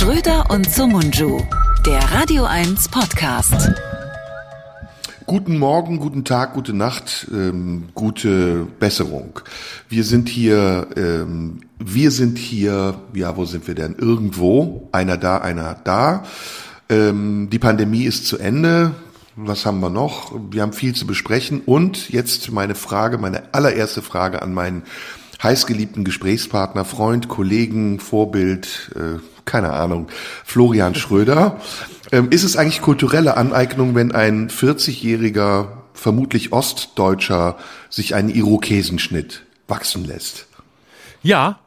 Schröder und Sumunju, der Radio 1 Podcast. Guten Morgen, guten Tag, gute Nacht, ähm, gute Besserung. Wir sind hier, ähm, wir sind hier, ja, wo sind wir denn? Irgendwo, einer da, einer da. Ähm, die Pandemie ist zu Ende. Was haben wir noch? Wir haben viel zu besprechen. Und jetzt meine Frage, meine allererste Frage an meinen heißgeliebten Gesprächspartner, Freund, Kollegen, Vorbild, äh, keine Ahnung, Florian Schröder. Ähm, ist es eigentlich kulturelle Aneignung, wenn ein 40-jähriger, vermutlich Ostdeutscher, sich einen Irokesenschnitt wachsen lässt? Ja,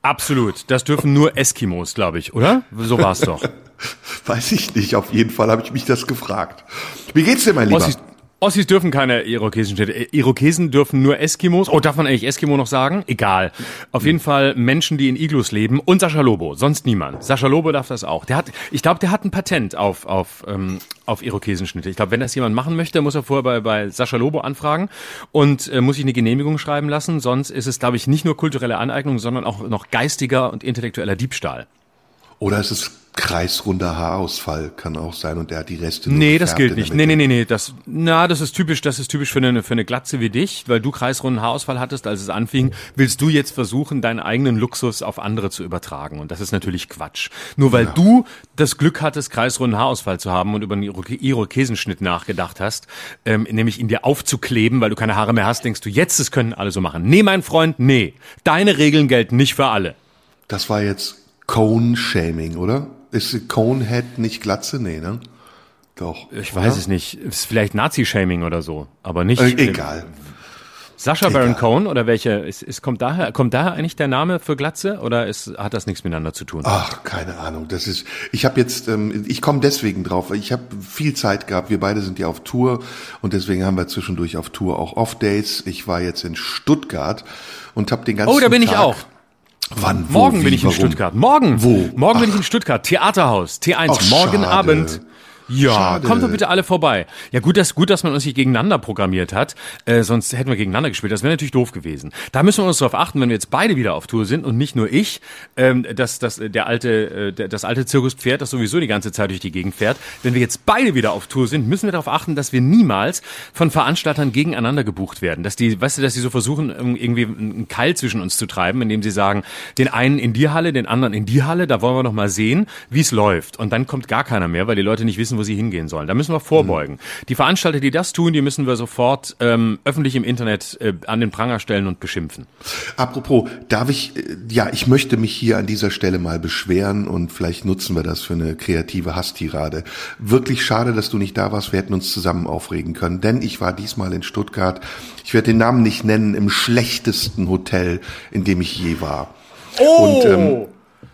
absolut. Das dürfen nur Eskimos, glaube ich, oder? So war's doch. Weiß ich nicht. Auf jeden Fall habe ich mich das gefragt. Wie geht's dir, mein Lieber? Ossis, Ossis dürfen keine Irokesen Städte. Irokesen dürfen nur Eskimos. Oh, darf man eigentlich Eskimo noch sagen? Egal. Auf jeden Fall Menschen, die in Iglus leben und Sascha Lobo. Sonst niemand. Sascha Lobo darf das auch. Der hat, ich glaube, der hat ein Patent auf, auf, ähm, auf Irokesenschnitte. Ich glaube, wenn das jemand machen möchte, muss er vorher bei, bei Sascha Lobo anfragen und äh, muss sich eine Genehmigung schreiben lassen. Sonst ist es, glaube ich, nicht nur kulturelle Aneignung, sondern auch noch geistiger und intellektueller Diebstahl. Oder ist es kreisrunder Haarausfall kann auch sein und der hat die Reste. Nee, das gilt nicht. Nee, nee, nee, nee, das na, das ist typisch, das ist typisch für eine für eine Glatze wie dich, weil du kreisrunden Haarausfall hattest, als es anfing, willst du jetzt versuchen, deinen eigenen Luxus auf andere zu übertragen und das ist natürlich Quatsch. Nur weil ja. du das Glück hattest, kreisrunden Haarausfall zu haben und über einen Irokesenschnitt nachgedacht hast, ähm, nämlich ihn dir aufzukleben, weil du keine Haare mehr hast, denkst du, jetzt das können alle so machen. Nee, mein Freund, nee. Deine Regeln gelten nicht für alle. Das war jetzt Cone-Shaming, oder? Ist Conehead nicht Glatze? Nee, ne? Doch. Ich weiß es nicht. Ist vielleicht Nazi-Shaming oder so, aber nicht. Äh, egal. Sascha Baron egal. Cohen oder welche? Ist, ist, kommt daher kommt daher eigentlich der Name für Glatze oder ist, hat das nichts miteinander zu tun? Ach, keine Ahnung. Das ist. Ich habe jetzt. Ähm, ich komme deswegen drauf. Ich habe viel Zeit gehabt. Wir beide sind ja auf Tour und deswegen haben wir zwischendurch auf Tour auch Off Days. Ich war jetzt in Stuttgart und habe den ganzen. Oh, da bin Tag ich auch. Wann? Wo, Morgen wie, bin ich in warum? Stuttgart. Morgen. Wo? Morgen Ach. bin ich in Stuttgart. Theaterhaus. T1. Ach, Morgen schade. Abend. Ja, Schade. kommt doch bitte alle vorbei. Ja, gut, dass gut, dass man uns nicht gegeneinander programmiert hat. Äh, sonst hätten wir gegeneinander gespielt. Das wäre natürlich doof gewesen. Da müssen wir uns darauf achten, wenn wir jetzt beide wieder auf Tour sind und nicht nur ich, ähm, dass, dass der alte, äh, das alte Zirkuspferd, das sowieso die ganze Zeit durch die Gegend fährt. Wenn wir jetzt beide wieder auf Tour sind, müssen wir darauf achten, dass wir niemals von Veranstaltern gegeneinander gebucht werden. Dass die, weißt du, dass sie so versuchen, irgendwie einen Keil zwischen uns zu treiben, indem sie sagen, den einen in die Halle, den anderen in die Halle. Da wollen wir noch mal sehen, wie es läuft. Und dann kommt gar keiner mehr, weil die Leute nicht wissen, wissen, wo sie hingehen sollen. Da müssen wir vorbeugen. Mhm. Die Veranstalter, die das tun, die müssen wir sofort ähm, öffentlich im Internet äh, an den Pranger stellen und beschimpfen. Apropos, darf ich, äh, ja, ich möchte mich hier an dieser Stelle mal beschweren und vielleicht nutzen wir das für eine kreative Hasstirade. Wirklich schade, dass du nicht da warst. Wir hätten uns zusammen aufregen können, denn ich war diesmal in Stuttgart. Ich werde den Namen nicht nennen, im schlechtesten Hotel, in dem ich je war. Oh! Und, ähm, äh,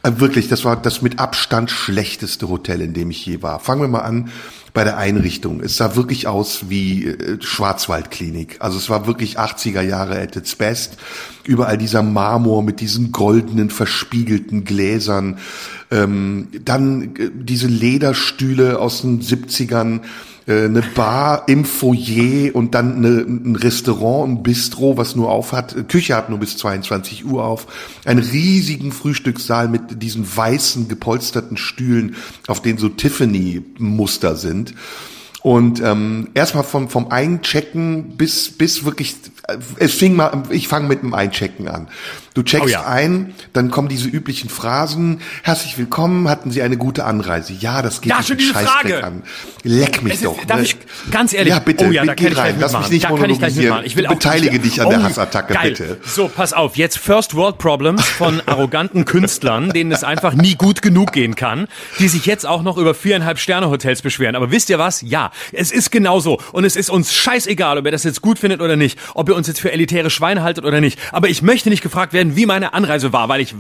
wirklich, das war das mit Abstand schlechteste Hotel, in dem ich je war. Fangen wir mal an bei der Einrichtung. Es sah wirklich aus wie äh, Schwarzwaldklinik. Also es war wirklich 80er Jahre at its best. Überall dieser Marmor mit diesen goldenen, verspiegelten Gläsern. Ähm, dann äh, diese Lederstühle aus den 70ern äh, eine Bar im Foyer und dann eine, ein Restaurant, ein Bistro, was nur auf hat. Küche hat nur bis 22 Uhr auf. Einen riesigen Frühstückssaal mit diesen weißen gepolsterten Stühlen, auf denen so Tiffany-Muster sind. Und ähm, erstmal vom, vom Einchecken bis, bis wirklich, es fing mal, ich fange mit dem Einchecken an. Du checkst oh ja. ein, dann kommen diese üblichen Phrasen. Herzlich willkommen, hatten Sie eine gute Anreise? Ja, das geht ja, schon diese Frage. an. Leck mich ist, doch. Darf ne? ich ganz ehrlich? Ja, bitte, oh, ja, da geh rein. Lass mich nicht da monologisieren. Ich will auch Beteilige nicht, dich an oh, der Hassattacke, geil. bitte. So, pass auf. Jetzt First World Problems von arroganten Künstlern, denen es einfach nie gut genug gehen kann, die sich jetzt auch noch über viereinhalb Sterne Hotels beschweren. Aber wisst ihr was? Ja, es ist genauso. Und es ist uns scheißegal, ob ihr das jetzt gut findet oder nicht. Ob ihr uns jetzt für elitäre Schweine haltet oder nicht. Aber ich möchte nicht gefragt werden, wie meine Anreise war, weil ich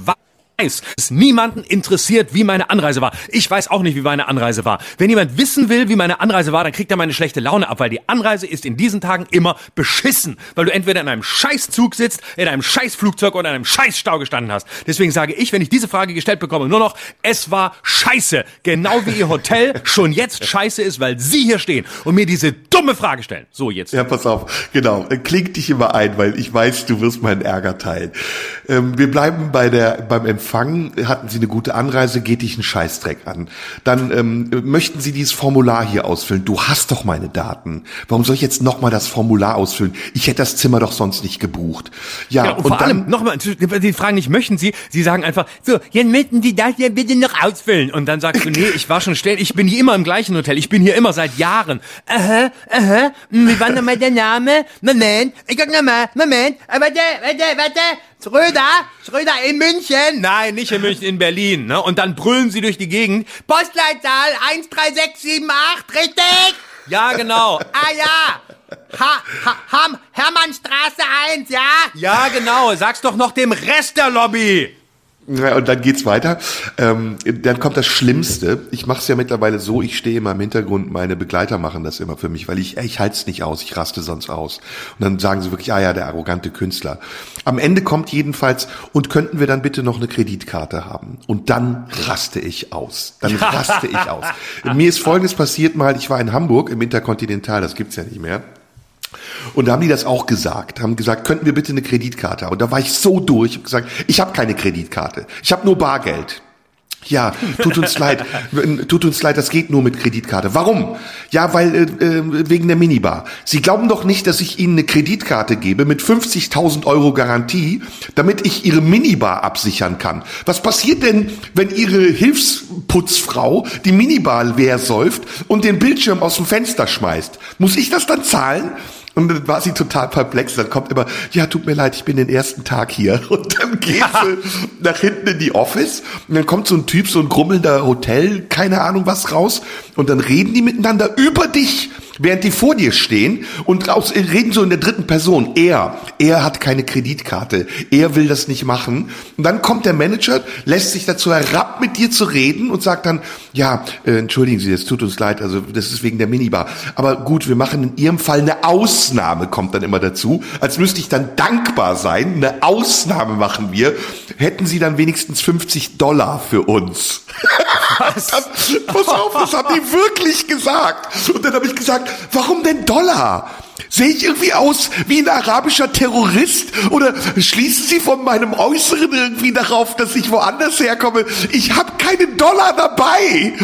weiß, es niemanden interessiert, wie meine Anreise war. Ich weiß auch nicht, wie meine Anreise war. Wenn jemand wissen will, wie meine Anreise war, dann kriegt er meine schlechte Laune ab, weil die Anreise ist in diesen Tagen immer beschissen, weil du entweder in einem Scheißzug sitzt, in einem Scheißflugzeug oder in einem Scheißstau gestanden hast. Deswegen sage ich, wenn ich diese Frage gestellt bekomme, nur noch, es war scheiße. Genau wie ihr Hotel schon jetzt scheiße ist, weil sie hier stehen und mir diese dumme Frage stellen. So, jetzt. Ja, pass auf. Genau. Klingt dich immer ein, weil ich weiß, du wirst meinen Ärger teilen. Ähm, wir bleiben bei der, beim Empfang Empfang, hatten Sie eine gute Anreise, geht dich ein Scheißdreck an. Dann ähm, möchten Sie dieses Formular hier ausfüllen. Du hast doch meine Daten. Warum soll ich jetzt nochmal das Formular ausfüllen? Ich hätte das Zimmer doch sonst nicht gebucht. Ja, Ja, und, vor allem, nochmal, die fragen nicht, möchten Sie? Sie sagen einfach, so, jetzt möchten Sie das ja bitte noch ausfüllen. Und dann sagst du, nee, ich war schon still, ich bin hier immer im gleichen Hotel, ich bin hier immer seit Jahren. Aha, aha, hm, wie war nochmal der Name? Moment, ich guck nochmal, Moment, äh, warte, warte, warte, Schröder, Schröder in München. Nein, nicht in München, in Berlin. Ne? Und dann brüllen sie durch die Gegend. Postleitzahl 13678, richtig? Ja, genau. ah ja. Ha, ha, Ham, Hermannstraße 1, ja? Ja, genau. Sag's doch noch dem Rest der Lobby. Ja, und dann geht's weiter. Ähm, dann kommt das Schlimmste. Ich mache es ja mittlerweile so, ich stehe immer im Hintergrund, meine Begleiter machen das immer für mich, weil ich, ich halte es nicht aus, ich raste sonst aus. Und dann sagen sie wirklich, ah ja, der arrogante Künstler. Am Ende kommt jedenfalls, und könnten wir dann bitte noch eine Kreditkarte haben? Und dann raste ich aus. Dann raste ich aus. Mir ist Folgendes passiert mal, ich war in Hamburg im Interkontinental, das gibt's ja nicht mehr. Und da haben die das auch gesagt, haben gesagt, könnten wir bitte eine Kreditkarte haben? Und da war ich so durch und gesagt, ich habe keine Kreditkarte, ich habe nur Bargeld. Ja, tut uns leid, tut uns leid, das geht nur mit Kreditkarte. Warum? Ja, weil äh, äh, wegen der Minibar. Sie glauben doch nicht, dass ich Ihnen eine Kreditkarte gebe mit 50.000 Euro Garantie, damit ich Ihre Minibar absichern kann. Was passiert denn, wenn Ihre Hilfsputzfrau die Minibar leer säuft und den Bildschirm aus dem Fenster schmeißt? Muss ich das dann zahlen? Und dann war sie total perplex. Dann kommt immer, ja, tut mir leid, ich bin den ersten Tag hier. Und dann geht sie nach hinten in die Office. Und dann kommt so ein Typ, so ein grummelnder Hotel, keine Ahnung was raus. Und dann reden die miteinander über dich während die vor dir stehen und raus, reden so in der dritten Person. Er, er hat keine Kreditkarte. Er will das nicht machen. Und dann kommt der Manager, lässt sich dazu herab, mit dir zu reden und sagt dann, ja, äh, entschuldigen Sie, es tut uns leid, also das ist wegen der Minibar. Aber gut, wir machen in Ihrem Fall eine Ausnahme, kommt dann immer dazu. Als müsste ich dann dankbar sein. Eine Ausnahme machen wir. Hätten Sie dann wenigstens 50 Dollar für uns. Was? dann, pass auf, das haben die wirklich gesagt. Und dann habe ich gesagt, warum denn Dollar? Sehe ich irgendwie aus wie ein arabischer Terrorist? Oder schließen Sie von meinem Äußeren irgendwie darauf, dass ich woanders herkomme? Ich habe keinen Dollar dabei.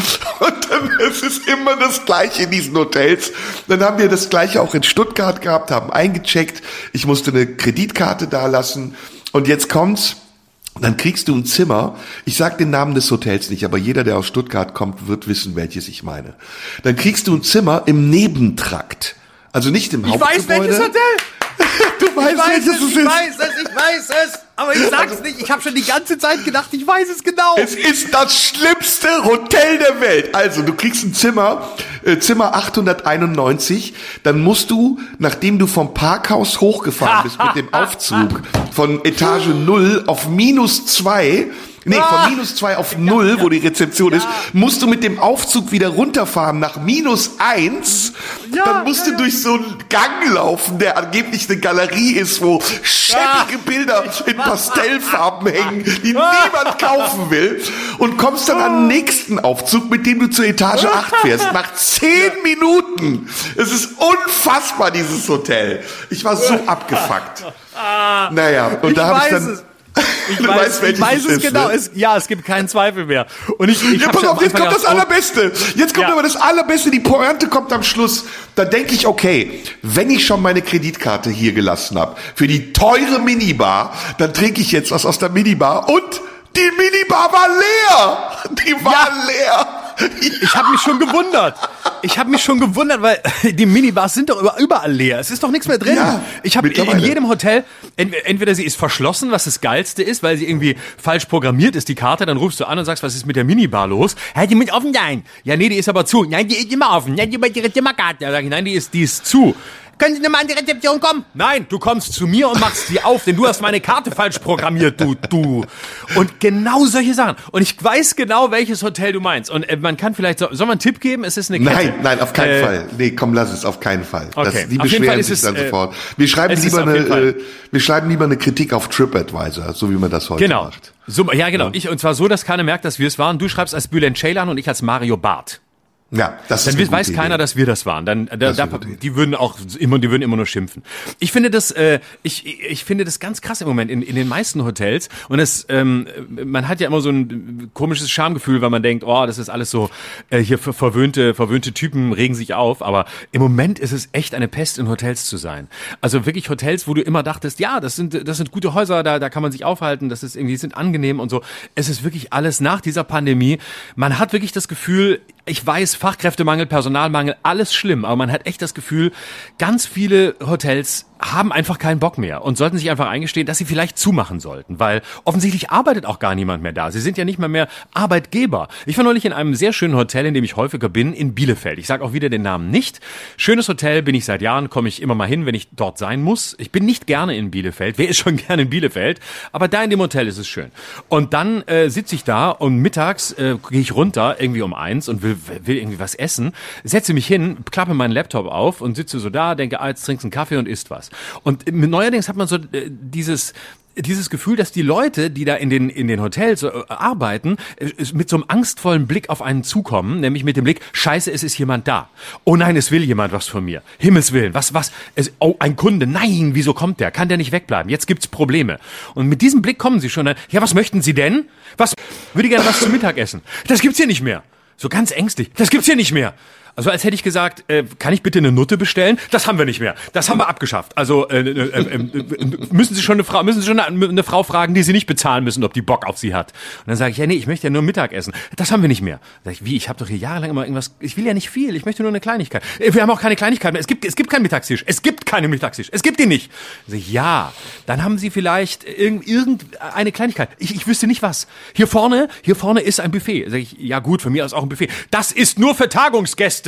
Und dann es ist immer das Gleiche in diesen Hotels. Dann haben wir das Gleiche auch in Stuttgart gehabt, haben eingecheckt. Ich musste eine Kreditkarte dalassen. Und jetzt kommt's. Dann kriegst du ein Zimmer. Ich sag den Namen des Hotels nicht, aber jeder, der aus Stuttgart kommt, wird wissen, welches ich meine. Dann kriegst du ein Zimmer im Nebentrakt. Also nicht im Ich Hauptgebäude. weiß welches Hotel. Du weißt, Ich weiß welches es, es ich ist. weiß es, ich weiß es. Aber ich sag's nicht. Ich habe schon die ganze Zeit gedacht, ich weiß es genau. Es ist das schlimmste Hotel der Welt. Also, du kriegst ein Zimmer, äh, Zimmer 891, dann musst du, nachdem du vom Parkhaus hochgefahren bist mit dem Aufzug von Etage 0 auf minus 2, nee, von minus 2 auf 0, wo die Rezeption ist, musst du mit dem Aufzug wieder runterfahren nach minus 1, dann musst du durch so einen Gang laufen, der angeblich eine Galerie ist, wo schäbige Bilder in Pastellfarben hängen, die niemand kaufen will. Und kommst dann an den nächsten Aufzug, mit dem du zur Etage 8 fährst, nach 10 Minuten. Es ist unfassbar, dieses Hotel. Ich war so abgefuckt. Naja, und da habe ich dann... es. Ich Du weiß, weißt, ich weiß es ist, genau. ne? Es, ja, es gibt keinen Zweifel mehr. Und ich, ich Ja, pass auf, jetzt kommt das Allerbeste. Jetzt kommt Ja. aber das Allerbeste. Die Pointe kommt am Schluss. Da denke ich, okay, wenn ich schon meine Kreditkarte hier gelassen habe für die teure Minibar, dann trinke ich jetzt was aus der Minibar und die Minibar war leer. Die war leer. Ich habe mich schon gewundert. Ich habe mich schon gewundert, weil die Minibars sind doch über- überall leer. Es ist doch nichts mehr drin. Ja, ich habe in jedem Hotel, entweder, sie ist verschlossen, was das Geilste ist, weil sie irgendwie falsch programmiert ist, die Karte, dann rufst du an und sagst, was ist mit der Minibar los? Ja, die muss offen sein. Ja, nee, die ist aber zu. Nein, die ist immer offen. Ja, die bei ihre Zimmerkarte. Da sag ich, nein, die ist, die ist zu. Können Sie nochmal an die Rezeption kommen? Nein, du kommst zu mir und machst sie auf, denn du hast meine Karte falsch programmiert, du, du. Und genau solche Sachen. Und ich weiß genau, welches Hotel du meinst. Und äh, man kann vielleicht, so, soll man einen Tipp geben? Es ist eine Kette. Nein, nein, auf keinen Äh, Fall. Nee, komm, lass es, auf keinen Fall. Okay. Das, die Auf jeden Fall beschweren ist sich es, dann äh, sofort. Wir schreiben lieber eine, äh, wir schreiben lieber eine Kritik auf TripAdvisor, so wie man das heute Genau. macht. So, ja, genau. Ich, und zwar so, dass keiner merkt, dass wir es waren. Du schreibst als Bülent Ceylan und ich als Mario Barth. Ja, das dann ist weiß keiner, Idee. dass wir das waren. Dann da, Das ist da, Idee. die würden auch immer, die würden immer nur schimpfen. Ich finde das, äh, ich, ich finde das ganz krass im Moment in, in den meisten Hotels. Und es, ähm, man hat ja immer so ein komisches Schamgefühl, weil man denkt, oh, das ist alles so äh, hier ver verwöhnte, verwöhnte Typen regen sich auf. Aber im Moment ist es echt eine Pest, in Hotels zu sein. Also wirklich Hotels, wo du immer dachtest, ja, das sind, das sind gute Häuser, da, da kann man sich aufhalten, das ist irgendwie, die sind angenehm und so. Es ist wirklich alles nach dieser Pandemie. Man hat wirklich das Gefühl, ich weiß, Fachkräftemangel, Personalmangel, alles schlimm, aber man hat echt das Gefühl, ganz viele Hotels haben einfach keinen Bock mehr und sollten sich einfach eingestehen, dass sie vielleicht zumachen sollten, weil offensichtlich arbeitet auch gar niemand mehr da. Sie sind ja nicht mal mehr Arbeitgeber. Ich war neulich in einem sehr schönen Hotel, in dem ich häufiger bin, in Bielefeld. Ich sage auch wieder den Namen nicht. Schönes Hotel, bin ich seit Jahren, komme ich immer mal hin, wenn ich dort sein muss. Ich bin nicht gerne in Bielefeld. Wer ist schon gerne in Bielefeld? Aber da in dem Hotel ist es schön. Und dann äh, sitze ich da und mittags äh, gehe ich runter, irgendwie um eins und will, will irgendwie was essen, setze mich hin, klappe meinen Laptop auf und sitze so da, denke, ah, jetzt trinkst einen Kaffee und isst was. Und neuerdings hat man so äh, dieses dieses Gefühl, dass die Leute, die da in den in den Hotels äh, arbeiten, äh, mit so einem angstvollen Blick auf einen zukommen, nämlich mit dem Blick: Scheiße, es ist jemand da. Oh nein, es will jemand was von mir. Himmelswillen, was was? Es, oh, ein Kunde. Nein, wieso kommt der? Kann der nicht wegbleiben? Jetzt gibt's Probleme. Und mit diesem Blick kommen sie schon. Dann, ja, was möchten Sie denn? Was würde gerne was zum Mittag essen? Das gibt's hier nicht mehr. So ganz ängstlich. Das gibt's hier nicht mehr. Also als hätte ich gesagt, äh, kann ich bitte eine Nutte bestellen? Das haben wir nicht mehr. Das haben wir abgeschafft. Also äh, äh, äh, äh, müssen Sie schon eine Frau, müssen Sie schon eine, eine Frau fragen, die Sie nicht bezahlen müssen, ob die Bock auf Sie hat. Und dann sage ich, ja nee, ich möchte ja nur Mittagessen. Das haben wir nicht mehr. Sag ich, wie? Ich habe doch hier jahrelang immer irgendwas. Ich will ja nicht viel. Ich möchte nur eine Kleinigkeit. Äh, Wir haben auch keine Kleinigkeit mehr. Es gibt es gibt keinen Mittagstisch. Es gibt keinen Mittagstisch. Es gibt ihn nicht. Sag ich, ja. Dann haben Sie vielleicht irgend irgendeine Kleinigkeit. Ich, ich wüsste nicht was. Hier vorne, hier vorne ist ein Buffet. Sag ich, ja gut, von mir aus auch ein Buffet. Das ist nur für Tagungsgäste.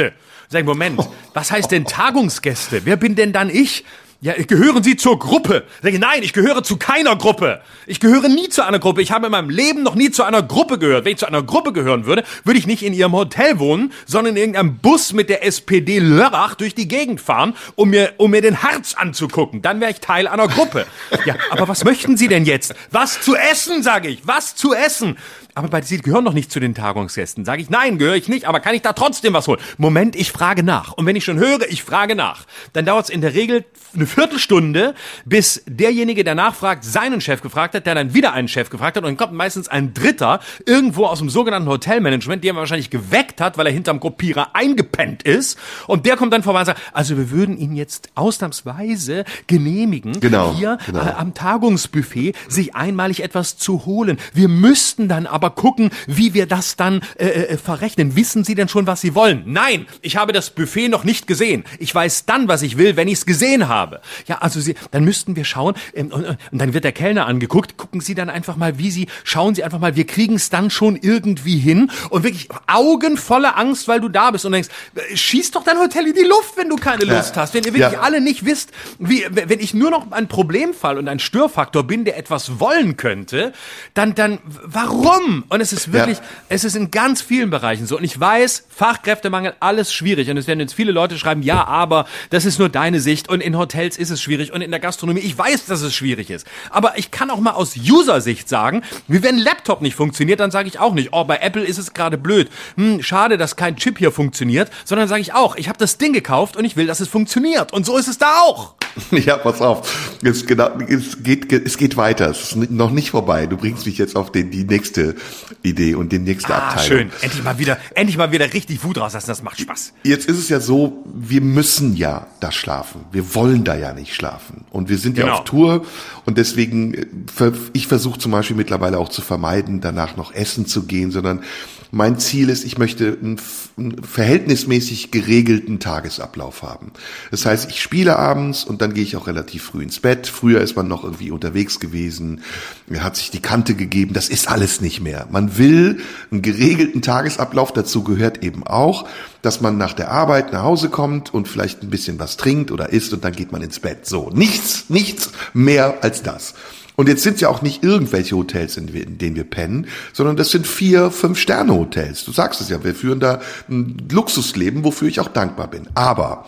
Sag ich, Moment, was heißt denn Tagungsgäste? Wer bin denn dann ich? Ja, gehören Sie zur Gruppe? Sag ich, nein, ich gehöre zu keiner Gruppe. Ich gehöre nie zu einer Gruppe. Ich habe in meinem Leben noch nie zu einer Gruppe gehört. Wenn ich zu einer Gruppe gehören würde, würde ich nicht in Ihrem Hotel wohnen, sondern in irgendeinem Bus mit der SPD Lörrach durch die Gegend fahren, um mir, um mir den Harz anzugucken. Dann wäre ich Teil einer Gruppe. Ja, aber was möchten Sie denn jetzt? Was zu essen, sage ich. Was zu essen? Aber bei, Sie gehören doch nicht zu den Tagungsgästen. Sage ich, nein, gehöre ich nicht, aber kann ich da trotzdem was holen? Moment, ich frage nach. Und wenn ich schon höre, ich frage nach, dann dauert es in der Regel eine Viertelstunde, bis derjenige, der nachfragt, seinen Chef gefragt hat, der dann wieder einen Chef gefragt hat und dann kommt meistens ein Dritter irgendwo aus dem sogenannten Hotelmanagement, der wahrscheinlich geweckt hat, weil er hinterm Kopierer eingepennt ist und der kommt dann vorbei und sagt, also wir würden Ihnen jetzt ausnahmsweise genehmigen, Genau, hier genau. Äh, am Tagungsbuffet sich einmalig etwas zu holen. Wir müssten dann aber gucken, wie wir das dann äh, äh, verrechnen. Wissen Sie denn schon, was Sie wollen? Nein, ich habe das Buffet noch nicht gesehen. Ich weiß dann, was ich will, wenn ich es gesehen habe. Ja, also Sie, dann müssten wir schauen ähm, und, und dann wird der Kellner angeguckt. Gucken Sie dann einfach mal, wie Sie, schauen Sie einfach mal, wir kriegen es dann schon irgendwie hin und wirklich Augen voller Angst, weil du da bist und denkst, äh, schieß doch dein Hotel in die Luft, wenn du keine Lust hast. Wenn ihr wirklich Ja. alle nicht wisst, wie, wenn ich nur noch ein Problemfall und ein Störfaktor bin, der etwas wollen könnte, dann, dann, warum? Und es ist wirklich, Ja. es ist in ganz vielen Bereichen so. Und ich weiß, Fachkräftemangel, alles schwierig. Und es werden jetzt viele Leute schreiben, ja, aber das ist nur deine Sicht. Und in Hotels ist es schwierig. Und in der Gastronomie, ich weiß, dass es schwierig ist. Aber ich kann auch mal aus User-Sicht sagen, wie wenn ein Laptop nicht funktioniert, dann sage ich auch nicht, oh, bei Apple ist es gerade blöd. Hm, schade, dass kein Chip hier funktioniert. Sondern sage ich auch, ich habe das Ding gekauft und ich will, dass es funktioniert. Und so ist es da auch. Ja, pass auf. Es, genau, es, geht, es geht weiter. Es ist noch nicht vorbei. Du bringst mich jetzt auf den, die nächste Idee und die nächste Ah, Abteilung. schön. Endlich mal wieder, endlich mal wieder richtig Wut rauslassen. Das macht Spaß. Jetzt ist es ja so, wir müssen ja da schlafen. Wir wollen da ja nicht schlafen. Und wir sind ja Genau. auf Tour und deswegen, äh, ich versuche zum Beispiel mittlerweile auch zu vermeiden, danach noch essen zu gehen, sondern mein Ziel ist, ich möchte einen, verhältnismäßig geregelten Tagesablauf haben. Das heißt, ich spiele abends und dann gehe ich auch relativ früh ins Bett. Früher ist man noch irgendwie unterwegs gewesen, hat sich die Kante gegeben. Das ist alles nicht mehr. Man will einen geregelten Tagesablauf. Dazu gehört eben auch, dass man nach der Arbeit nach Hause kommt und vielleicht ein bisschen was trinkt oder isst und dann geht man ins Bett. So, nichts, nichts mehr als das. Und jetzt sind ja auch nicht irgendwelche Hotels, in, denen wir pennen, sondern das sind vier, fünf Sterne Hotels. Du sagst es ja, wir führen da ein Luxusleben, wofür ich auch dankbar bin. Aber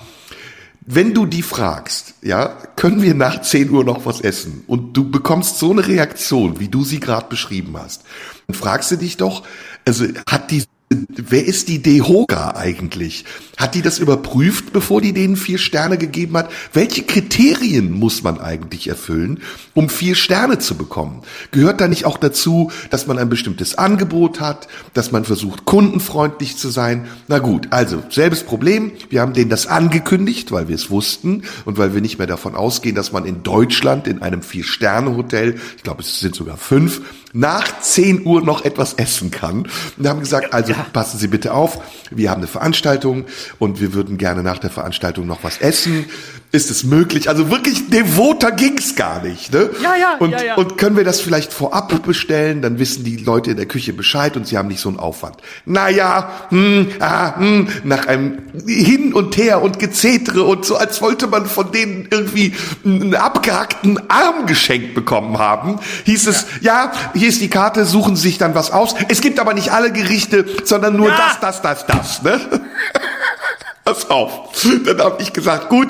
wenn du die fragst, ja, können wir nach 10 Uhr noch was essen? Und du bekommst so eine Reaktion, wie du sie gerade beschrieben hast, dann fragst du dich doch, also hat die wer ist die DEHOGA eigentlich? Hat die das überprüft, bevor die denen vier Sterne gegeben hat? Welche Kriterien muss man eigentlich erfüllen, um vier Sterne zu bekommen? Gehört da nicht auch dazu, dass man ein bestimmtes Angebot hat, dass man versucht, kundenfreundlich zu sein? Na gut, also selbes Problem. Wir haben denen das angekündigt, weil wir es wussten und weil wir nicht mehr davon ausgehen, dass man in Deutschland in einem Vier-Sterne-Hotel, ich glaube es sind sogar fünf, nach 10 Uhr noch etwas essen kann. Und haben gesagt, also ja. passen Sie bitte auf, wir haben eine Veranstaltung und wir würden gerne nach der Veranstaltung noch was essen. Ist es möglich? Also wirklich devoter ging's gar nicht. Ne? Ja, ja, und, ja, ja. Und können wir das vielleicht vorab bestellen? Dann wissen die Leute in der Küche Bescheid und sie haben nicht so einen Aufwand. Naja, hm, ah, hm, nach einem Hin und Her und Gezetere und so, als wollte man von denen irgendwie einen abgehackten Arm geschenkt bekommen haben, hieß es, ja, hier ist die Karte, suchen Sie sich dann was aus. Es gibt aber nicht alle Gerichte, sondern nur ja. das, das, das, das. Ne? Pass auf. Dann habe ich gesagt, gut,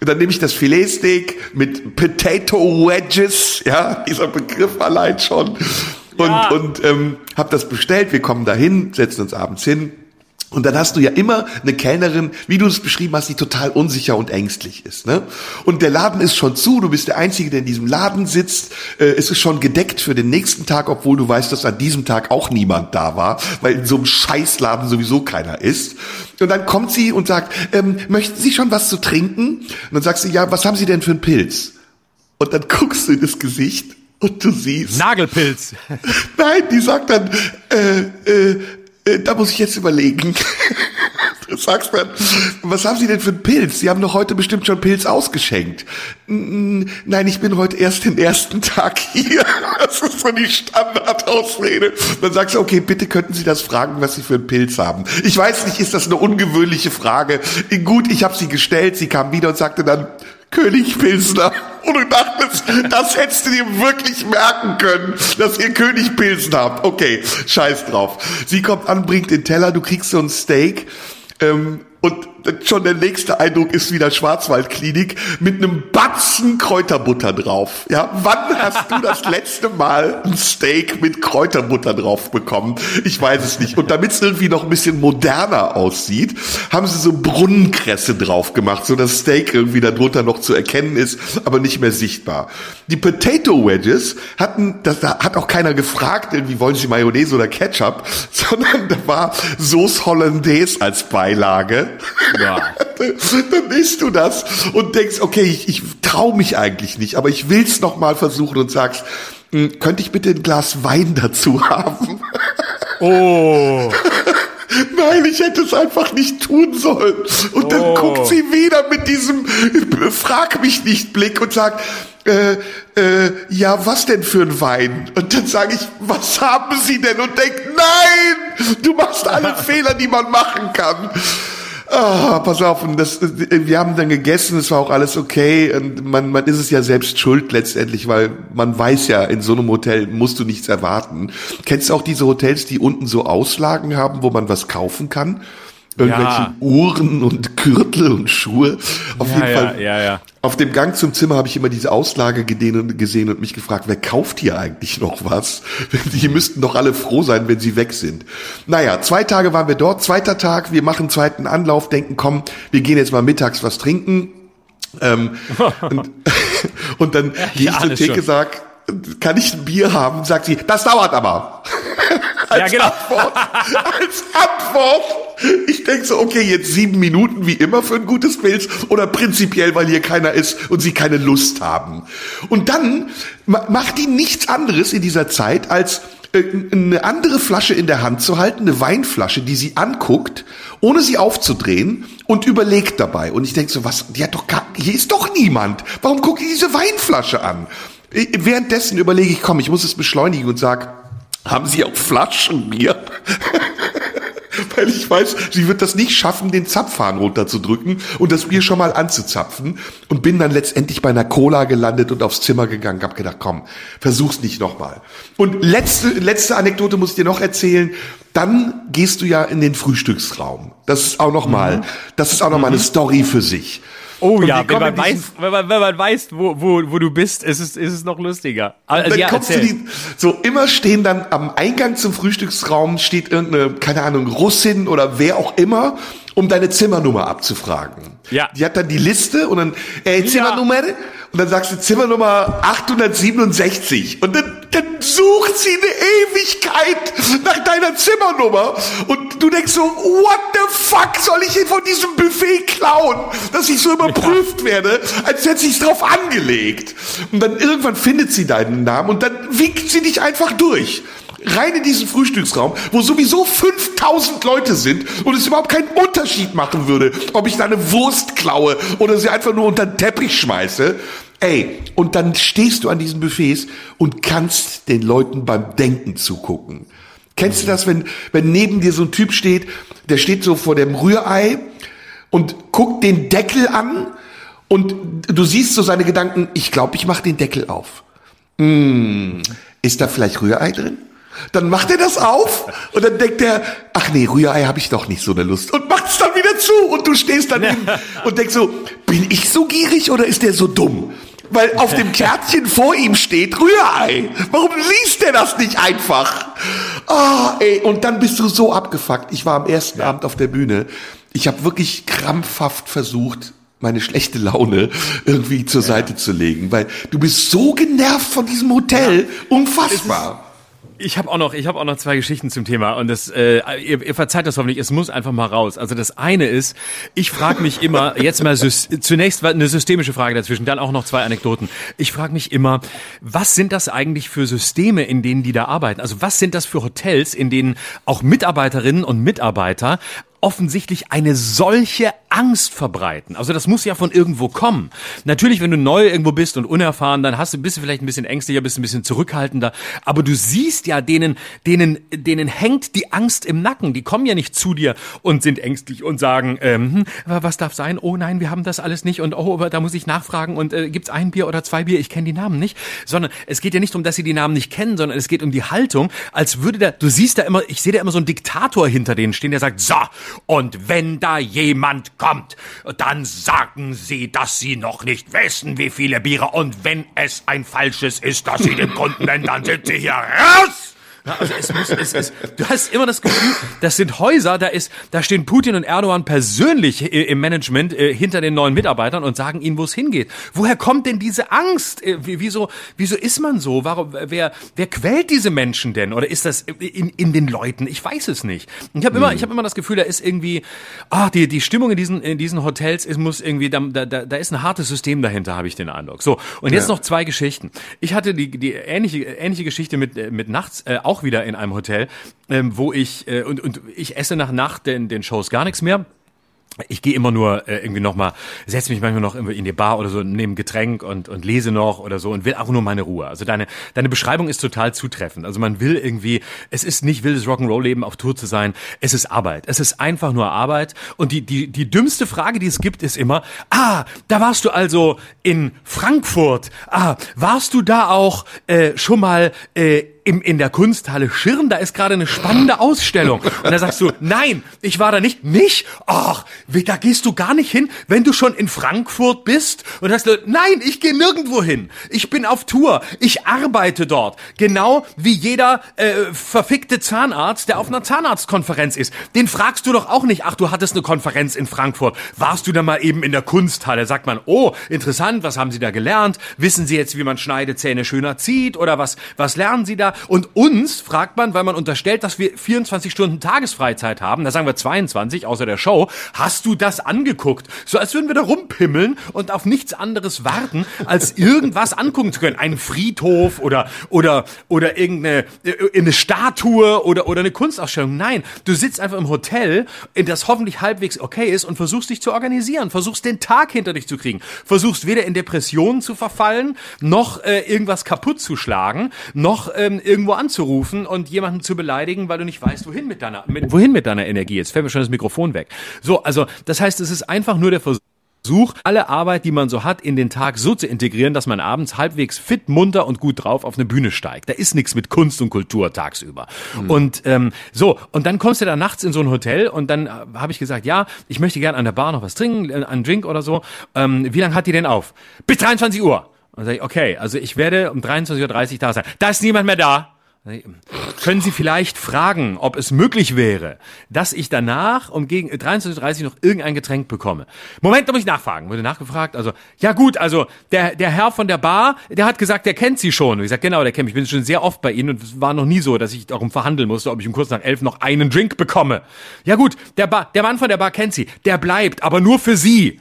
dann nehme ich das Filetsteak mit Potato Wedges, ja, dieser Begriff allein schon. Und, ja. und ähm, habe das bestellt. Wir kommen dahin, setzen uns abends hin und dann hast du ja immer eine Kellnerin, wie du es beschrieben hast, die total unsicher und ängstlich ist. Ne? Und der Laden ist schon zu, du bist der Einzige, der in diesem Laden sitzt. Äh, es ist schon gedeckt für den nächsten Tag, obwohl du weißt, dass an diesem Tag auch niemand da war, weil in so einem Scheißladen sowieso keiner ist. Und dann kommt sie und sagt, ähm, möchten Sie schon was zu trinken? Und dann sagst du, ja, was haben Sie denn für einen Pilz? Und dann guckst du in das Gesicht und du siehst. Nagelpilz. Nein, die sagt dann, äh, äh, da muss ich jetzt überlegen. Sagst dann, was haben Sie denn für einen Pilz? Sie haben doch heute bestimmt schon Pilz ausgeschenkt. Nein, ich bin heute erst den ersten Tag hier. Das ist so die Standardausrede. Dann sagst du, okay, bitte könnten Sie das fragen, was Sie für einen Pilz haben. Ich weiß nicht, ist das eine ungewöhnliche Frage? Gut, ich habe sie gestellt. Sie kam wieder und sagte dann, König Pilsner. Und du dachtest, das hättest du dir wirklich merken können, dass ihr König Pilsen habt. Okay, scheiß drauf. Sie kommt an, bringt den Teller, du kriegst so ein Steak. Ähm, und schon der nächste Eindruck ist wieder Schwarzwaldklinik mit einem Batzen Kräuterbutter drauf. Ja, wann hast du das letzte Mal ein Steak mit Kräuterbutter drauf bekommen? Ich weiß es nicht. Und damit es irgendwie noch ein bisschen moderner aussieht, haben sie so Brunnenkresse drauf gemacht, so dass Steak irgendwie darunter noch zu erkennen ist, aber nicht mehr sichtbar. Die Potato Wedges hatten, das da hat auch keiner gefragt, irgendwie wollen sie Mayonnaise oder Ketchup, sondern da war Sauce Hollandaise als Beilage. Ja. Dann isst du das und denkst, okay, ich, ich traue mich eigentlich nicht, aber ich will's noch mal versuchen und sagst, hm, könnte ich bitte ein Glas Wein dazu haben? Oh. Nein, ich hätte es einfach nicht tun sollen. Und dann oh. guckt sie wieder mit diesem Frag mich nicht Blick und sagt, äh, äh, ja, was denn für ein Wein? Und dann sage ich, was haben Sie denn? Und denk, nein, du machst alle Fehler, die man machen kann. Ah, pass auf, und das, wir haben dann gegessen, es war auch alles okay. Und man, man ist es ja selbst schuld letztendlich, weil man weiß ja, in so einem Hotel musst du nichts erwarten. Kennst du auch diese Hotels, die unten so Auslagen haben, wo man was kaufen kann? Irgendwelche ja. Uhren und Gürtel und Schuhe. Auf ja, jeden Fall. Ja, ja, Auf dem Gang zum Zimmer habe ich immer diese Auslage gesehen und mich gefragt, wer kauft hier eigentlich noch was? Die müssten doch alle froh sein, wenn sie weg sind. Naja, zwei Tage waren wir dort. Zweiter Tag, wir machen zweiten Anlauf, denken, komm, wir gehen jetzt mal mittags was trinken. Ähm, und, und dann ja, gehe ich zur Theke, sag, kann ich ein Bier haben? Sagt sie, das dauert aber. als, ja, genau. Antwort, als Antwort. Ich denke so, okay, jetzt sieben Minuten wie immer für ein gutes Pilz oder prinzipiell, weil hier keiner ist und sie keine Lust haben. Und dann macht die nichts anderes in dieser Zeit, als äh, eine andere Flasche in der Hand zu halten, eine Weinflasche, die sie anguckt, ohne sie aufzudrehen und überlegt dabei. Und ich denke so, was, die hat doch gar, hier ist doch niemand. Warum guckt die diese Weinflasche an? Währenddessen überlege ich, komm, ich muss es beschleunigen und sag, haben Sie auch Flaschenbier? Weil ich weiß, sie wird das nicht schaffen, den Zapfhahn runterzudrücken und das Bier schon mal anzuzapfen. Und bin dann letztendlich bei einer Cola gelandet und aufs Zimmer gegangen. Hab gedacht, komm, versuch's nicht nochmal. Und letzte, letzte Anekdote muss ich dir noch erzählen. Dann gehst du ja in den Frühstücksraum. Das ist auch nochmal, mhm. das ist auch nochmal mhm. eine Story für sich. Oh ja, wenn man, weiß, wenn, man, wenn man weiß, wo, wo, wo du bist, ist es, ist es noch lustiger. Also, dann ja, kommst du die, so immer stehen dann am Eingang zum Frühstücksraum steht irgendeine, keine Ahnung, Russin oder wer auch immer, um deine Zimmernummer abzufragen. Ja. Die hat dann die Liste und dann, ey, Zimmernummer? Und dann sagst du Zimmernummer 867. Und dann, dann sucht sie eine Ewigkeit nach deiner Zimmernummer. Und du denkst so, what the fuck soll ich hier von diesem Buffet klauen? Dass ich so überprüft werde, als hätte sie es drauf angelegt. Und dann irgendwann findet sie deinen Namen und dann winkt sie dich einfach durch. Rein in diesen Frühstücksraum, wo sowieso 5000 Leute sind und es überhaupt keinen Unterschied machen würde, ob ich da eine Wurst klaue oder sie einfach nur unter den Teppich schmeiße. Ey, und dann stehst du an diesen Buffets und kannst den Leuten beim Denken zugucken. Kennst du das, wenn, wenn neben dir so ein Typ steht, der steht so vor dem Rührei und guckt den Deckel an und du siehst so seine Gedanken, ich glaube, ich mache den Deckel auf. Hm, ist da vielleicht Rührei drin? Dann macht er das auf und dann denkt er, ach nee, Rührei habe ich doch nicht so eine Lust und macht es dann wieder zu und du stehst daneben und denkst so, bin ich so gierig oder ist der so dumm? Weil auf dem Kärtchen vor ihm steht Rührei. Warum liest der das nicht einfach? Ah, ey, und dann bist du so abgefuckt. Ich war am ersten Abend auf der Bühne. Ich habe wirklich krampfhaft versucht, meine schlechte Laune irgendwie zur Seite zu legen, weil du bist so genervt von diesem Hotel. Unfassbar. Ich habe auch noch, ich habe auch noch zwei Geschichten zum Thema und das, äh, ihr, ihr verzeiht das hoffentlich. Es muss einfach mal raus. Also das eine ist, ich frage mich immer jetzt mal zunächst eine systemische Frage dazwischen, dann auch noch zwei Anekdoten. Ich frage mich immer, was sind das eigentlich für Systeme, in denen die da arbeiten? Also was sind das für Hotels, in denen auch Mitarbeiterinnen und Mitarbeiter offensichtlich eine solche Angst verbreiten. Also das muss ja von irgendwo kommen. Natürlich, wenn du neu irgendwo bist und unerfahren, dann hast du bist du vielleicht ein bisschen ängstlicher, bist ein bisschen zurückhaltender, aber du siehst ja denen denen denen hängt die Angst im Nacken. Die kommen ja nicht zu dir und sind ängstlich und sagen, ähm, hm, was darf sein? Oh nein, wir haben das alles nicht und oh, da muss ich nachfragen und äh, gibt's ein Bier oder zwei Bier? Ich kenne die Namen nicht, sondern es geht ja nicht darum, dass sie die Namen nicht kennen, sondern es geht um die Haltung, als würde da du siehst da immer, ich sehe da immer so einen Diktator hinter denen stehen, der sagt, so, und wenn da jemand kommt, dann sagen Sie, dass Sie noch nicht wissen, wie viele Biere. Und wenn es ein falsches ist, dass Sie dem Kunden nennen, dann sind Sie hier raus! Ja, also es muss, es ist, du hast immer das Gefühl, das sind Häuser, da ist, da stehen Putin und Erdogan persönlich i- im Management äh, hinter den neuen Mitarbeitern und sagen ihnen, wo es hingeht. Woher kommt denn diese Angst? Äh, wie- wieso, wieso ist man so? Warum, wer, wer quält diese Menschen denn? Oder ist das in, in den Leuten? Ich weiß es nicht. Ich habe immer, ich habe immer das Gefühl, da ist irgendwie, ah, die, die Stimmung in diesen, in diesen Hotels, es muss irgendwie, da, da, da ist ein hartes System dahinter, habe ich den Eindruck. So. Und jetzt Ja. noch zwei Geschichten. Ich hatte die, die ähnliche, ähnliche Geschichte mit, äh, mit nachts, äh, auch wieder in einem Hotel, ähm, wo ich, äh, und, und ich esse nach Nacht den, den Shows gar nichts mehr. Ich gehe immer nur äh, irgendwie noch mal, setze mich manchmal noch irgendwie in die Bar oder so, nehme ein Getränk und, und lese noch oder so und will auch nur meine Ruhe. Also deine, deine Beschreibung ist total zutreffend. Also man will irgendwie, es ist nicht wildes Rock'n'Roll-Leben auf Tour zu sein, es ist Arbeit. Es ist einfach nur Arbeit. Und die, die, die dümmste Frage, die es gibt, ist immer, ah, da warst du also in Frankfurt. Ah, warst du da auch äh, schon mal äh, im, in der Kunsthalle Schirn, da ist gerade eine spannende Ausstellung. Und da sagst du, nein, ich war da nicht. Nicht? Ach, da gehst du gar nicht hin, wenn du schon in Frankfurt bist. Und sagst du, nein, ich gehe nirgendwo hin. Ich bin auf Tour. Ich arbeite dort. Genau wie jeder äh, verfickte Zahnarzt, der auf einer Zahnarztkonferenz ist. Den fragst du doch auch nicht, ach, du hattest eine Konferenz in Frankfurt. Warst du da mal eben in der Kunsthalle? Sagt man, oh, interessant, was haben Sie da gelernt? Wissen Sie jetzt, wie man Schneidezähne schöner zieht? Oder was, was lernen Sie da? Und uns fragt man, weil man unterstellt, dass wir 24 Stunden Tagesfreizeit haben, da sagen wir 22, außer der Show, hast du das angeguckt? So als würden wir da rumpimmeln und auf nichts anderes warten, als irgendwas angucken zu können. Einen Friedhof oder, oder, oder irgendeine äh, eine Statue oder, oder eine Kunstausstellung. Nein, du sitzt einfach im Hotel, in das hoffentlich halbwegs okay ist und versuchst dich zu organisieren, versuchst den Tag hinter dich zu kriegen, versuchst weder in Depressionen zu verfallen, noch äh, irgendwas kaputt zu schlagen, noch ähm, irgendwo anzurufen und jemanden zu beleidigen, weil du nicht weißt, wohin mit deiner, mit, wohin mit deiner Energie. Jetzt fällt mir schon das Mikrofon weg. So, also das heißt, es ist einfach nur der Versuch, Versuch, alle Arbeit, die man so hat, in den Tag so zu integrieren, dass man abends halbwegs fit, munter und gut drauf auf eine Bühne steigt. Da ist nichts mit Kunst und Kultur tagsüber. Mhm. Und ähm, so, und dann kommst du da nachts in so ein Hotel und dann äh, habe ich gesagt, ja, ich möchte gerne an der Bar noch was trinken, äh, einen Drink oder so. Ähm, wie lange hat die denn auf? Bis 23 Uhr. Und sage ich, okay, also ich werde um 23.30 Uhr da sein. Da ist niemand mehr da. Können Sie vielleicht fragen, ob es möglich wäre, dass ich danach um gegen 23.30 Uhr noch irgendein Getränk bekomme? Moment, da muss ich nachfragen. Wurde nachgefragt. Also, ja gut, also der, der Herr von der Bar, der hat gesagt, der kennt Sie schon. Und ich sage, genau, der kennt mich. Ich bin schon sehr oft bei Ihnen und es war noch nie so, dass ich darum verhandeln musste, ob ich um kurz nach elf noch einen Drink bekomme. Ja gut, der, Bar, der Mann von der Bar kennt Sie. Der bleibt, aber nur für Sie.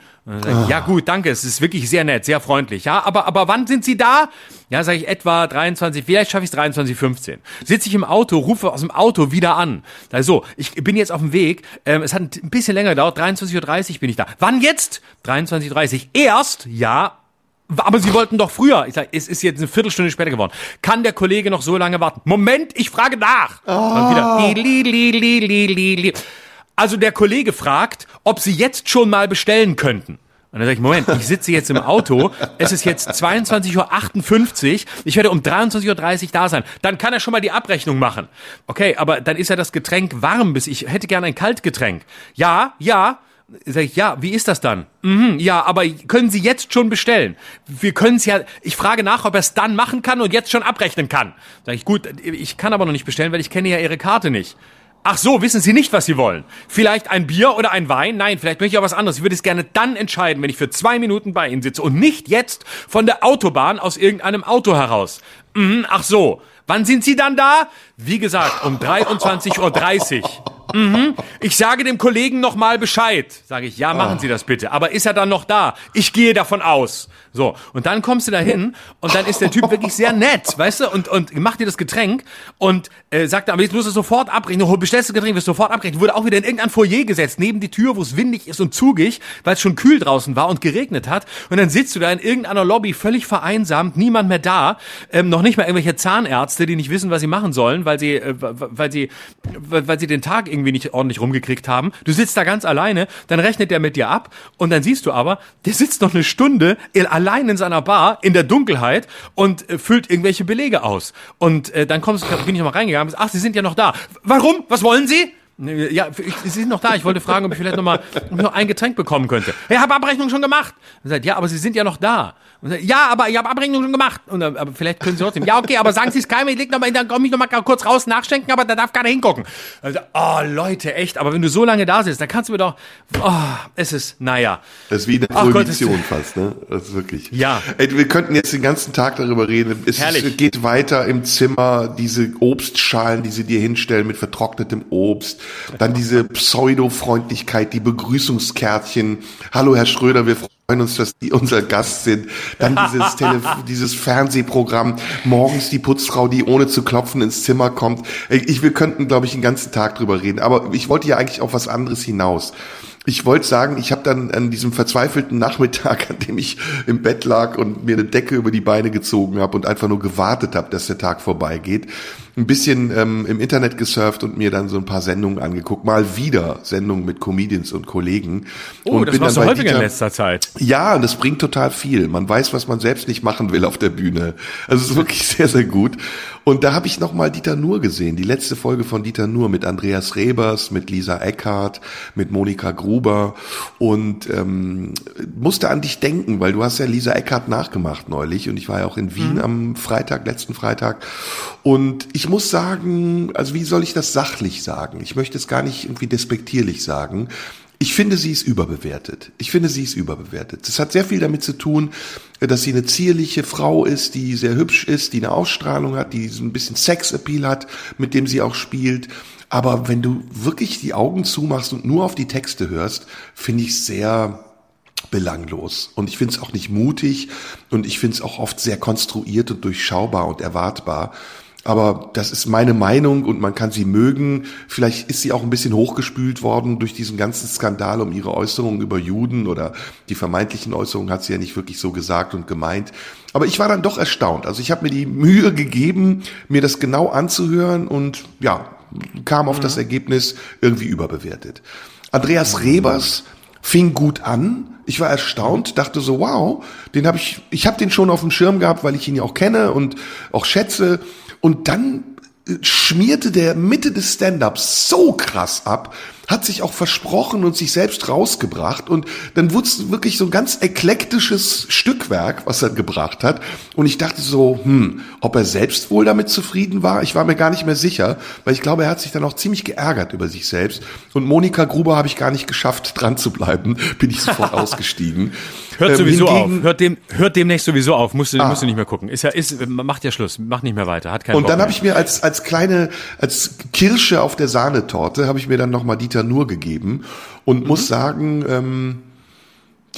Ja gut, danke, es ist wirklich sehr nett, sehr freundlich. Ja, aber, aber wann sind Sie da? Ja, sage ich etwa 23, vielleicht schaffe ich es 23.15. Sitze ich im Auto, rufe aus dem Auto wieder an. Also, ich bin jetzt auf dem Weg, ähm, es hat ein bisschen länger gedauert, 23.30 Uhr bin ich da. Wann jetzt? 23.30 Uhr. Erst? Ja, aber Sie wollten doch früher. Ich sage, es ist jetzt eine Viertelstunde später geworden. Kann der Kollege noch so lange warten? Moment, ich frage nach. Oh. Wieder, li, li, li, also der Kollege fragt, ob Sie jetzt schon mal bestellen könnten. Und dann sage ich, Moment, ich sitze jetzt im Auto, es ist jetzt 22.58 Uhr, ich werde um 23.30 Uhr da sein. Dann kann er schon mal die Abrechnung machen. Okay, aber dann ist ja das Getränk warm, bis ich hätte gerne ein Kaltgetränk. Ja, ja. Sag ich, ja, wie ist das dann? Mhm, ja, aber können Sie jetzt schon bestellen? Wir können es ja, ich frage nach, ob er es dann machen kann und jetzt schon abrechnen kann. Sag ich, gut, ich kann aber noch nicht bestellen, weil ich kenne ja Ihre Karte nicht. Ach so, wissen Sie nicht, was Sie wollen? Vielleicht ein Bier oder ein Wein? Nein, vielleicht möchte ich auch was anderes. Ich würde es gerne dann entscheiden, wenn ich für zwei Minuten bei Ihnen sitze und nicht jetzt von der Autobahn aus irgendeinem Auto heraus. Mhm, ach so. Wann sind Sie dann da? Wie gesagt, um 23.30 Uhr. Mhm. Ich sage dem Kollegen noch mal Bescheid. Sage ich, ja, machen Sie das bitte. Aber ist er dann noch da? Ich gehe davon aus. So, und dann kommst du da hin und dann ist der Typ wirklich sehr nett, weißt du, und, und macht dir das Getränk und äh, sagt, aber jetzt musst du sofort abbrechen, du bestellst das Getränk, wirst sofort abbrechen. Wurde auch wieder in irgendein Foyer gesetzt, neben die Tür, wo es windig ist und zugig, weil es schon kühl draußen war und geregnet hat. Und dann sitzt du da in irgendeiner Lobby, völlig vereinsamt, niemand mehr da, ähm, noch nicht mal irgendwelche Zahnärzte, die nicht wissen, was sie machen sollen, weil sie, äh, weil sie, weil sie den Tag irgendwie nicht ordentlich rumgekriegt haben. Du sitzt da ganz alleine, dann rechnet der mit dir ab und dann siehst du aber, der sitzt noch eine Stunde allein in seiner Bar in der Dunkelheit und äh, füllt irgendwelche Belege aus. Und äh, dann kommst, bin ich noch mal reingegangen. Ach, Sie sind ja noch da. Warum? Was wollen Sie? Ja, Sie sind noch da. Ich wollte fragen, ob ich vielleicht noch mal noch ein Getränk bekommen könnte. Ich habe Abrechnung schon gemacht. Und sagt, ja, aber Sie sind ja noch da. Und sagt, ja, aber ich habe Abrechnung schon gemacht. Und, aber vielleicht können Sie trotzdem. Ja, okay, aber sagen Sie es keinem. Ich leg noch mal, dann komme ich noch mal kurz raus nachschenken, aber da darf keiner hingucken. Also, oh Leute, echt. Aber wenn du so lange da sitzt, dann kannst du mir doch. Oh, es ist, naja. Das ist wie eine Prohibition fast, ne? Das ist wirklich. Ja. Ey, wir könnten jetzt den ganzen Tag darüber reden. Es Herrlich. geht weiter im Zimmer. Diese Obstschalen, die sie dir hinstellen mit vertrocknetem Obst dann diese Pseudo-Freundlichkeit, die Begrüßungskärtchen. Hallo, Herr Schröder, wir freuen uns, dass Sie unser Gast sind. Dann dieses, Tele dieses Fernsehprogramm. Morgens die Putzfrau, die ohne zu klopfen ins Zimmer kommt. Ich, wir könnten, glaube ich, den ganzen Tag drüber reden. Aber ich wollte ja eigentlich auf was anderes hinaus. Ich wollte sagen, ich habe dann an diesem verzweifelten Nachmittag, an dem ich im Bett lag und mir eine Decke über die Beine gezogen habe und einfach nur gewartet habe, dass der Tag vorbeigeht, ein bisschen ähm, im Internet gesurft und mir dann so ein paar Sendungen angeguckt. Mal wieder Sendungen mit Comedians und Kollegen. Oh, und das machst du häufiger in letzter Zeit. Ja, und das bringt total viel. Man weiß, was man selbst nicht machen will auf der Bühne. Also es ist wirklich sehr, sehr gut. Und da habe ich nochmal Dieter Nuhr gesehen, die letzte Folge von Dieter Nuhr mit Andreas Rebers, mit Lisa Eckhardt, mit Monika Gruber und ähm, musste an dich denken, weil du hast ja Lisa Eckhardt nachgemacht neulich und ich war ja auch in Wien mhm. am Freitag, letzten Freitag und ich muss sagen, also wie soll ich das sachlich sagen? Ich möchte es gar nicht irgendwie despektierlich sagen. Ich finde, sie ist überbewertet. Ich finde, sie ist überbewertet. Das hat sehr viel damit zu tun, dass sie eine zierliche Frau ist, die sehr hübsch ist, die eine Ausstrahlung hat, die so ein bisschen Sexappeal hat, mit dem sie auch spielt. Aber wenn du wirklich die Augen zumachst und nur auf die Texte hörst, finde ich sehr belanglos. Und ich finde es auch nicht mutig und ich finde es auch oft sehr konstruiert und durchschaubar und erwartbar. Aber das ist meine Meinung und man kann sie mögen. Vielleicht ist sie auch ein bisschen hochgespült worden durch diesen ganzen Skandal um ihre Äußerungen über Juden oder die vermeintlichen Äußerungen hat sie ja nicht wirklich so gesagt und gemeint. Aber ich war dann doch erstaunt. Also ich habe mir die Mühe gegeben, mir das genau anzuhören und ja, kam auf mhm. das Ergebnis irgendwie überbewertet. Andreas Rebers fing gut an, Ich war erstaunt, dachte so, wow, den habe ich, ich habe den schon auf dem Schirm gehabt, weil ich ihn ja auch kenne und auch schätze. Und dann schmierte der Mitte des Stand-ups so krass ab, hat sich auch versprochen und sich selbst rausgebracht und dann wurde es wirklich so ein ganz eklektisches Stückwerk, was er gebracht hat und ich dachte so, hm, ob er selbst wohl damit zufrieden war, ich war mir gar nicht mehr sicher, weil ich glaube, er hat sich dann auch ziemlich geärgert über sich selbst und Monika Gruber habe ich gar nicht geschafft, dran zu bleiben, bin ich sofort ausgestiegen. Hört ähm, sowieso auf. Hört, dem, hört demnächst sowieso auf. Musst du, ah. musst du nicht mehr gucken. Ist ja, ist, macht ja Schluss. Macht nicht mehr weiter. Hat keinen Und Bock dann habe ich mir als, als kleine, als Kirsche auf der Sahnetorte, habe ich mir dann nochmal Dieter Nur gegeben und mhm. muss sagen, ähm,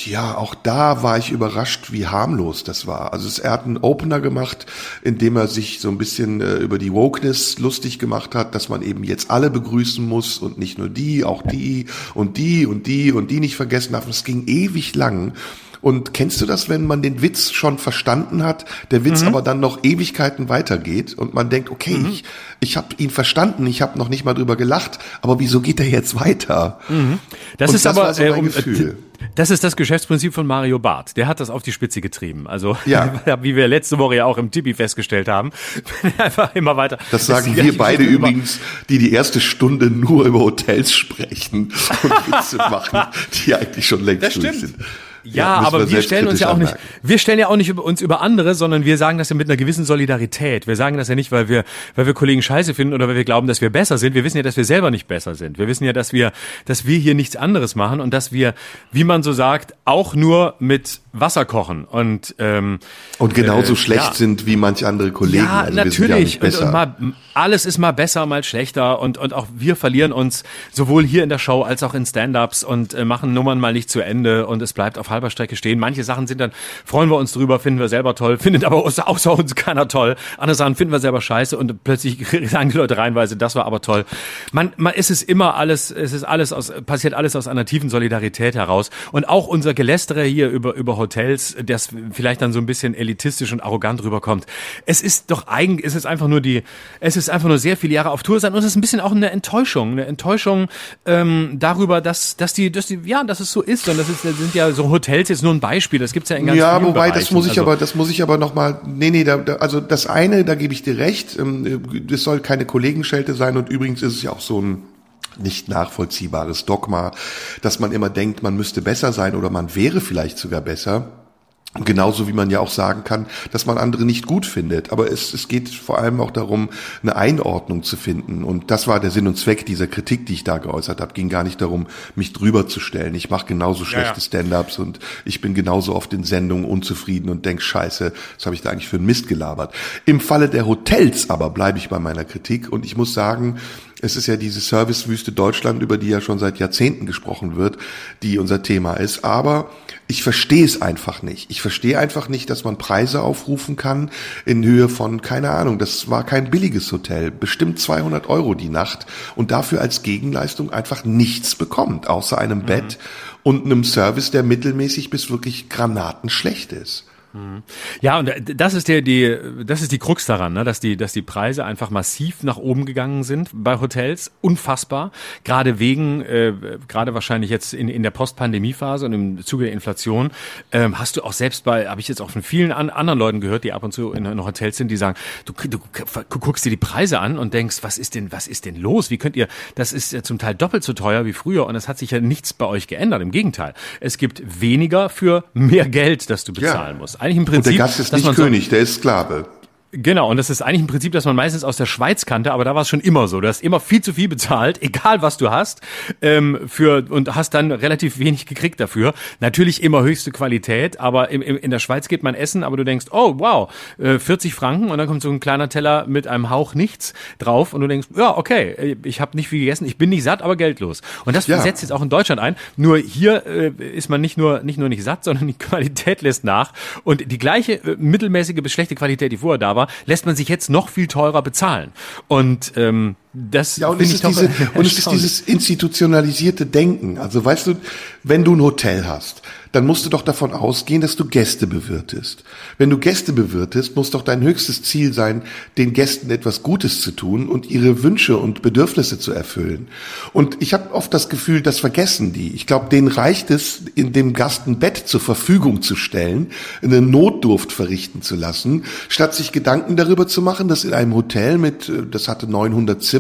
ja, auch da war ich überrascht, wie harmlos das war. Also es, er hat einen Opener gemacht, in dem er sich so ein bisschen äh, über die Wokeness lustig gemacht hat, dass man eben jetzt alle begrüßen muss und nicht nur die, auch die und die und die und die nicht vergessen darf. Es ging ewig lang. Und kennst du das, wenn man den Witz schon verstanden hat, der Witz mhm. aber dann noch Ewigkeiten weitergeht und man denkt, okay, mhm. ich, ich habe ihn verstanden, ich habe noch nicht mal drüber gelacht, aber wieso geht er jetzt weiter? Mhm. Das und ist das aber so äh, um, Gefühl. Das ist das Geschäftsprinzip von Mario Barth. Der hat das auf die Spitze getrieben. Also ja. wie wir letzte Woche ja auch im Tipi festgestellt haben, einfach immer weiter. Das sagen wir beide übrigens, die die erste Stunde nur über Hotels sprechen und Witze machen, die eigentlich schon längst durch sind. Ja, ja aber wir, wir stellen uns ja auch nicht, wir stellen ja auch nicht über uns über andere, sondern wir sagen das ja mit einer gewissen Solidarität. Wir sagen das ja nicht, weil wir, weil wir Kollegen scheiße finden oder weil wir glauben, dass wir besser sind. Wir wissen ja, dass wir selber nicht besser sind. Wir wissen ja, dass wir, dass wir hier nichts anderes machen und dass wir, wie man so sagt, auch nur mit Wasser kochen und ähm, und genauso äh, schlecht ja. sind wie manche andere Kollegen. Ja, also natürlich. Ja und, und mal, alles ist mal besser, mal schlechter und und auch wir verlieren uns sowohl hier in der Show als auch in Stand-ups und äh, machen Nummern mal nicht zu Ende und es bleibt auf halber Strecke stehen. Manche Sachen sind dann freuen wir uns drüber, finden wir selber toll, findet aber außer uns keiner toll. Andere Sachen finden wir selber scheiße und plötzlich sagen die Leute reinweise, das war aber toll. Man, man ist es immer alles, es ist alles aus passiert alles aus einer tiefen Solidarität heraus und auch unser Gelästere hier über über Hotels, das vielleicht dann so ein bisschen elitistisch und arrogant rüberkommt. Es ist doch eigentlich, es ist einfach nur die, es ist einfach nur sehr viele Jahre auf Tour sein und es ist ein bisschen auch eine Enttäuschung, eine Enttäuschung ähm, darüber, dass, dass die, dass die, ja, dass es so ist und das, ist, das sind ja so Hotels jetzt nur ein Beispiel, das gibt's ja in ganz Ja, wobei, Bereichen. das muss ich also, aber, das muss ich aber nochmal, nee, nee, da, da, also das eine, da gebe ich dir recht, ähm, das soll keine Kollegenschelte sein und übrigens ist es ja auch so ein nicht nachvollziehbares Dogma, dass man immer denkt, man müsste besser sein oder man wäre vielleicht sogar besser. Genauso wie man ja auch sagen kann, dass man andere nicht gut findet. Aber es, es geht vor allem auch darum, eine Einordnung zu finden. Und das war der Sinn und Zweck dieser Kritik, die ich da geäußert habe. Ging gar nicht darum, mich drüber zu stellen. Ich mache genauso schlechte ja. Stand-ups und ich bin genauso oft in Sendungen unzufrieden und denk, scheiße, was habe ich da eigentlich für einen Mist gelabert. Im Falle der Hotels aber bleibe ich bei meiner Kritik. Und ich muss sagen, es ist ja diese Servicewüste Deutschland, über die ja schon seit Jahrzehnten gesprochen wird, die unser Thema ist. Aber ich verstehe es einfach nicht. Ich verstehe einfach nicht, dass man Preise aufrufen kann in Höhe von, keine Ahnung, das war kein billiges Hotel, bestimmt 200 Euro die Nacht und dafür als Gegenleistung einfach nichts bekommt, außer einem mhm. Bett und einem Service, der mittelmäßig bis wirklich granatenschlecht ist. Mhm. Ja, und das ist der, die, das ist die Krux daran, ne? dass die, dass die Preise einfach massiv nach oben gegangen sind bei Hotels, unfassbar. Gerade wegen, äh, gerade wahrscheinlich jetzt in, in der Post-Pandemie-Phase und im Zuge der Inflation, ähm, hast du auch selbst bei, habe ich jetzt auch von vielen an, anderen Leuten gehört, die ab und zu in, in Hotels sind, die sagen, du, du, du guckst dir die Preise an und denkst, was ist denn, was ist denn los? Wie könnt ihr, das ist ja zum Teil doppelt so teuer wie früher und es hat sich ja nichts bei euch geändert. Im Gegenteil, es gibt weniger für mehr Geld, das du bezahlen ja. musst eigentlich im Prinzip. Und der Gast ist nicht König, der ist Sklave. Genau, und das ist eigentlich ein Prinzip, das man meistens aus der Schweiz kannte, aber da war es schon immer so. Du hast immer viel zu viel bezahlt, egal was du hast, ähm, für und hast dann relativ wenig gekriegt dafür. Natürlich immer höchste Qualität, aber im, im, in der Schweiz geht man essen, aber du denkst, oh wow, äh, 40 Franken und dann kommt so ein kleiner Teller mit einem Hauch nichts drauf und du denkst, ja okay, ich habe nicht viel gegessen, ich bin nicht satt, aber geldlos. Und das ja. setzt jetzt auch in Deutschland ein. Nur hier äh, ist man nicht nur nicht nur nicht satt, sondern die Qualität lässt nach und die gleiche äh, mittelmäßige bis schlechte Qualität, die vorher da war, lässt man sich jetzt noch viel teurer bezahlen. Und ähm, Das Ja, und es, ist diese, und es ist dieses institutionalisierte Denken. Also weißt du, wenn du ein Hotel hast, dann musst du doch davon ausgehen, dass du Gäste bewirtest. Wenn du Gäste bewirtest, muss doch dein höchstes Ziel sein, den Gästen etwas Gutes zu tun und ihre Wünsche und Bedürfnisse zu erfüllen. Und ich habe oft das Gefühl, das vergessen die. Ich glaube, denen reicht es, in dem Gast ein Bett zur Verfügung zu stellen, eine Notdurft verrichten zu lassen, statt sich Gedanken darüber zu machen, dass in einem Hotel mit, äh, das hatte 900 Zimmer,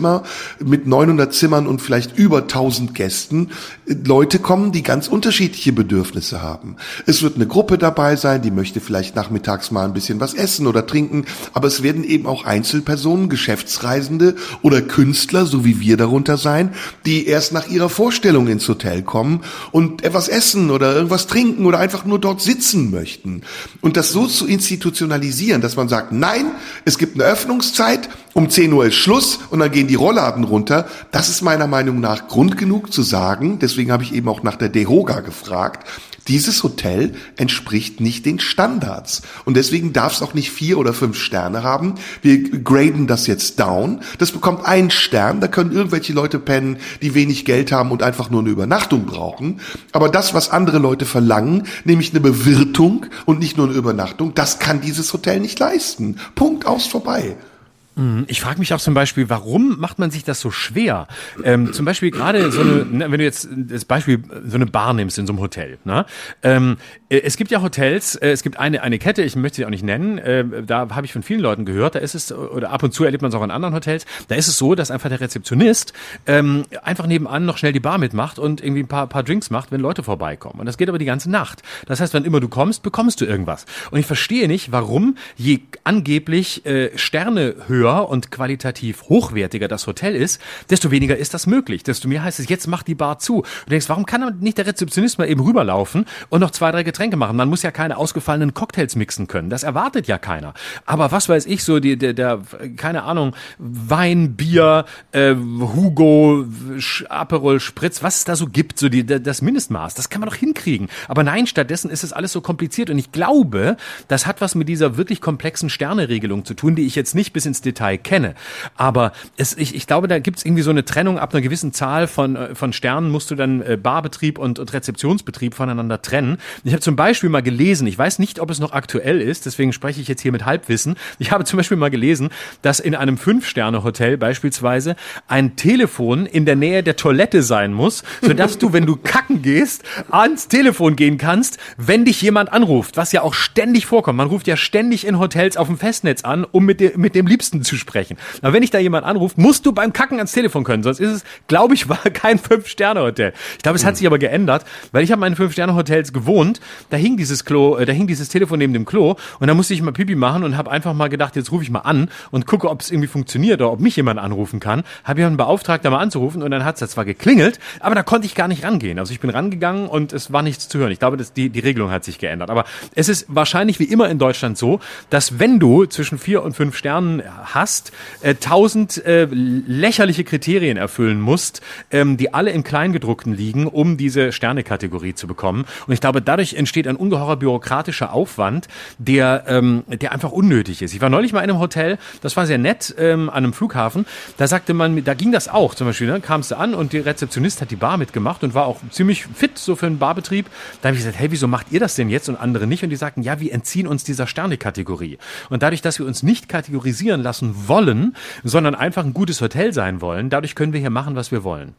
mit 900 Zimmern und vielleicht über 1000 Gästen Leute kommen, die ganz unterschiedliche Bedürfnisse haben. Es wird eine Gruppe dabei sein, die möchte vielleicht nachmittags mal ein bisschen was essen oder trinken, aber es werden eben auch Einzelpersonen, Geschäftsreisende oder Künstler, so wie wir darunter sein, die erst nach ihrer Vorstellung ins Hotel kommen und etwas essen oder irgendwas trinken oder einfach nur dort sitzen möchten. Und das so zu institutionalisieren, dass man sagt, nein, es gibt eine Öffnungszeit, um 10 Uhr ist Schluss und dann gehen die Rollladen runter, das ist meiner Meinung nach Grund genug zu sagen, deswegen habe ich eben auch nach der Dehoga gefragt, dieses Hotel entspricht nicht den Standards. Und deswegen darf es auch nicht vier oder fünf Sterne haben. Wir graden das jetzt down. Das bekommt einen Stern. Da können irgendwelche Leute pennen, die wenig Geld haben und einfach nur eine Übernachtung brauchen. Aber das, was andere Leute verlangen, nämlich eine Bewirtung und nicht nur eine Übernachtung, das kann dieses Hotel nicht leisten. Punkt aus vorbei. Ich frage mich auch zum Beispiel, warum macht man sich das so schwer? Ähm, zum Beispiel gerade so eine, ne, wenn du jetzt das Beispiel so eine Bar nimmst in so einem Hotel. Ne? Ähm, äh, es gibt ja Hotels, äh, es gibt eine eine Kette, ich möchte sie auch nicht nennen. Äh, da habe ich von vielen Leuten gehört. Da ist es oder ab und zu erlebt man es auch in anderen Hotels. Da ist es so, dass einfach der Rezeptionist ähm, einfach nebenan noch schnell die Bar mitmacht und irgendwie ein paar paar Drinks macht, wenn Leute vorbeikommen. Und das geht aber die ganze Nacht. Das heißt, wann immer du kommst, bekommst du irgendwas. Und ich verstehe nicht, warum je angeblich äh, Sterne höher und qualitativ hochwertiger das Hotel ist, desto weniger ist das möglich. Desto mehr heißt es, jetzt macht die Bar zu. Du denkst, warum kann nicht der Rezeptionist mal eben rüberlaufen und noch zwei, drei Getränke machen? Man muss ja keine ausgefallenen Cocktails mixen können. Das erwartet ja keiner. Aber was weiß ich, so die, der, der keine Ahnung, Wein, Bier, äh, Hugo, Aperol, Spritz, was es da so gibt, so die, das Mindestmaß, das kann man doch hinkriegen. Aber nein, stattdessen ist es alles so kompliziert. Und ich glaube, das hat was mit dieser wirklich komplexen Sterneregelung zu tun, die ich jetzt nicht bis ins Detail kenne. Aber es, ich, ich glaube, da gibt es irgendwie so eine Trennung ab einer gewissen Zahl von, äh, von Sternen musst du dann äh, Barbetrieb und, und Rezeptionsbetrieb voneinander trennen. Ich habe zum Beispiel mal gelesen, ich weiß nicht, ob es noch aktuell ist, deswegen spreche ich jetzt hier mit Halbwissen. Ich habe zum Beispiel mal gelesen, dass in einem Fünf-Sterne-Hotel beispielsweise ein Telefon in der Nähe der Toilette sein muss, sodass du, wenn du kacken gehst, ans Telefon gehen kannst, wenn dich jemand anruft, was ja auch ständig vorkommt. Man ruft ja ständig in Hotels auf dem Festnetz an, um mit, dem mit dem Liebsten zu sprechen. Aber wenn dich da jemand anruft, musst du beim Kacken ans Telefon können, sonst ist es, glaube ich, war kein Fünf-Sterne-Hotel. Ich glaube, es hat sich aber geändert, weil ich habe in Fünf-Sterne-Hotels gewohnt, da hing dieses Klo, äh, da hing dieses Telefon neben dem Klo und da musste ich mal Pipi machen und habe einfach mal gedacht, jetzt rufe ich mal an und gucke, ob es irgendwie funktioniert oder ob mich jemand anrufen kann. Habe jemanden beauftragt, da mal anzurufen und dann hat es zwar geklingelt, aber da konnte ich gar nicht rangehen. Also ich bin rangegangen und es war nichts zu hören. Ich glaube, dass die, die Regelung hat sich geändert. Aber es ist wahrscheinlich wie immer in Deutschland so, dass wenn du zwischen vier und fünf Sternen hast, äh, tausend äh, lächerliche Kriterien erfüllen musst, ähm, die alle im Kleingedruckten liegen, um diese Sternekategorie zu bekommen. Und ich glaube, dadurch entsteht ein ungeheurer bürokratischer Aufwand, der, ähm, der einfach unnötig ist. Ich war neulich mal in einem Hotel, das war sehr nett, ähm, an einem Flughafen. Da sagte man, da ging das auch. Zum Beispiel, ne, kamst du an und die Rezeptionist hat die Bar mitgemacht und war auch ziemlich fit so für einen Barbetrieb. Da habe ich gesagt, hey, wieso macht ihr das denn jetzt und andere nicht? Und die sagten, ja, wir entziehen uns dieser Sternekategorie. Und dadurch, dass wir uns nicht kategorisieren lassen wollen, sondern einfach ein gutes Hotel sein wollen, dadurch können wir hier machen, was wir wollen.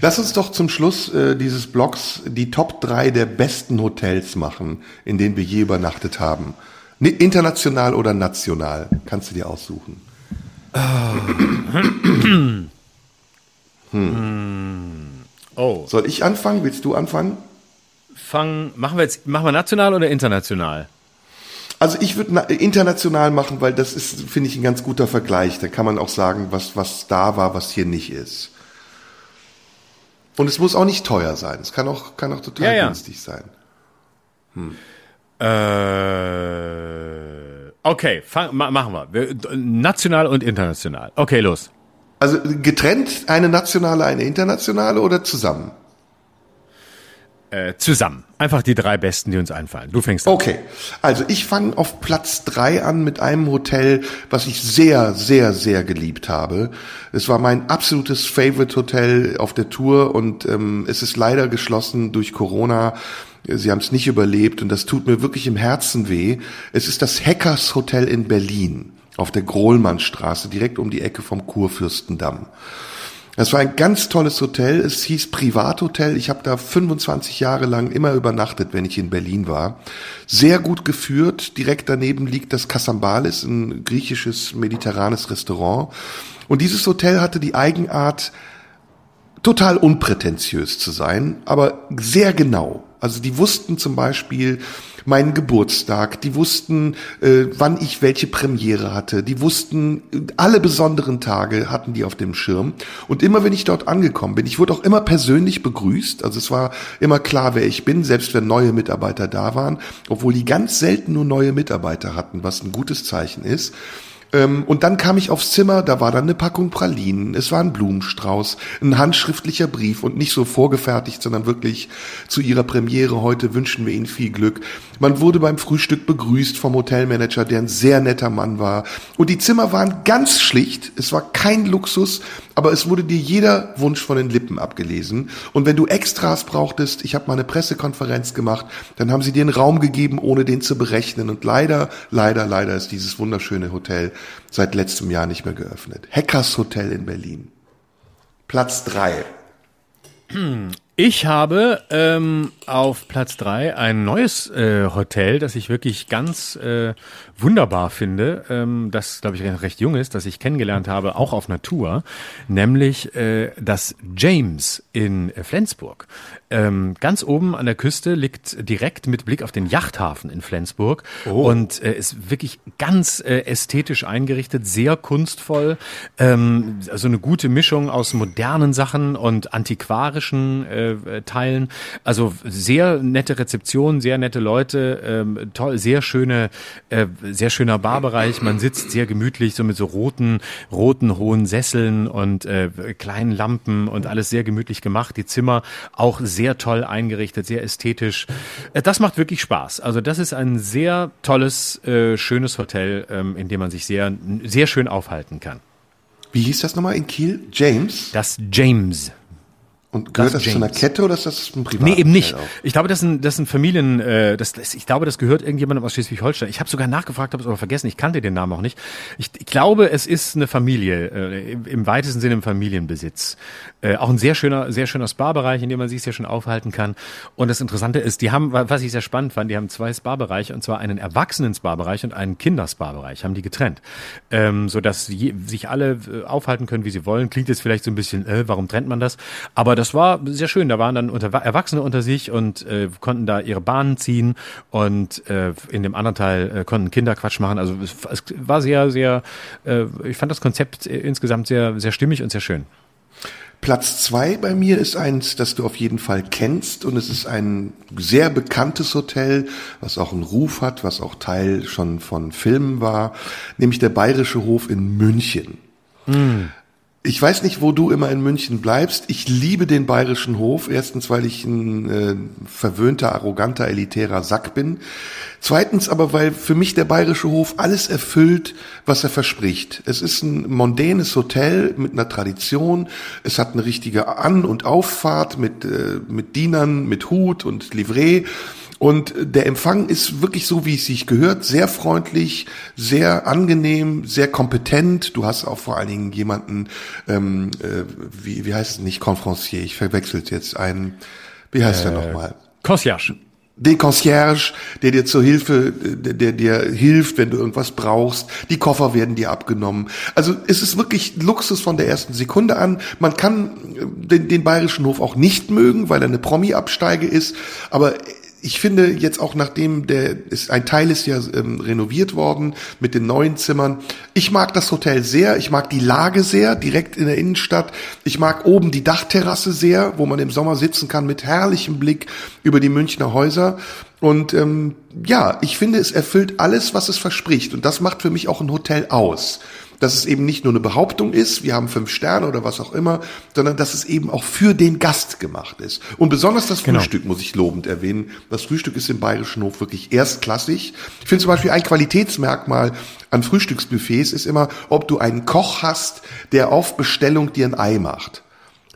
Lass uns doch zum Schluss äh, dieses Blogs die Top 3 der besten Hotels machen, in denen wir je übernachtet haben. Ne, international oder national? Kannst du dir aussuchen. Oh. Soll ich anfangen? Willst du anfangen? Fang, machen wir jetzt, machen wir national oder international? Also ich würde international machen, weil das ist, finde ich, ein ganz guter Vergleich. Da kann man auch sagen, was, was da war, was hier nicht ist. Und es muss auch nicht teuer sein. Es kann auch, kann auch total Ja, ja. günstig sein. Äh, okay, fang, ma, machen wir. wir. National und international. Okay, los. Also getrennt eine nationale, eine internationale oder zusammen? äh, zusammen. Einfach die drei besten, die uns einfallen. Du fängst an. Okay, also ich fange auf Platz drei an mit einem Hotel, was ich sehr, sehr, sehr geliebt habe. Es war mein absolutes Favorite Hotel auf der Tour und ähm, es ist leider geschlossen durch Corona. Sie haben es nicht überlebt und das tut mir wirklich im Herzen weh. Es ist das Hackers Hotel in Berlin auf der Grohlmannstraße, direkt um die Ecke vom Kurfürstendamm. Das war ein ganz tolles Hotel. Es hieß Privathotel. Ich habe da 25 Jahre lang immer übernachtet, wenn ich in Berlin war. Sehr gut geführt. Direkt daneben liegt das Kassambalis, ein griechisches mediterranes Restaurant. Und dieses Hotel hatte die Eigenart, total unprätentiös zu sein, aber sehr genau. Also die wussten zum Beispiel, meinen Geburtstag, die wussten, äh, wann ich welche Premiere hatte, die wussten, alle besonderen Tage hatten die auf dem Schirm. Und immer wenn ich dort angekommen bin, ich wurde auch immer persönlich begrüßt, also es war immer klar, wer ich bin, selbst wenn neue Mitarbeiter da waren, obwohl die ganz selten nur neue Mitarbeiter hatten, was ein gutes Zeichen ist. Ähm, und dann kam ich aufs Zimmer, da war dann eine Packung Pralinen, es war ein Blumenstrauß, ein handschriftlicher Brief und nicht so vorgefertigt, sondern wirklich zu ihrer Premiere heute wünschen wir Ihnen viel Glück. Man wurde beim Frühstück begrüßt vom Hotelmanager, der ein sehr netter Mann war. Und die Zimmer waren ganz schlicht, es war kein Luxus, aber es wurde dir jeder Wunsch von den Lippen abgelesen. Und wenn du Extras brauchtest, ich habe mal eine Pressekonferenz gemacht, dann haben sie dir einen Raum gegeben, ohne den zu berechnen. Und leider, leider, leider ist dieses wunderschöne Hotel seit letztem Jahr nicht mehr geöffnet. Hackers Hotel in Berlin. Platz drei. Ich habe ähm, auf Platz drei ein neues äh, Hotel, das ich wirklich ganz äh, wunderbar finde, ähm, das glaube ich recht jung ist, das ich kennengelernt habe, auch auf Natur, nämlich äh, das James in Flensburg. Ähm, ganz oben an der Küste liegt direkt mit Blick auf den Yachthafen in Flensburg oh. und äh, ist wirklich ganz äh, ästhetisch eingerichtet, sehr kunstvoll, ähm, also eine gute Mischung aus modernen Sachen und antiquarischen äh, Teilen. Also sehr nette Rezeption, sehr nette Leute, ähm, toll, sehr schöne äh, sehr schöner Barbereich. Man sitzt sehr gemütlich, so mit so roten, roten hohen Sesseln und äh, kleinen Lampen und alles sehr gemütlich gemacht. Die Zimmer auch sehr toll eingerichtet, sehr ästhetisch. Äh, das macht wirklich Spaß. Also das ist ein sehr tolles, äh, schönes Hotel, ähm, in dem man sich sehr, sehr schön aufhalten kann. Wie hieß das nochmal in Kiel? James? Das James. Und gehört das, das zu einer Kette oder ist das ein Privat? Nee, eben nicht. Ich glaube, das sind, das sind Familien, äh, das, das, ich glaube, das gehört irgendjemandem aus Schleswig-Holstein. Ich habe sogar nachgefragt, habe es aber vergessen, ich kannte den Namen auch nicht. Ich, ich glaube, es ist eine Familie, äh, im, im weitesten Sinne im Familienbesitz. Äh, auch ein sehr schöner, sehr schöner Spa-Bereich, in dem man sich sehr schön aufhalten kann. Und das Interessante ist, die haben, was ich sehr spannend fand, die haben zwei Spa-Bereiche, und zwar einen Erwachsenen-Spa-Bereich und einen Kinderspa-Bereich, haben die getrennt. Ähm, so dass je, sich alle äh, aufhalten können, wie sie wollen. Klingt jetzt vielleicht so ein bisschen, äh, warum trennt man das? Aber das war sehr schön. Da waren dann unter, Erwachsene unter sich und äh, konnten da ihre Bahnen ziehen und äh, in dem anderen Teil äh, konnten Kinder Quatsch machen. Also es, es war sehr, sehr, äh, ich fand das Konzept äh, insgesamt sehr, sehr stimmig und sehr schön. Platz zwei bei mir ist eins, das du auf jeden Fall kennst und es ist ein sehr bekanntes Hotel, was auch einen Ruf hat, was auch Teil schon von Filmen war, nämlich der Bayerische Hof in München. Mm. Ich weiß nicht, wo du immer in München bleibst. Ich liebe den bayerischen Hof. Erstens, weil ich ein äh, verwöhnter, arroganter, elitärer Sack bin. Zweitens aber, weil für mich der bayerische Hof alles erfüllt, was er verspricht. Es ist ein mondänes Hotel mit einer Tradition. Es hat eine richtige An- und Auffahrt mit, äh, mit Dienern, mit Hut und Livret. Und der Empfang ist wirklich so, wie es sich gehört, sehr freundlich, sehr angenehm, sehr kompetent. Du hast auch vor allen Dingen jemanden, ähm, äh, wie, wie heißt es nicht, Conferencier, ich verwechselt jetzt einen, wie heißt äh, der nochmal? Concierge den Concierge, der dir zur Hilfe, der, der dir hilft, wenn du irgendwas brauchst. Die Koffer werden dir abgenommen. Also es ist wirklich Luxus von der ersten Sekunde an. Man kann den, den Bayerischen Hof auch nicht mögen, weil er eine Promi-Absteige ist. Aber ich finde jetzt auch nachdem der ist ein Teil ist ja ähm, renoviert worden mit den neuen Zimmern. Ich mag das Hotel sehr, ich mag die Lage sehr, direkt in der Innenstadt. Ich mag oben die Dachterrasse sehr, wo man im Sommer sitzen kann mit herrlichem Blick über die Münchner Häuser. Und ähm, ja, ich finde, es erfüllt alles, was es verspricht. Und das macht für mich auch ein Hotel aus dass es eben nicht nur eine Behauptung ist, wir haben fünf Sterne oder was auch immer, sondern dass es eben auch für den Gast gemacht ist. Und besonders das genau. Frühstück muss ich lobend erwähnen. Das Frühstück ist im Bayerischen Hof wirklich erstklassig. Ich finde zum Beispiel ein Qualitätsmerkmal an Frühstücksbuffets ist immer, ob du einen Koch hast, der auf Bestellung dir ein Ei macht.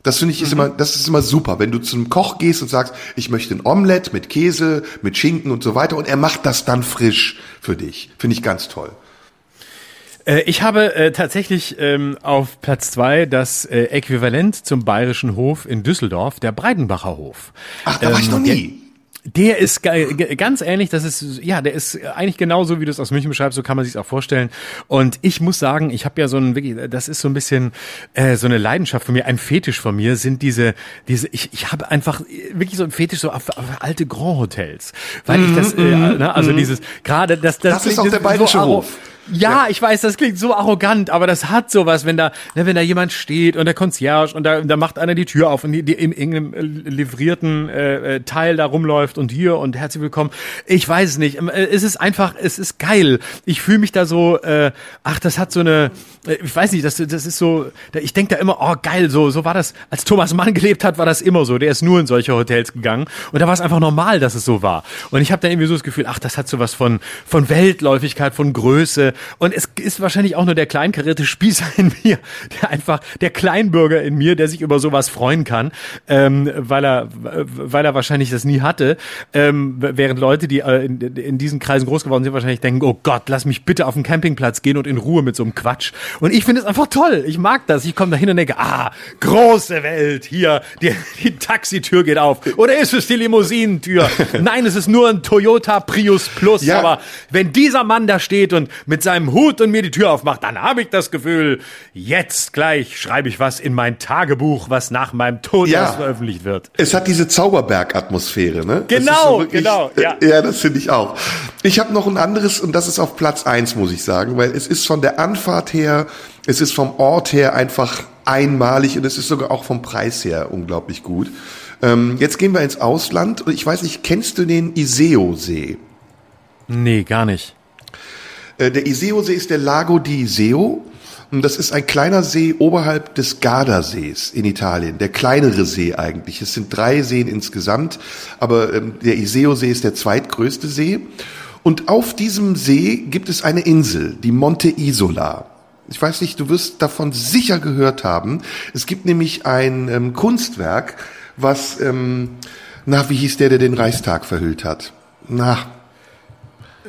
Das finde ich ist mhm. immer, das ist immer super, wenn du zum Koch gehst und sagst, ich möchte ein Omelett mit Käse, mit Schinken und so weiter und er macht das dann frisch für dich. Finde ich ganz toll. Äh, ich habe äh, tatsächlich ähm, auf Platz zwei das äh, Äquivalent zum Bayerischen Hof in Düsseldorf, der Breidenbacher Hof. Ach, da war ich noch ähm, nie. Der ist ganz ähnlich, das ist, ja, der ist eigentlich genauso, wie du es aus München beschreibst, so kann man sich auch vorstellen. Und ich muss sagen, ich habe ja so ein, wirklich, das ist so ein bisschen äh, so eine Leidenschaft von mir, ein Fetisch von mir, sind diese, diese, ich, ich habe einfach wirklich so ein Fetisch so auf, auf alte Grand Hotels. Weil ich das, äh, mhm, ne, also mhm. dieses, gerade das, das, das ist auch der bayerische so, Hof. Ja, ja, ich weiß, das klingt so arrogant, aber das hat sowas, wenn da, ne, wenn da jemand steht und der Concierge und da, da macht einer die Tür auf und die, die in irgendeinem äh, livrierten äh, äh, Teil da rumläuft und hier und herzlich willkommen. Ich weiß es nicht. Ähm, äh, es ist einfach, es ist geil. Ich fühle mich da so, äh, ach, das hat so eine, ich weiß nicht, das, das ist so, ich denke da immer, oh geil, so, so war das, als Thomas Mann gelebt hat, war das immer so. Der ist nur in solche Hotels gegangen und da war es einfach normal, dass es so war. Und ich habe dann irgendwie so das Gefühl, ach, das hat sowas von, von Weltläufigkeit, von Größe und es ist wahrscheinlich auch nur der kleinkarierte Spießer in mir, der einfach, der Kleinbürger in mir, der sich über sowas freuen kann, ähm, weil er, weil er wahrscheinlich das nie hatte. Ähm, während Leute, die äh, in, in diesen Kreisen groß geworden sind, wahrscheinlich denken, oh Gott, lass mich bitte auf den Campingplatz gehen und in Ruhe mit so einem Quatsch. Und ich finde es einfach toll. Ich mag das. Ich komme da hin und denke, ah, große Welt, hier, die, die Taxitür geht auf. Oder ist es die Limousinentür? Nein, es ist nur ein Toyota Prius Plus. Ja. Aber wenn dieser Mann da steht und mit seinem Hut und mir die Tür aufmacht, dann habe ich das Gefühl, jetzt gleich schreibe ich was in mein Tagebuch, was nach meinem Tod ja. veröffentlicht wird. Es hat diese Zauberberg-Atmosphäre, ne? Genau, so wirklich, genau. Ja, ja das finde ich auch. Ich habe noch ein anderes und das ist auf Platz eins, muss ich sagen, weil es ist von der Anfahrt her, es ist vom Ort her einfach einmalig und es ist sogar auch vom Preis her unglaublich gut. Ähm, jetzt gehen wir ins Ausland und ich weiß nicht, kennst du den Iseo-See? Nee, gar nicht. Äh, der Iseo-See ist der Lago di Iseo. Und das ist ein kleiner See oberhalb des Gardasees in Italien, der kleinere See eigentlich. Es sind drei Seen insgesamt, aber ähm, der Iseo-See ist der zweitgrößte See. Und auf diesem See gibt es eine Insel, die Monte Isola. Ich weiß nicht, du wirst davon sicher gehört haben. Es gibt nämlich ein ähm, Kunstwerk, was, ähm, na, wie hieß der, der den Reichstag verhüllt hat? Na.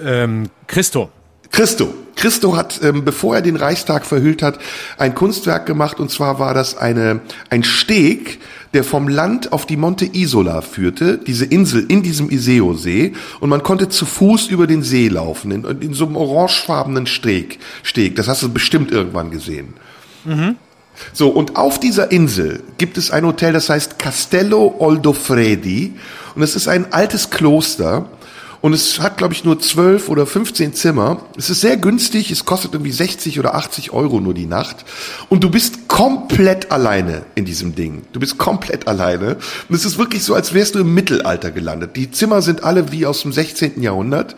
Ähm, Christo. Christo. Christo hat, ähm, bevor er den Reichstag verhüllt hat, ein Kunstwerk gemacht und zwar war das eine, ein Steg, der vom Land auf die Monte Isola führte, diese Insel in diesem Iseo-See und man konnte zu Fuß über den See laufen, in, in so einem orangefarbenen Steg, Steg. Das hast du bestimmt irgendwann gesehen. Mhm. So, und auf dieser Insel gibt es ein Hotel, das heißt Castello Oldofredi und es ist ein altes Kloster und es hat, glaube ich, nur 12 oder 15 Zimmer. Es ist sehr günstig, es kostet irgendwie 60 oder 80 Euro nur die Nacht. Und du bist komplett alleine in diesem Ding. Du bist komplett alleine. Und es ist wirklich so, als wärst du im Mittelalter gelandet. Die Zimmer sind alle wie aus dem 16. Jahrhundert.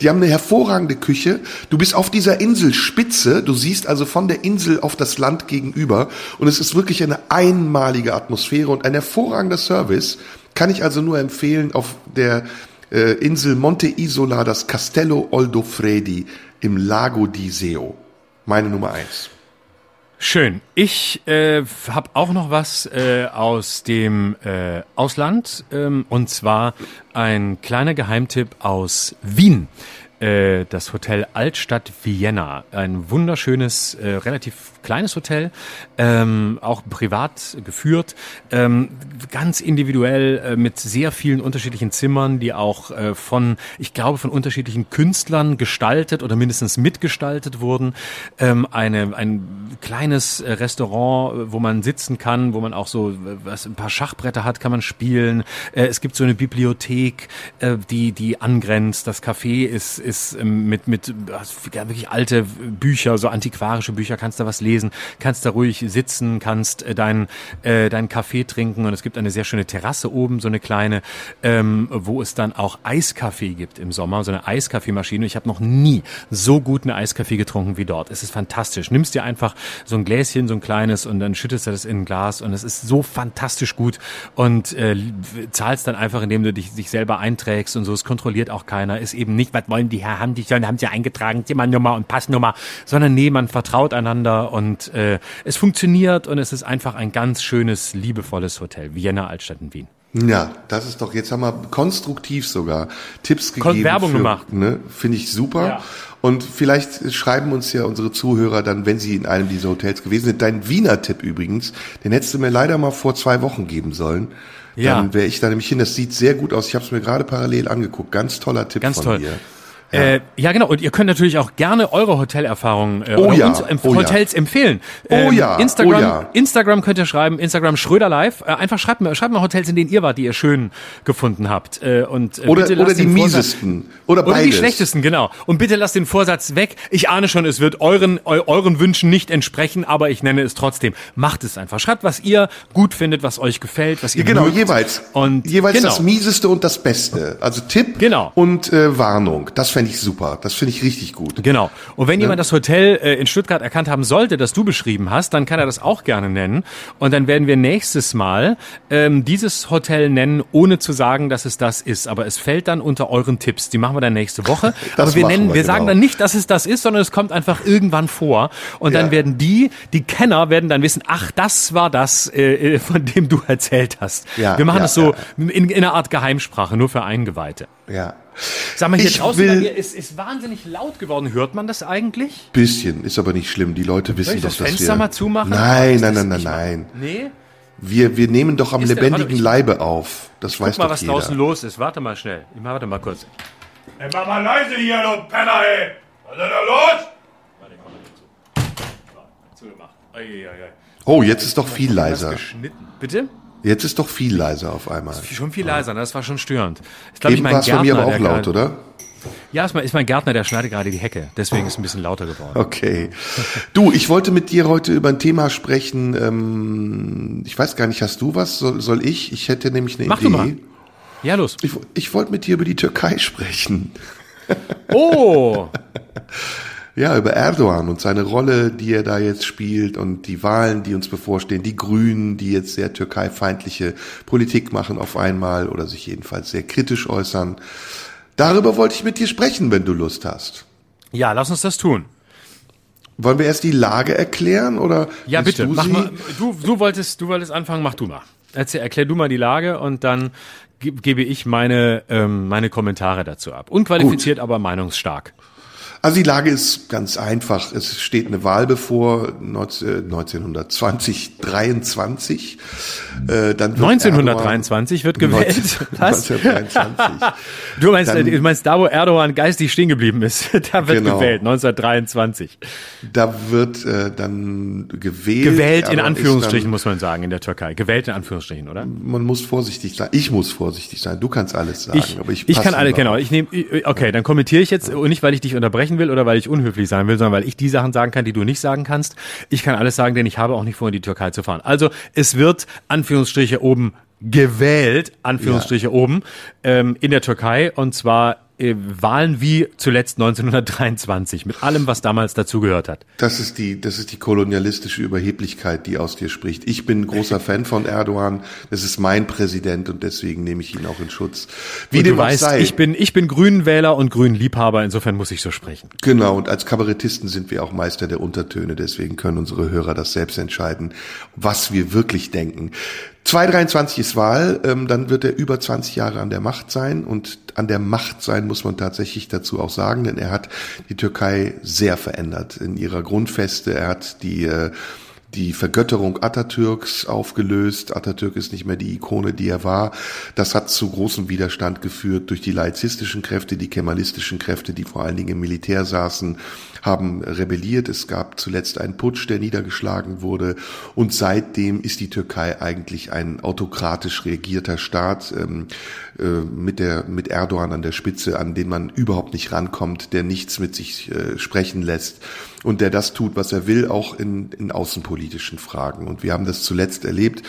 Die haben eine hervorragende Küche. Du bist auf dieser Inselspitze. Du siehst also von der Insel auf das Land gegenüber. Und es ist wirklich eine einmalige Atmosphäre und ein hervorragender Service. Kann ich also nur empfehlen auf der äh, Insel Monte Isola, das Castello Oldofredi im Lago di Seo. Meine Nummer eins. Schön. Ich äh, habe auch noch was äh, aus dem äh, Ausland ähm, und zwar ein kleiner Geheimtipp aus Wien. Äh, das Hotel Altstadt Vienna. Ein wunderschönes, äh, relativ kleines Hotel, ähm, auch privat geführt, ähm, ganz individuell äh, mit sehr vielen unterschiedlichen Zimmern, die auch äh, von, ich glaube, von unterschiedlichen Künstlern gestaltet oder mindestens mitgestaltet wurden. Ähm, eine, ein kleines äh, Restaurant, wo man sitzen kann, wo man auch so was, ein paar Schachbretter hat, kann man spielen. Äh, es gibt so eine Bibliothek, äh, die, die angrenzt. Das Café ist, ist ähm, mit, mit wirklich alte Bücher, so antiquarische Bücher, kannst du was lesen lesen, kannst da ruhig sitzen, kannst äh, deinen äh, deinen Kaffee trinken und es gibt eine sehr schöne Terrasse oben, so eine kleine, ähm, wo es dann auch Eiskaffee gibt im Sommer, so eine Eiskaffeemaschine. Ich habe noch nie so gut eine Eiskaffee getrunken wie dort. Es ist fantastisch. Nimmst dir einfach so ein Gläschen, so ein kleines und dann schüttest du das in ein Glas und es ist so fantastisch gut und äh, zahlst dann einfach, indem du dich, dich selber einträgst und so. Es kontrolliert auch keiner. Ist eben nicht, was wollen die Herr haben, die sollen, haben sie eingetragen, Zimmernummer und Passnummer, sondern nee, man vertraut einander und äh, es funktioniert und es ist einfach ein ganz schönes, liebevolles Hotel. Vienna Altstadt in Wien. Ja, das ist doch, jetzt haben wir konstruktiv sogar Tipps gegeben. Werbung für, gemacht. Ne, Finde ich super. Ja. Und vielleicht schreiben uns ja unsere Zuhörer dann, wenn sie in einem dieser Hotels gewesen sind. Dein Wiener Tipp übrigens, den hättest du mir leider mal vor zwei Wochen geben sollen. Ja. Dann wäre ich da nämlich hin. Das sieht sehr gut aus. Ich habe es mir gerade parallel angeguckt. Ganz toller Tipp Ganz von toll. dir. Ja. Äh, ja, genau. Und ihr könnt natürlich auch gerne eure Hotelerfahrungen äh, Oh oder ja, uns ähm, oh ja. Hotels empfehlen. Oh ja, Instagram, oh ja. Instagram könnt ihr schreiben, Instagram Schröder Live. Äh, einfach schreibt mir, schreibt mal Hotels, in denen ihr wart, die ihr schön gefunden habt. Äh, und äh, Oder, oder die miesesten. Oder Oder beides. die schlechtesten, genau. Und bitte lasst den Vorsatz weg. Ich ahne schon, es wird euren, eu, euren Wünschen nicht entsprechen, aber ich nenne es trotzdem. Macht es einfach. Schreibt, was ihr gut findet, was euch gefällt, was ihr Ja, genau, mögt. jeweils. Und jeweils genau. das Mieseste und das Beste. Also Tipp Genau. und äh, Warnung. Das fände ich super. Das finde ich richtig gut. Genau. Und wenn jemand das Hotel äh, in Stuttgart erkannt haben sollte, das du beschrieben hast, dann kann er das auch gerne nennen. Und dann werden wir nächstes Mal ähm, dieses Hotel nennen, ohne zu sagen, dass es das ist. Aber es fällt dann unter euren Tipps. Die machen wir dann nächste Woche. Das Aber wir nennen, wir, wir sagen genau. dann nicht, dass es das ist, sondern es kommt einfach irgendwann vor. Und dann Ja. werden die, die Kenner, werden dann wissen, ach, das war das, äh, äh, von dem du erzählt hast. Ja, wir machen ja, das so ja. in, in einer Art Geheimsprache, nur für Eingeweihte. Ja. Sag mal, hier Ich draußen will- bei mir ist, ist wahnsinnig laut geworden. Hört man das eigentlich? Bisschen, ist aber nicht schlimm. Die Leute wissen doch, das dass Fenster wir... mal zumachen? Nein, Ist nein, nein, nein, nein. Nee? Wir, wir nehmen doch am Ist der- lebendigen warte, ich- Leibe auf. Das weiß Guck mal, doch was jeder. draußen los ist. Warte mal schnell. Ich warte mal kurz. Ey, mach mal leise hier, du Penner, ey! Was ist denn da los? Warte, komm mal zu. Zugemacht. Oh, jetzt ist doch viel leiser. Bitte? Jetzt ist doch viel leiser auf einmal. Schon viel leiser, ne? das war schon störend. Ich glaube, ich mein es von mir aber auch Gärtner, laut, oder? Ja, ist mein, ist mein Gärtner, der schneidet gerade die Hecke. Deswegen ist es ein bisschen lauter geworden. Okay. Du, ich wollte mit dir heute über ein Thema sprechen. Ähm, ich weiß gar nicht, hast du was? Soll, soll ich? Ich hätte nämlich eine Mach Idee. du mal. Ja, los. Ich, ich wollte mit dir über die Türkei sprechen. Oh! Ja, über Erdogan und seine Rolle, die er da jetzt spielt und die Wahlen, die uns bevorstehen, die Grünen, die jetzt sehr türkeifeindliche Politik machen auf einmal oder sich jedenfalls sehr kritisch äußern. Darüber wollte ich mit dir sprechen, wenn du Lust hast. Ja, lass uns das tun. Wollen wir erst die Lage erklären oder Ja, bitte. du Mach mal, du, du wolltest, du wolltest anfangen, mach du mal. Erzähl, erklär du mal die Lage und dann ge- gebe ich meine, ähm, meine Kommentare dazu ab. Unqualifiziert, aber meinungsstark. Also die Lage ist ganz einfach. Es steht eine Wahl bevor 19, 1920, 23. Äh, dann wird 1923 wird Erdogan- gewählt. Was? 1923. Du meinst, Dann- äh, du meinst da, wo Erdogan geistig stehen geblieben ist, da wird Genau. gewählt, 1923. Da wird äh, dann gewählt. Gewählt in Anführungsstrichen, muss man sagen, in der Türkei. Gewählt in Anführungsstrichen, oder? Dann, man muss vorsichtig sein. Ich muss vorsichtig sein. Du kannst alles sagen. Ich, aber ich, ich kann alle, genau. Ich nehme, okay, dann kommentiere ich jetzt, und nicht, weil ich dich unterbrechen will oder weil ich unhöflich sein will, sondern weil ich die Sachen sagen kann, die du nicht sagen kannst. Ich kann alles sagen, denn ich habe auch nicht vor, in die Türkei zu fahren. Also, es wird, Anführungsstriche oben, gewählt, Anführungsstriche oben, ähm, in der Türkei, und zwar äh, Wahlen wie zuletzt 1923, mit allem, was damals dazugehört hat. Das ist die, das ist die kolonialistische Überheblichkeit, die aus dir spricht. Ich bin ein großer Fan von Erdogan. Das ist mein Präsident und deswegen nehme ich ihn auch in Schutz. Wie Und dem du weißt, sei. ich bin, ich bin Grünenwähler und Grünliebhaber, insofern muss ich so sprechen. Genau, und als Kabarettisten sind wir auch Meister der Untertöne, deswegen können unsere Hörer das selbst entscheiden, was wir wirklich denken. 223 ist Wahl, ähm, dann wird er über 20 Jahre an der Macht sein und an der Macht sein muss man tatsächlich dazu auch sagen, denn er hat die Türkei sehr verändert in ihrer Grundfeste. Er hat die äh, die Vergötterung Atatürks aufgelöst. Atatürk ist nicht mehr die Ikone, die er war. Das hat zu großem Widerstand geführt durch die laizistischen Kräfte, die kemalistischen Kräfte, die vor allen Dingen im Militär saßen, haben rebelliert. Es gab zuletzt einen Putsch, der niedergeschlagen wurde. Und seitdem ist die Türkei eigentlich ein autokratisch regierter Staat ähm, äh, mit, der, mit Erdogan an der Spitze, an den man überhaupt nicht rankommt, der nichts mit sich äh, sprechen lässt und der das tut, was er will, auch in, in außenpolitischen Fragen. Und wir haben das zuletzt erlebt,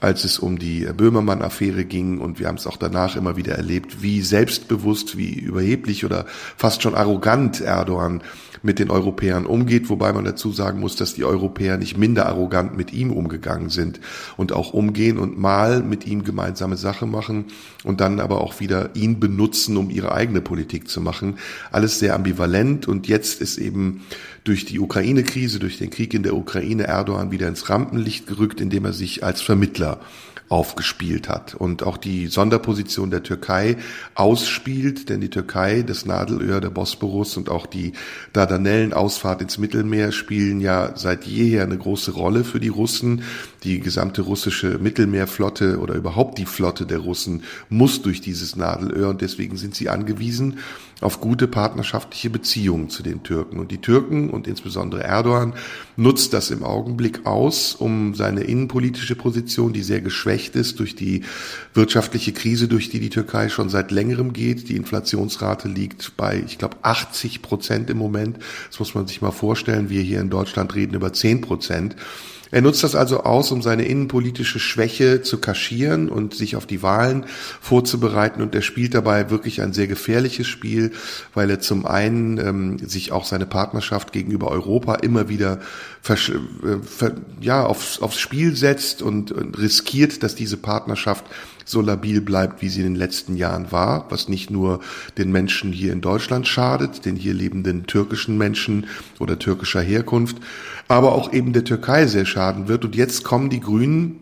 als es um die Böhmermann-Affäre ging und wir haben es auch danach immer wieder erlebt, wie selbstbewusst, wie überheblich oder fast schon arrogant Erdogan mit den Europäern umgeht, wobei man dazu sagen muss, dass die Europäer nicht minder arrogant mit ihm umgegangen sind und auch umgehen und mal mit ihm gemeinsame Sache machen und dann aber auch wieder ihn benutzen, um ihre eigene Politik zu machen. Alles sehr ambivalent und jetzt ist eben durch die Ukraine-Krise, durch den Krieg in der Ukraine Erdogan wieder ins Rampenlicht gerückt, indem er sich als Vermittler aufgespielt hat und auch die Sonderposition der Türkei ausspielt, denn die Türkei, das Nadelöhr der Bosporus und auch die Dardanellen-Ausfahrt ins Mittelmeer spielen ja seit jeher eine große Rolle für die Russen. Die gesamte russische Mittelmeerflotte oder überhaupt die Flotte der Russen muss durch dieses Nadelöhr und deswegen sind sie angewiesen auf gute partnerschaftliche Beziehungen zu den Türken. Und die Türken und insbesondere Erdogan nutzt das im Augenblick aus, um seine innenpolitische Position, die sehr geschwächt ist durch die wirtschaftliche Krise, durch die die Türkei schon seit längerem geht. Die Inflationsrate liegt bei, ich glaube, 80 Prozent im Moment. Das muss man sich mal vorstellen. Wir hier in Deutschland reden über 10 Prozent. Er nutzt das also aus, um seine innenpolitische Schwäche zu kaschieren und sich auf die Wahlen vorzubereiten. Und er spielt dabei wirklich ein sehr gefährliches Spiel, weil er zum einen ähm, sich auch seine Partnerschaft gegenüber Europa immer wieder äh, ja, aufs, aufs Spiel setzt und, und riskiert, dass diese Partnerschaft so labil bleibt, wie sie in den letzten Jahren war, was nicht nur den Menschen hier in Deutschland schadet, den hier lebenden türkischen Menschen oder türkischer Herkunft, aber auch eben der Türkei sehr schaden wird. Und jetzt kommen die Grünen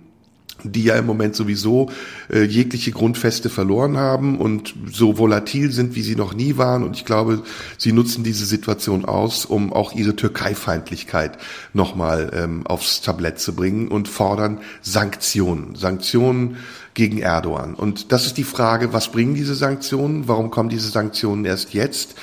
die ja im Moment sowieso äh, jegliche Grundfeste verloren haben und so volatil sind, wie sie noch nie waren. Und ich glaube, sie nutzen diese Situation aus, um auch ihre Türkeifeindlichkeit nochmal ähm, aufs Tablett zu bringen und fordern Sanktionen. Sanktionen gegen Erdogan. Und das ist die Frage, was bringen diese Sanktionen? Warum kommen diese Sanktionen erst jetzt?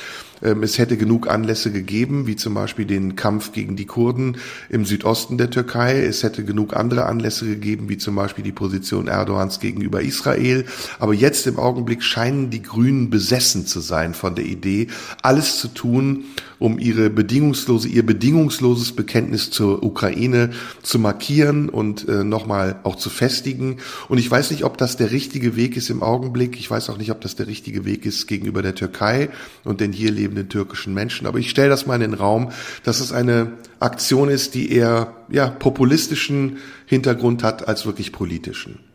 Ähm, es hätte genug Anlässe gegeben, wie zum Beispiel den Kampf gegen die Kurden im Südosten der Türkei. Es hätte genug andere Anlässe gegeben, wie zum Beispiel die Position Erdogans gegenüber Israel. Aber jetzt im Augenblick scheinen die Grünen besessen zu sein von der Idee, alles zu tun, um ihre bedingungslose, ihr bedingungsloses Bekenntnis zur Ukraine zu markieren und äh, nochmal auch zu festigen. Und ich weiß nicht, ob das der richtige Weg ist im Augenblick. Ich weiß auch nicht, ob das der richtige Weg ist gegenüber der Türkei und den hier lebenden türkischen Menschen. Aber ich stelle das mal in den Raum, dass es eine Aktion ist, die eher ja, populistischen Hintergrund hat als wirklich politischen.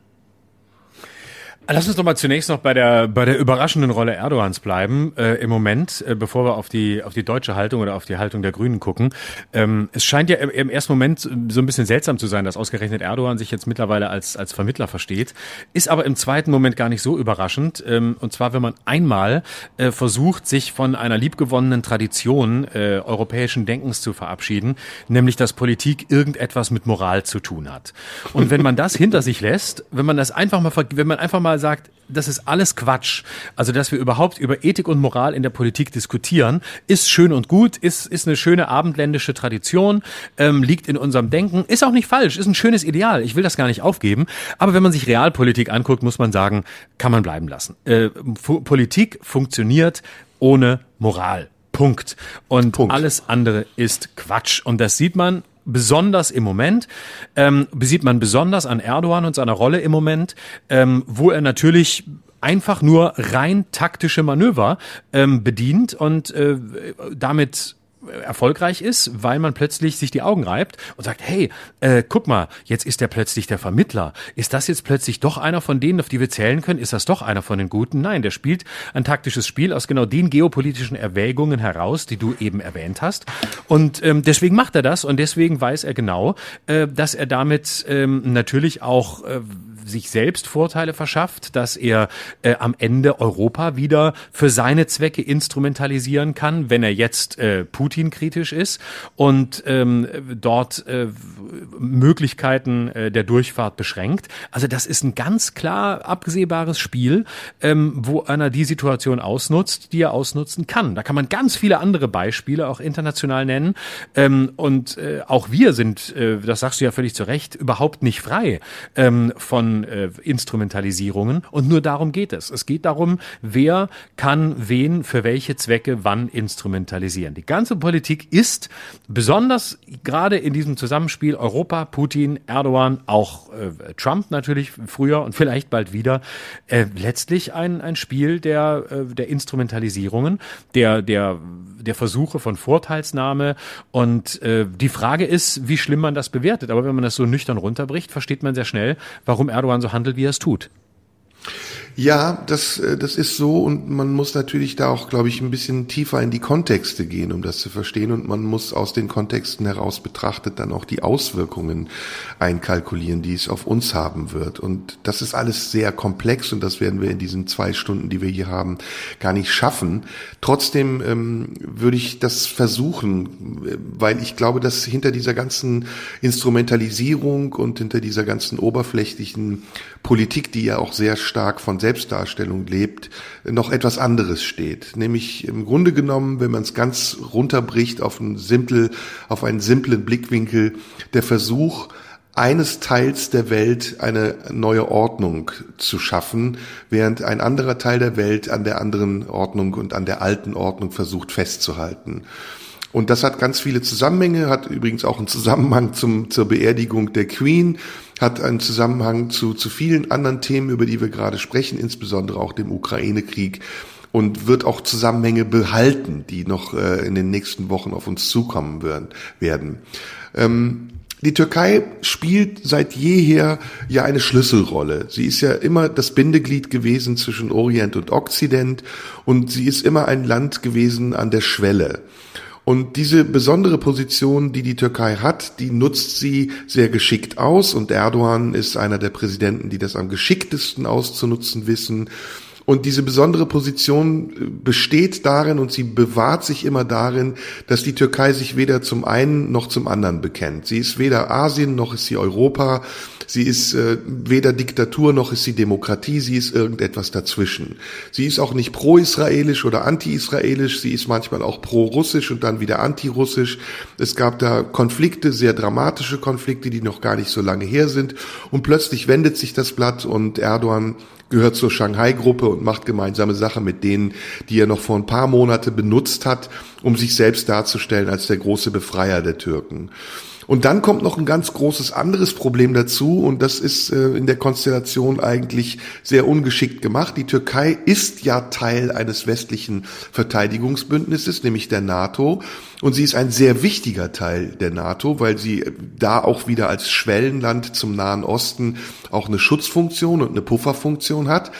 Lass uns doch mal zunächst noch bei der bei der überraschenden Rolle Erdogans bleiben äh, im Moment, äh, bevor wir auf die auf die deutsche Haltung oder auf die Haltung der Grünen gucken. Ähm, es scheint ja im, im, ersten Moment so ein bisschen seltsam zu sein, dass ausgerechnet Erdogan sich jetzt mittlerweile als als Vermittler versteht, ist aber im zweiten Moment gar nicht so überraschend. Ähm, und zwar, wenn man einmal äh, versucht, sich von einer liebgewonnenen Tradition äh, europäischen Denkens zu verabschieden, nämlich dass Politik irgendetwas mit Moral zu tun hat. Und wenn man das hinter sich lässt, wenn man das einfach mal wenn man einfach mal mal sagt, das ist alles Quatsch. Also, dass wir überhaupt über Ethik und Moral in der Politik diskutieren, ist schön und gut, ist, ist eine schöne abendländische Tradition, ähm, liegt in unserem Denken, ist auch nicht falsch, ist ein schönes Ideal. Ich will das gar nicht aufgeben. Aber wenn man sich Realpolitik anguckt, muss man sagen, kann man bleiben lassen. Äh, Politik funktioniert ohne Moral. Punkt. Und Punkt. alles andere ist Quatsch. Und das sieht man besonders im Moment, ähm, sieht man besonders an Erdogan und seiner Rolle im Moment, ähm, wo er natürlich einfach nur rein taktische Manöver ähm, bedient und äh, damit erfolgreich ist, weil man plötzlich sich die Augen reibt und sagt, hey, äh, guck mal, jetzt ist der plötzlich der Vermittler. Ist das jetzt plötzlich doch einer von denen, auf die wir zählen können? Ist das doch einer von den Guten? Nein, der spielt ein taktisches Spiel aus genau den geopolitischen Erwägungen heraus, die du eben erwähnt hast. Und ähm, deswegen macht er das und deswegen weiß er genau, äh, dass er damit ähm, natürlich auch äh, sich selbst Vorteile verschafft, dass er äh, am Ende Europa wieder für seine Zwecke instrumentalisieren kann, wenn er jetzt äh, Putin kritisch ist und ähm, dort äh, Möglichkeiten äh, der Durchfahrt beschränkt. Also das ist ein ganz klar absehbares Spiel, ähm, wo einer die Situation ausnutzt, die er ausnutzen kann. Da kann man ganz viele andere Beispiele auch international nennen. Ähm, und äh, auch wir sind, äh, das sagst du ja völlig zu Recht, überhaupt nicht frei ähm, von äh, Instrumentalisierungen. Und nur darum geht es. Es geht darum, wer kann wen für welche Zwecke wann instrumentalisieren. Die ganze Politik ist besonders gerade in diesem Zusammenspiel Europa, Putin, Erdogan, auch äh, Trump natürlich früher und vielleicht bald wieder, äh, letztlich ein, ein Spiel der, äh, der Instrumentalisierungen, der, der, der Versuche von Vorteilsnahme. Und äh, die Frage ist, wie schlimm man das bewertet. Aber wenn man das so nüchtern runterbricht, versteht man sehr schnell, warum Erdogan so handelt, wie er es tut. Ja, das, äh, das ist so und man muss natürlich da auch, glaube ich, ein bisschen tiefer in die Kontexte gehen, um das zu verstehen und man muss aus den Kontexten heraus betrachtet dann auch die Auswirkungen einkalkulieren, die es auf uns haben wird. Und das ist alles sehr komplex und das werden wir in diesen zwei Stunden, die wir hier haben, gar nicht schaffen. Trotzdem ähm, würde ich das versuchen, weil ich glaube, dass hinter dieser ganzen Instrumentalisierung und hinter dieser ganzen oberflächlichen Politik, die ja auch sehr stark von Selbstdarstellung lebt, noch etwas anderes steht. Nämlich im Grunde genommen, wenn man es ganz runterbricht auf einen simpel, auf einen simplen Blickwinkel, der Versuch, eines Teils der Welt eine neue Ordnung zu schaffen, während ein anderer Teil der Welt an der anderen Ordnung und an der alten Ordnung versucht festzuhalten. Und das hat ganz viele Zusammenhänge, hat übrigens auch einen Zusammenhang zum, zur Beerdigung der Queen, hat einen Zusammenhang zu, zu vielen anderen Themen, über die wir gerade sprechen, insbesondere auch dem Ukraine-Krieg und wird auch Zusammenhänge behalten, die noch äh, in den nächsten Wochen auf uns zukommen werden. werden. Ähm, die Türkei spielt seit jeher ja eine Schlüsselrolle. Sie ist ja immer das Bindeglied gewesen zwischen Orient und Okzident und sie ist immer ein Land gewesen an der Schwelle. Und diese besondere Position, die die Türkei hat, die nutzt sie sehr geschickt aus. Und Erdogan ist einer der Präsidenten, die das am geschicktesten auszunutzen wissen. Und diese besondere Position äh, besteht darin und sie bewahrt sich immer darin, dass die Türkei sich weder zum einen noch zum anderen bekennt. Sie ist weder Asien noch ist sie Europa. Sie ist äh, weder Diktatur noch ist sie Demokratie, sie ist irgendetwas dazwischen. Sie ist auch nicht pro-israelisch oder anti-israelisch, sie ist manchmal auch pro-russisch und dann wieder anti-russisch. Es gab da Konflikte, sehr dramatische Konflikte, die noch gar nicht so lange her sind. Und plötzlich wendet sich das Blatt und Erdogan gehört zur Shanghai-Gruppe und macht gemeinsame Sache mit denen, die er noch vor ein paar Monate benutzt hat, um sich selbst darzustellen als der große Befreier der Türken. Und dann kommt noch ein ganz großes anderes Problem dazu und das ist äh, in der Konstellation eigentlich sehr ungeschickt gemacht. Die Türkei ist ja Teil eines westlichen Verteidigungsbündnisses, nämlich der NATO. Und sie ist ein sehr wichtiger Teil der NATO, weil sie da auch wieder als Schwellenland zum Nahen Osten auch eine Schutzfunktion und eine Pufferfunktion hat.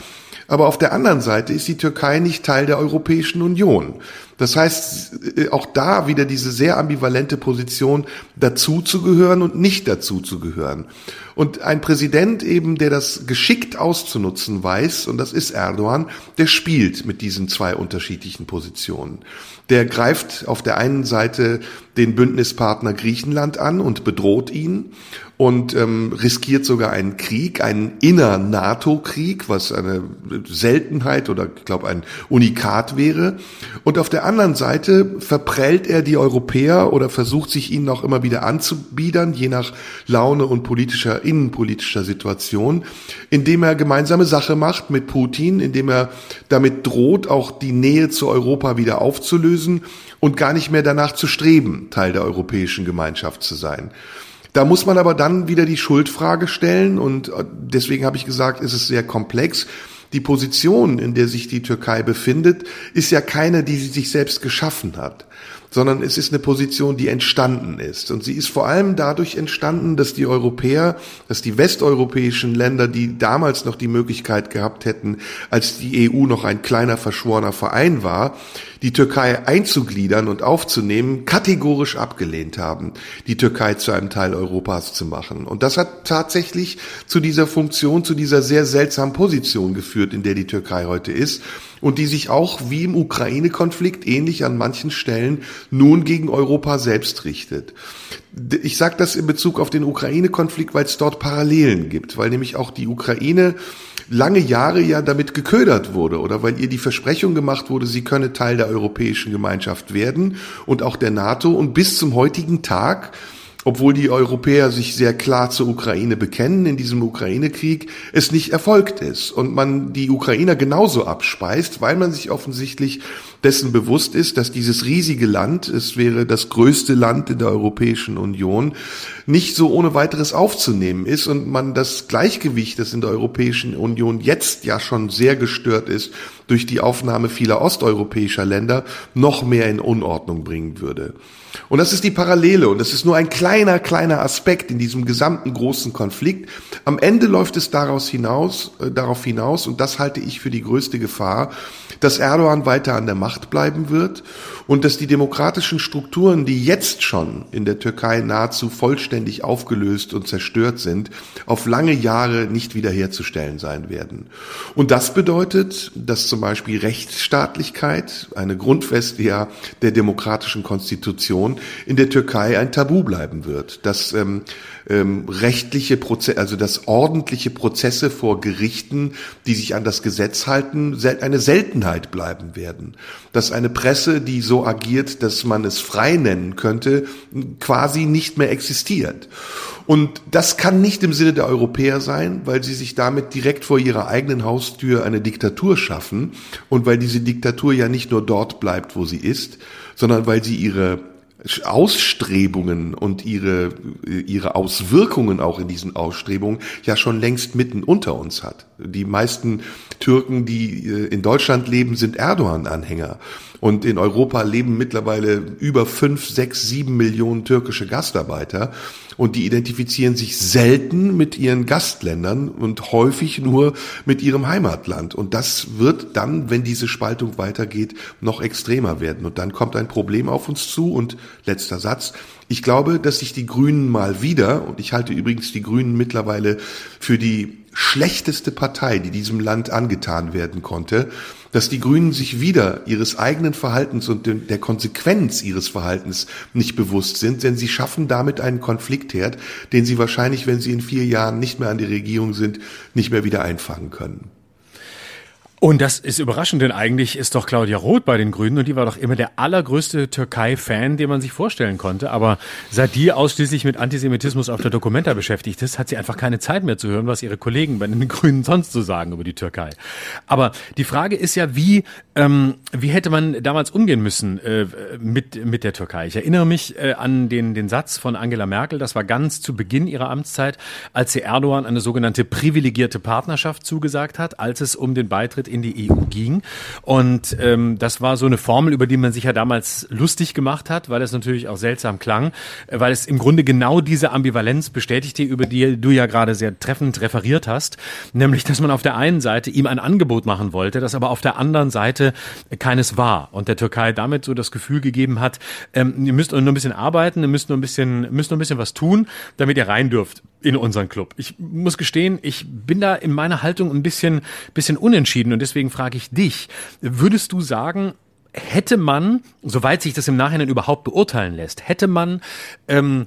Aber auf der anderen Seite ist die Türkei nicht Teil der Europäischen Union. Das heißt, äh, auch da wieder diese sehr ambivalente Position, dazu zu gehören und nicht dazu zu gehören. Und ein Präsident eben, der das geschickt auszunutzen weiß, und das ist Erdogan, der spielt mit diesen zwei unterschiedlichen Positionen. Der greift auf der einen Seite den Bündnispartner Griechenland an und bedroht ihn und ähm, riskiert sogar einen Krieg, einen inner-NATO-Krieg, was eine Seltenheit oder ich glaube ein Unikat wäre. Und auf der anderen Seite verprellt er die Europäer oder versucht sich ihnen auch immer wieder anzubiedern, je nach Laune und politischer, innenpolitischer Situation, indem er gemeinsame Sache macht mit Putin, indem er damit droht, auch die Nähe zu Europa wieder aufzulösen und gar nicht mehr danach zu streben, Teil der europäischen Gemeinschaft zu sein. Da muss man aber dann wieder die Schuldfrage stellen und äh, deswegen habe ich gesagt, ist es sehr komplex. Die Position, in der sich die Türkei befindet, ist ja keine, die sie sich selbst geschaffen hat sondern es ist eine Position, die entstanden ist. Und sie ist vor allem dadurch entstanden, dass die Europäer, dass die westeuropäischen Länder, die damals noch die Möglichkeit gehabt hätten, als die EU noch ein kleiner verschworener Verein war, die Türkei einzugliedern und aufzunehmen, kategorisch abgelehnt haben, die Türkei zu einem Teil Europas zu machen. Und das hat tatsächlich zu dieser Funktion, zu dieser sehr seltsamen Position geführt, in der die Türkei heute ist und die sich auch wie im Ukraine-Konflikt ähnlich an manchen Stellen nun gegen Europa selbst richtet. Ich sage das in Bezug auf den Ukraine-Konflikt, weil es dort Parallelen gibt, weil nämlich auch die Ukraine lange Jahre ja damit geködert wurde oder weil ihr die Versprechung gemacht wurde, sie könne Teil der europäischen Gemeinschaft werden und auch der NATO und bis zum heutigen Tag obwohl die Europäer sich sehr klar zur Ukraine bekennen in diesem Ukraine-Krieg, es nicht erfolgt ist und man die Ukrainer genauso abspeist, weil man sich offensichtlich dessen bewusst ist, dass dieses riesige Land, es wäre das größte Land in der Europäischen Union, nicht so ohne weiteres aufzunehmen ist und man das Gleichgewicht, das in der Europäischen Union jetzt ja schon sehr gestört ist, durch die Aufnahme vieler osteuropäischer Länder noch mehr in Unordnung bringen würde. Und das ist die Parallele und das ist nur ein kleiner, kleiner Aspekt in diesem gesamten großen Konflikt. Am Ende läuft es daraus hinaus, äh, darauf hinaus und das halte ich für die größte Gefahr, dass Erdogan weiter an der Macht bleiben wird und dass die demokratischen Strukturen, die jetzt schon in der Türkei nahezu vollständig aufgelöst und zerstört sind, auf lange Jahre nicht wiederherzustellen sein werden. Und das bedeutet, dass zum Beispiel Rechtsstaatlichkeit, eine Grundfeste der demokratischen Konstitution, in der Türkei ein Tabu bleiben wird, dass ähm, ähm, rechtliche Prozesse, also dass ordentliche Prozesse vor Gerichten, die sich an das Gesetz halten, eine Seltenheit bleiben werden. Dass eine Presse, die so agiert, dass man es frei nennen könnte, quasi nicht mehr existiert. Und das kann nicht im Sinne der Europäer sein, weil sie sich damit direkt vor ihrer eigenen Haustür eine Diktatur schaffen und weil diese Diktatur ja nicht nur dort bleibt, wo sie ist, sondern weil sie ihre Ausstrebungen und ihre, ihre Auswirkungen auch in diesen Ausstrebungen ja schon längst mitten unter uns hat. Die meisten Türken, die äh, in Deutschland leben, sind Erdogan-Anhänger. Und in Europa leben mittlerweile über fünf, sechs, sieben Millionen türkische Gastarbeiter. Und die identifizieren sich selten mit ihren Gastländern und häufig nur mit ihrem Heimatland. Und das wird dann, wenn diese Spaltung weitergeht, noch extremer werden. Und dann kommt ein Problem auf uns zu. Und letzter Satz. Ich glaube, dass sich die Grünen mal wieder, und ich halte übrigens die Grünen mittlerweile für die schlechteste Partei, die diesem Land angetan werden konnte, dass die Grünen sich wieder ihres eigenen Verhaltens und der Konsequenz ihres Verhaltens nicht bewusst sind, denn sie schaffen damit einen Konfliktherd, den sie wahrscheinlich, wenn sie in vier Jahren nicht mehr an die Regierung sind, nicht mehr wieder einfangen können. Und das ist überraschend, denn eigentlich ist doch Claudia Roth bei den Grünen und die war doch immer der allergrößte Türkei-Fan, den man sich vorstellen konnte. Aber seit die ausschließlich mit Antisemitismus auf der Dokumenta beschäftigt ist, hat sie einfach keine Zeit mehr zu hören, was ihre Kollegen bei den Grünen sonst so sagen über die Türkei. Aber die Frage ist ja, wie, ähm, wie hätte man damals umgehen müssen äh, mit, mit der Türkei? Ich erinnere mich äh, an den, den Satz von Angela Merkel, das war ganz zu Beginn ihrer Amtszeit, als sie Erdogan eine sogenannte privilegierte Partnerschaft zugesagt hat, als es um den Beitritt in die EU ging. Und ähm, das war so eine Formel, über die man sich ja damals lustig gemacht hat, weil es natürlich auch seltsam klang, äh, weil es im Grunde genau diese Ambivalenz bestätigte, über die du ja gerade sehr treffend referiert hast, nämlich, dass man auf der einen Seite ihm ein Angebot machen wollte, das aber auf der anderen Seite keines war. Und der Türkei damit so das Gefühl gegeben hat, ähm, ihr müsst nur ein bisschen arbeiten, ihr müsst nur ein bisschen, müsst nur ein bisschen was tun, damit ihr rein dürft in unseren Club. Ich muss gestehen, ich bin da in meiner Haltung ein bisschen, bisschen unentschieden und deswegen frage ich dich, würdest du sagen, hätte man, soweit sich das im Nachhinein überhaupt beurteilen lässt, hätte man ähm,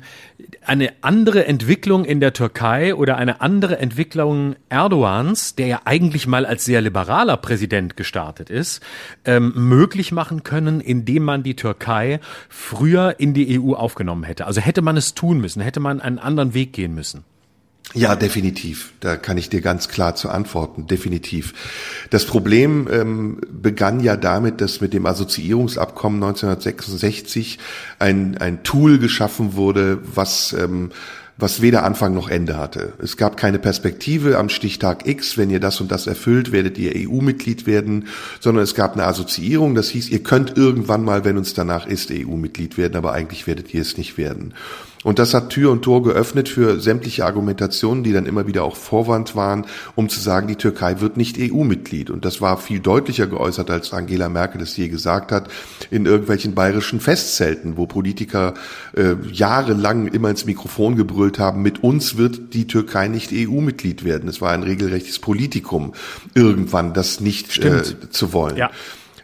eine andere Entwicklung in der Türkei oder eine andere Entwicklung Erdogans, der ja eigentlich mal als sehr liberaler Präsident gestartet ist, ähm, möglich machen können, indem man die Türkei früher in die EU aufgenommen hätte? Also hätte man es tun müssen, hätte man einen anderen Weg gehen müssen? Ja, definitiv. Da kann ich dir ganz klar zu antworten. Definitiv. Das Problem ähm, begann ja damit, dass mit dem Assoziierungsabkommen 1966 ein, ein Tool geschaffen wurde, was ähm, was weder Anfang noch Ende hatte. Es gab keine Perspektive am Stichtag X, wenn ihr das und das erfüllt, werdet ihr EU-Mitglied werden, sondern es gab eine Assoziierung, das hieß, ihr könnt irgendwann mal, wenn uns danach ist, EU-Mitglied werden, aber eigentlich werdet ihr es nicht werden. Und das hat Tür und Tor geöffnet für sämtliche Argumentationen, die dann immer wieder auch Vorwand waren, um zu sagen, die Türkei wird nicht EU-Mitglied. Und das war viel deutlicher geäußert, als Angela Merkel es je gesagt hat, in irgendwelchen bayerischen Festzelten, wo Politiker äh, jahrelang immer ins Mikrofon gebrüllt haben, mit uns wird die Türkei nicht EU-Mitglied werden. Es war ein regelrechtes Politikum, irgendwann das nicht äh, zu wollen. Ja.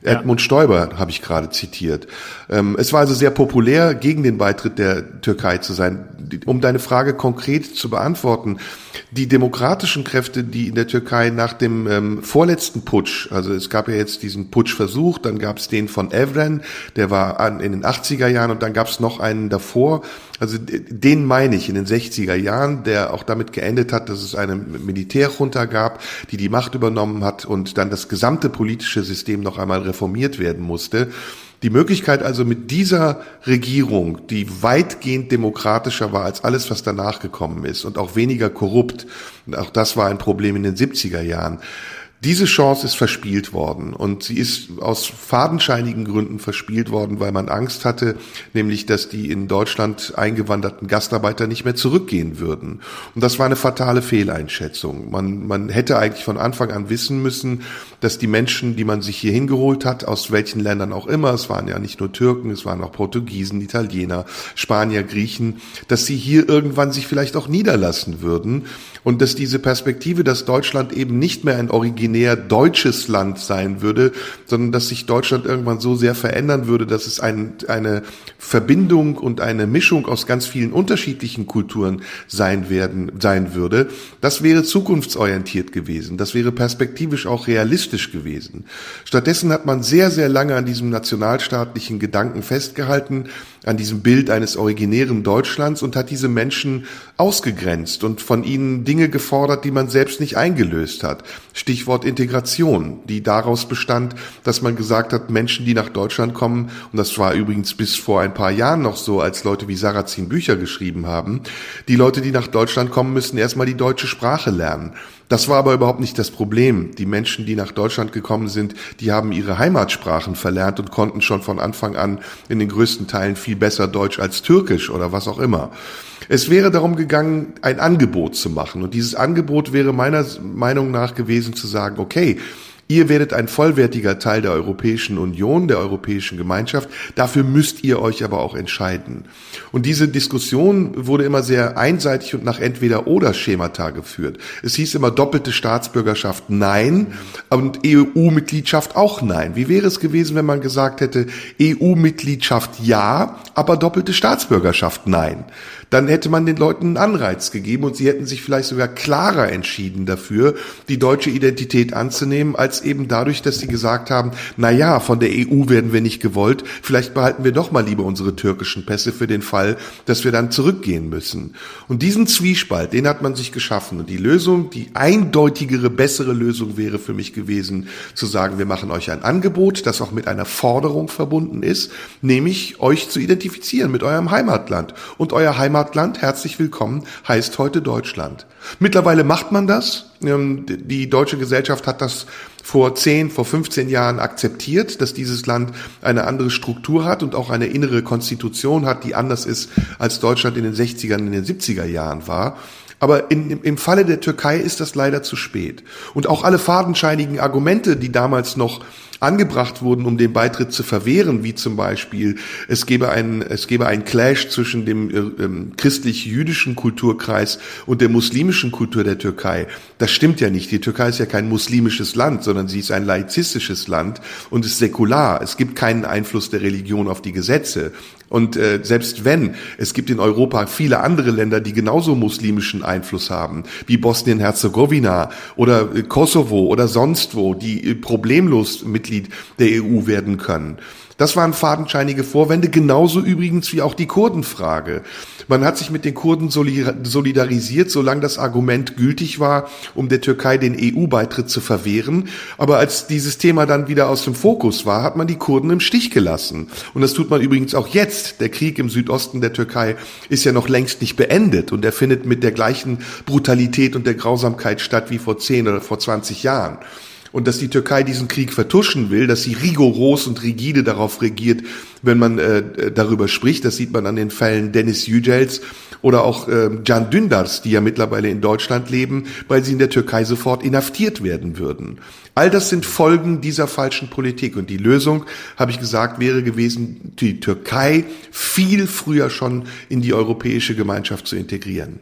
Edmund Stoiber habe ich gerade zitiert. Ähm, es war also sehr populär, gegen den Beitritt der Türkei zu sein. Um deine Frage konkret zu beantworten, die demokratischen Kräfte, die in der Türkei nach dem ähm, vorletzten Putsch, also es gab ja jetzt diesen Putschversuch, dann gab es den von Evren, der war an, in den 80er Jahren und dann gab es noch einen davor. Also den meine ich in den 60er Jahren, der auch damit geendet hat, dass es eine Militärjunta gab, die die Macht übernommen hat und dann das gesamte politische System noch einmal reformiert werden musste. Die Möglichkeit also mit dieser Regierung, die weitgehend demokratischer war als alles, was danach gekommen ist und auch weniger korrupt, und auch das war ein Problem in den 70er Jahren, diese Chance ist verspielt worden und sie ist aus fadenscheinigen Gründen verspielt worden, weil man Angst hatte, nämlich dass die in Deutschland eingewanderten Gastarbeiter nicht mehr zurückgehen würden. Und das war eine fatale Fehleinschätzung. Man, man hätte eigentlich von Anfang an wissen müssen, dass die Menschen, die man sich hier hingeholt hat, aus welchen Ländern auch immer, es waren ja nicht nur Türken, es waren auch Portugiesen, Italiener, Spanier, Griechen, dass sie hier irgendwann sich vielleicht auch niederlassen würden und dass diese Perspektive, dass Deutschland eben nicht mehr ein originär deutsches Land sein würde, sondern dass sich Deutschland irgendwann so sehr verändern würde, dass es ein, eine Verbindung und eine Mischung aus ganz vielen unterschiedlichen Kulturen sein werden, sein würde, das wäre zukunftsorientiert gewesen. Das wäre perspektivisch auch realistisch gewesen. Stattdessen hat man sehr, sehr lange an diesem nationalstaatlichen Gedanken festgehalten, an diesem Bild eines originären Deutschlands und hat diese Menschen ausgegrenzt und von ihnen Dinge gefordert, die man selbst nicht eingelöst hat. Stichwort Integration, die daraus bestand, dass man gesagt hat, Menschen, die nach Deutschland kommen, und das war übrigens bis vor ein paar Jahren noch so, als Leute wie Sarrazin Bücher geschrieben haben, die Leute, die nach Deutschland kommen, müssen erstmal die deutsche Sprache lernen. Das war aber überhaupt nicht das Problem. Die Menschen, die nach Deutschland gekommen sind, die haben ihre Heimatsprachen verlernt und konnten schon von Anfang an in den größten Teilen viel besser Deutsch als Türkisch oder was auch immer. Es wäre darum gegangen, ein Angebot zu machen. Und dieses Angebot wäre meiner Meinung nach gewesen zu sagen, okay, Ihr werdet ein vollwertiger Teil der Europäischen Union, der Europäischen Gemeinschaft. Dafür müsst ihr euch aber auch entscheiden. Und diese Diskussion wurde immer sehr einseitig und nach entweder oder Schemata geführt. Es hieß immer doppelte Staatsbürgerschaft nein und EU-Mitgliedschaft auch nein. Wie wäre es gewesen, wenn man gesagt hätte EU-Mitgliedschaft ja, aber doppelte Staatsbürgerschaft nein? Dann hätte man den Leuten einen Anreiz gegeben und sie hätten sich vielleicht sogar klarer entschieden dafür, die deutsche Identität anzunehmen, als eben dadurch, dass sie gesagt haben, na ja, von der EU werden wir nicht gewollt, vielleicht behalten wir doch mal lieber unsere türkischen Pässe für den Fall, dass wir dann zurückgehen müssen. Und diesen Zwiespalt, den hat man sich geschaffen und die Lösung, die eindeutigere, bessere Lösung wäre für mich gewesen, zu sagen, wir machen euch ein Angebot, das auch mit einer Forderung verbunden ist, nämlich euch zu identifizieren mit eurem Heimatland und euer Heimatland Heimatland, herzlich willkommen, heißt heute Deutschland. Mittlerweile macht man das. Ähm, die deutsche Gesellschaft hat das vor 10, vor 15 Jahren akzeptiert, dass dieses Land eine andere Struktur hat und auch eine innere Konstitution hat, die anders ist, als Deutschland in den 60er und in den 70er Jahren war. Aber in, im Falle der Türkei ist das leider zu spät. Und auch alle fadenscheinigen Argumente, die damals noch angebracht wurden, um den Beitritt zu verwehren, wie zum Beispiel es gebe einen, es gebe einen Clash zwischen dem äh, ähm, christlich-jüdischen Kulturkreis und der muslimischen Kultur der Türkei. Das stimmt ja nicht. Die Türkei ist ja kein muslimisches Land, sondern sie ist ein laizistisches Land und ist säkular. Es gibt keinen Einfluss der Religion auf die Gesetze. Und äh, selbst wenn, es gibt in Europa viele andere Länder, die genauso muslimischen Einfluss haben, wie Bosnien-Herzegowina oder äh, Kosovo oder sonst wo, die äh, problemlos Mitglied der EU werden können. Das waren fadenscheinige Vorwände, genauso übrigens wie auch die Kurdenfrage. Man hat sich mit den Kurden solidarisiert, solange das Argument gültig war, um der Türkei den EU-Beitritt zu verwehren. Aber als dieses Thema dann wieder aus dem Fokus war, hat man die Kurden im Stich gelassen. Und das tut man übrigens auch jetzt. Der Krieg im Südosten der Türkei ist ja noch längst nicht beendet und er findet mit der gleichen Brutalität und der Grausamkeit statt wie vor zehn oder vor 20 Jahren und dass die Türkei diesen Krieg vertuschen will, dass sie rigoros und rigide darauf regiert, wenn man äh, darüber spricht. Das sieht man an den Fällen Dennis Yücels oder auch äh, Can Dündars, die ja mittlerweile in Deutschland leben, weil sie in der Türkei sofort inhaftiert werden würden. All das sind Folgen dieser falschen Politik. Und die Lösung, habe ich gesagt, wäre gewesen, die Türkei viel früher schon in die europäische Gemeinschaft zu integrieren.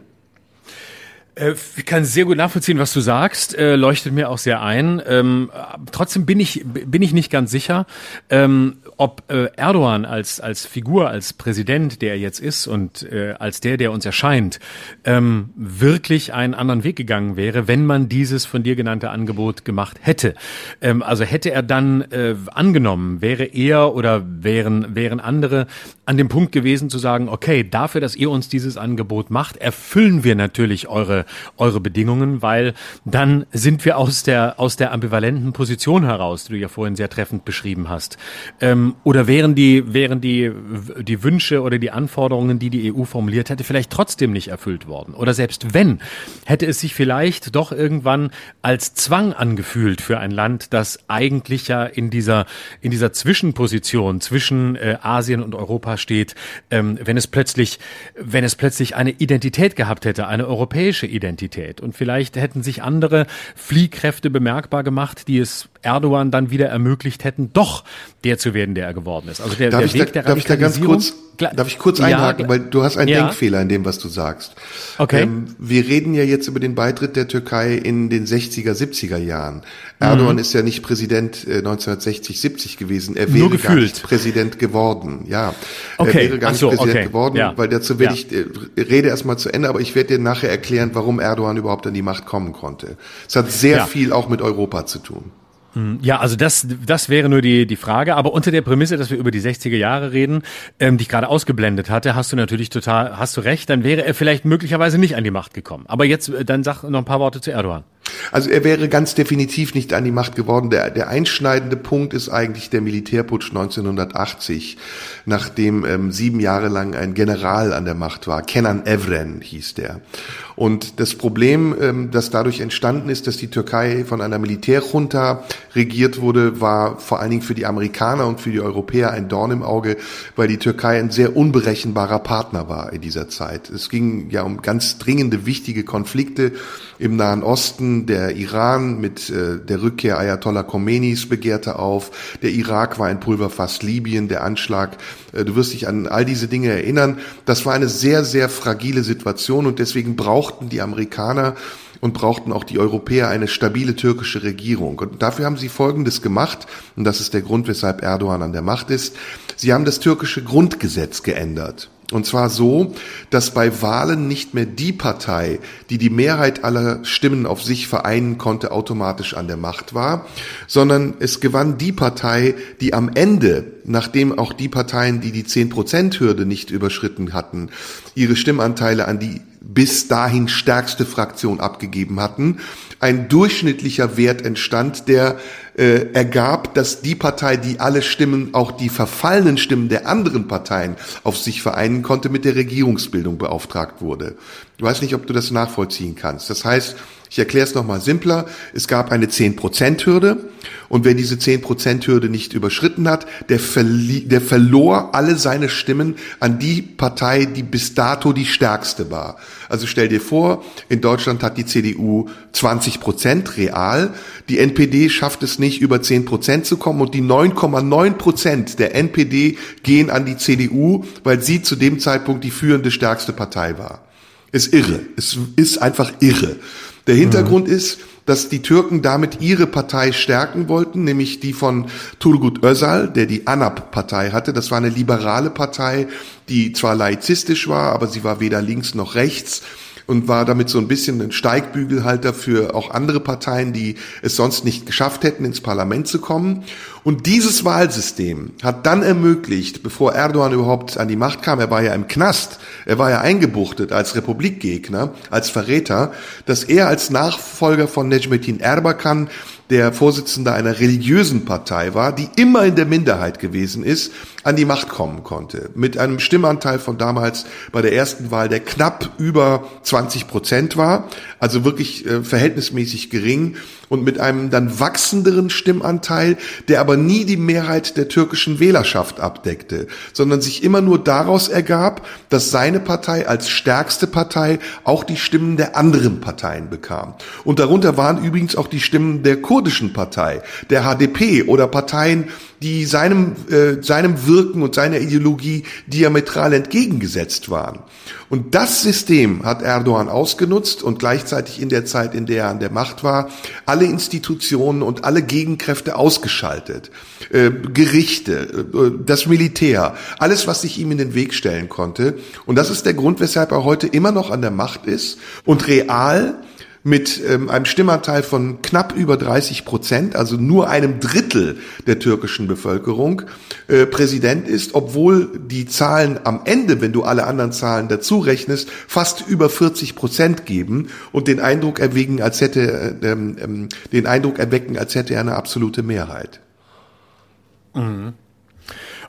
Äh, ich kann sehr gut nachvollziehen, was du sagst, äh, leuchtet mir auch sehr ein. Ähm, trotzdem bin ich bin ich nicht ganz sicher, ähm, ob äh, Erdogan als als Figur, als Präsident, der er jetzt ist und äh, als der, der uns erscheint, ähm, wirklich einen anderen Weg gegangen wäre, wenn man dieses von dir genannte Angebot gemacht hätte. Ähm, also hätte er dann äh, angenommen, wäre er oder wären wären andere an dem Punkt gewesen zu sagen, okay, dafür, dass ihr uns dieses Angebot macht, erfüllen wir natürlich eure eure, Bedingungen, weil dann sind wir aus der, aus der ambivalenten Position heraus, die du ja vorhin sehr treffend beschrieben hast. Ähm, oder wären die, wären die, die Wünsche oder die Anforderungen, die die EU formuliert hätte, vielleicht trotzdem nicht erfüllt worden? Oder selbst wenn, hätte es sich vielleicht doch irgendwann als Zwang angefühlt für ein Land, das eigentlich ja in dieser, in dieser Zwischenposition zwischen äh, Asien und Europa steht, ähm, wenn es plötzlich, wenn es plötzlich eine Identität gehabt hätte, eine europäische Identität. Und vielleicht hätten sich andere Fliehkräfte bemerkbar gemacht, die es Erdogan dann wieder ermöglicht hätten, doch der zu werden, der er geworden ist. Also der, darf der Weg da, der Darf ich da ganz kurz, darf ich kurz einhaken, ja, weil du hast einen ja. Denkfehler in dem, was du sagst. Okay. Ähm, wir reden ja jetzt über den Beitritt der Türkei in den 60er, 70er Jahren. Erdogan mhm. ist ja nicht Präsident äh, 1960, 70 gewesen. Er wäre gar nicht Präsident geworden. Ja, okay. er wäre gar so, nicht Präsident okay. geworden, ja. weil dazu will ich äh, rede erstmal zu Ende, aber ich werde dir nachher erklären, warum Erdogan überhaupt an die Macht kommen konnte. Es hat sehr viel auch mit Europa zu tun. Hm, ja, also das, das wäre nur die, die Frage. Aber unter der Prämisse, dass wir über die 60er Jahre reden, ähm, die ich gerade ausgeblendet hatte, hast du natürlich total, hast du recht, dann wäre er vielleicht möglicherweise nicht an die Macht gekommen. Aber jetzt, äh, dann sag noch ein paar Worte zu Erdogan. Also er wäre ganz definitiv nicht an die Macht geworden. Der, der einschneidende Punkt ist eigentlich der Militärputsch 1980, nachdem ähm, sieben Jahre lang ein General an der Macht war. Kenan Evren hieß der. Und das Problem, ähm, das dadurch entstanden ist, dass die Türkei von einer Militärjunta regiert wurde, war vor allen Dingen für die Amerikaner und für die Europäer ein Dorn im Auge, weil die Türkei ein sehr unberechenbarer Partner war in dieser Zeit. Es ging ja um ganz dringende, wichtige Konflikte im Nahen Osten. Der Iran mit äh, der Rückkehr Ayatollah Khomeinis begehrte auf. Der Irak war ein Pulverfass Libyen, der Anschlag. Äh, du wirst dich an all diese Dinge erinnern. Das war eine sehr, sehr fragile Situation und deswegen brauchten die Amerikaner und brauchten auch die Europäer eine stabile türkische Regierung. Und dafür haben sie Folgendes gemacht, und das ist der Grund, weshalb Erdogan an der Macht ist. Sie haben das türkische Grundgesetz geändert. Und zwar so, dass bei Wahlen nicht mehr die Partei, die die Mehrheit aller Stimmen auf sich vereinen konnte, automatisch an der Macht war, sondern es gewann die Partei, die am Ende, nachdem auch die Parteien, die die 10%-Hürde nicht überschritten hatten, ihre Stimmanteile an die bis dahin stärkste Fraktion abgegeben hatten, ein durchschnittlicher Wert entstand, der äh, ergab, dass die Partei, die alle Stimmen, auch die verfallenen Stimmen der anderen Parteien auf sich vereinen konnte, mit der Regierungsbildung beauftragt wurde. Ich weiß nicht, ob du das nachvollziehen kannst. Das heißt, ich erkläre es nochmal simpler. Es gab eine 10%-Hürde und wer diese 10%-Hürde nicht überschritten hat, der, der verlor alle seine Stimmen an die Partei, die bis dato die stärkste war. Also stell dir vor, in Deutschland hat die CDU 20% real, die NPD schafft es nicht, über 10% zu kommen und die 9,9% der NPD gehen an die CDU, weil sie zu dem Zeitpunkt die führende stärkste Partei war. Ist irre. Es ist einfach irre. Der Hintergrund mhm. ist, dass die Türken damit ihre Partei stärken wollten, nämlich die von Turgut Özal, der die ANAP-Partei hatte. Das war eine liberale Partei, die zwar laizistisch war, aber sie war weder links noch rechts. und war damit so ein bisschen ein Steigbügelhalter für auch andere Parteien, die es sonst nicht geschafft hätten, ins Parlament zu kommen. Und dieses Wahlsystem hat dann ermöglicht, bevor Erdogan überhaupt an die Macht kam, er war ja im Knast, er war ja eingebuchtet als Republikgegner, als Verräter, dass er als Nachfolger von Necmettin Erbakan der Vorsitzende einer religiösen Partei war, die immer in der Minderheit gewesen ist, an die Macht kommen konnte. Mit einem Stimmanteil von damals bei der ersten Wahl, der knapp über 20 Prozent war, also wirklich äh, verhältnismäßig gering und mit einem dann wachsenderen Stimmanteil, der aber nie die Mehrheit der türkischen Wählerschaft abdeckte, sondern sich immer nur daraus ergab, dass seine Partei als stärkste Partei auch die Stimmen der anderen Parteien bekam. Und darunter waren übrigens auch die Stimmen der kurdischen Partei, der HDP oder Parteien, die seinem, äh, seinem Wirken und seiner Ideologie diametral entgegengesetzt waren. Und das System hat Erdogan ausgenutzt und gleichzeitig in der Zeit, in der er an der Macht war, alle Institutionen und alle Gegenkräfte ausgeschaltet. Äh, Gerichte, äh, das Militär, alles, was sich ihm in den Weg stellen konnte. Und das ist der Grund, weshalb er heute immer noch an der Macht ist und real mit ähm, einem Stimmanteil von knapp über 30 Prozent, also nur einem Drittel der türkischen Bevölkerung, äh, Präsident ist, obwohl die Zahlen am Ende, wenn du alle anderen Zahlen dazu rechnest, fast über 40 Prozent geben und den Eindruck erwecken, als hätte äh, ähm, ähm, den Eindruck erwecken, als hätte er eine absolute Mehrheit. Mhm.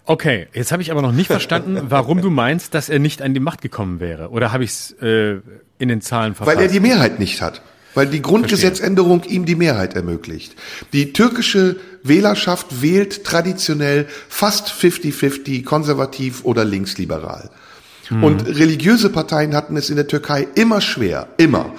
Okay, jetzt habe ich aber noch nicht verstanden, warum du meinst, dass er nicht an die Macht gekommen wäre. Oder habe ich es äh, in den Zahlen verfasst? Weil er die Mehrheit nicht hat. Weil die Grundgesetzänderung ihm die Mehrheit ermöglicht. Die türkische Wählerschaft wählt traditionell fast 50-50 konservativ oder linksliberal. Mhm. Und religiöse Parteien hatten es in der Türkei immer schwer, immer.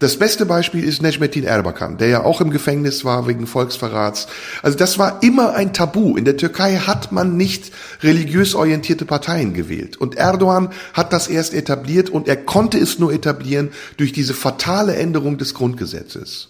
Das beste Beispiel ist Necmettin Erbakan, der ja auch im Gefängnis war wegen Volksverrats. Also das war immer ein Tabu. In der Türkei hat man nicht religiös orientierte Parteien gewählt. Und Erdogan hat das erst etabliert und er konnte es nur etablieren durch diese fatale Änderung des Grundgesetzes.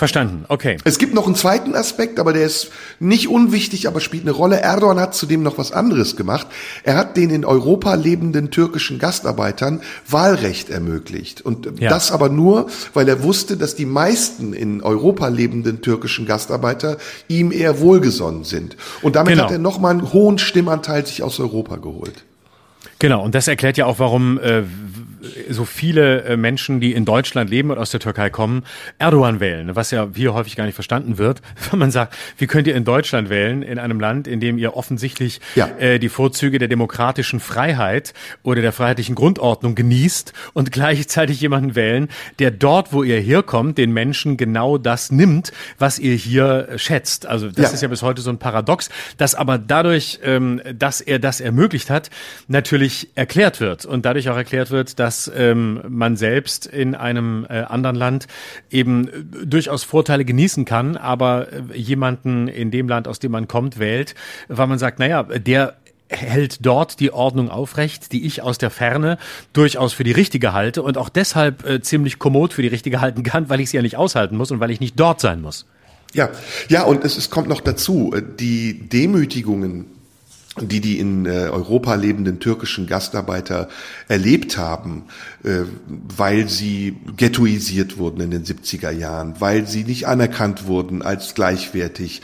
Verstanden, okay. Es gibt noch einen zweiten Aspekt, aber der ist nicht unwichtig, aber spielt eine Rolle. Erdogan hat zudem noch was anderes gemacht. Er hat den in Europa lebenden türkischen Gastarbeitern Wahlrecht ermöglicht. Und ja. das aber nur, weil er wusste, dass die meisten in Europa lebenden türkischen Gastarbeiter ihm eher wohlgesonnen sind. Und damit genau. hat er nochmal einen hohen Stimmanteil sich aus Europa geholt. Genau, und das erklärt ja auch, warum äh, so viele äh, Menschen, die in Deutschland leben und aus der Türkei kommen, Erdogan wählen, was ja hier häufig gar nicht verstanden wird, wenn man sagt, wie könnt ihr in Deutschland wählen, in einem Land, in dem ihr offensichtlich ja. äh, die Vorzüge der demokratischen Freiheit oder der freiheitlichen Grundordnung genießt und gleichzeitig jemanden wählen, der dort, wo ihr herkommt, den Menschen genau das nimmt, was ihr hier schätzt. Also das ja. ist ja bis heute so ein Paradox, dass aber dadurch, ähm, dass er das ermöglicht hat, natürlich erklärt wird und dadurch auch erklärt wird, dass dass ähm, man selbst in einem äh, anderen Land eben äh, durchaus Vorteile genießen kann, aber äh, jemanden in dem Land, aus dem man kommt, wählt, weil man sagt, naja, der hält dort die Ordnung aufrecht, die ich aus der Ferne durchaus für die richtige halte und auch deshalb äh, ziemlich kommod für die richtige halten kann, weil ich sie ja nicht aushalten muss und weil ich nicht dort sein muss. Ja, ja, und es, es kommt noch dazu, äh, die Demütigungen die die in äh, Europa lebenden türkischen Gastarbeiter erlebt haben, äh, weil sie ghettoisiert wurden in den 70er Jahren, weil sie nicht anerkannt wurden als gleichwertig,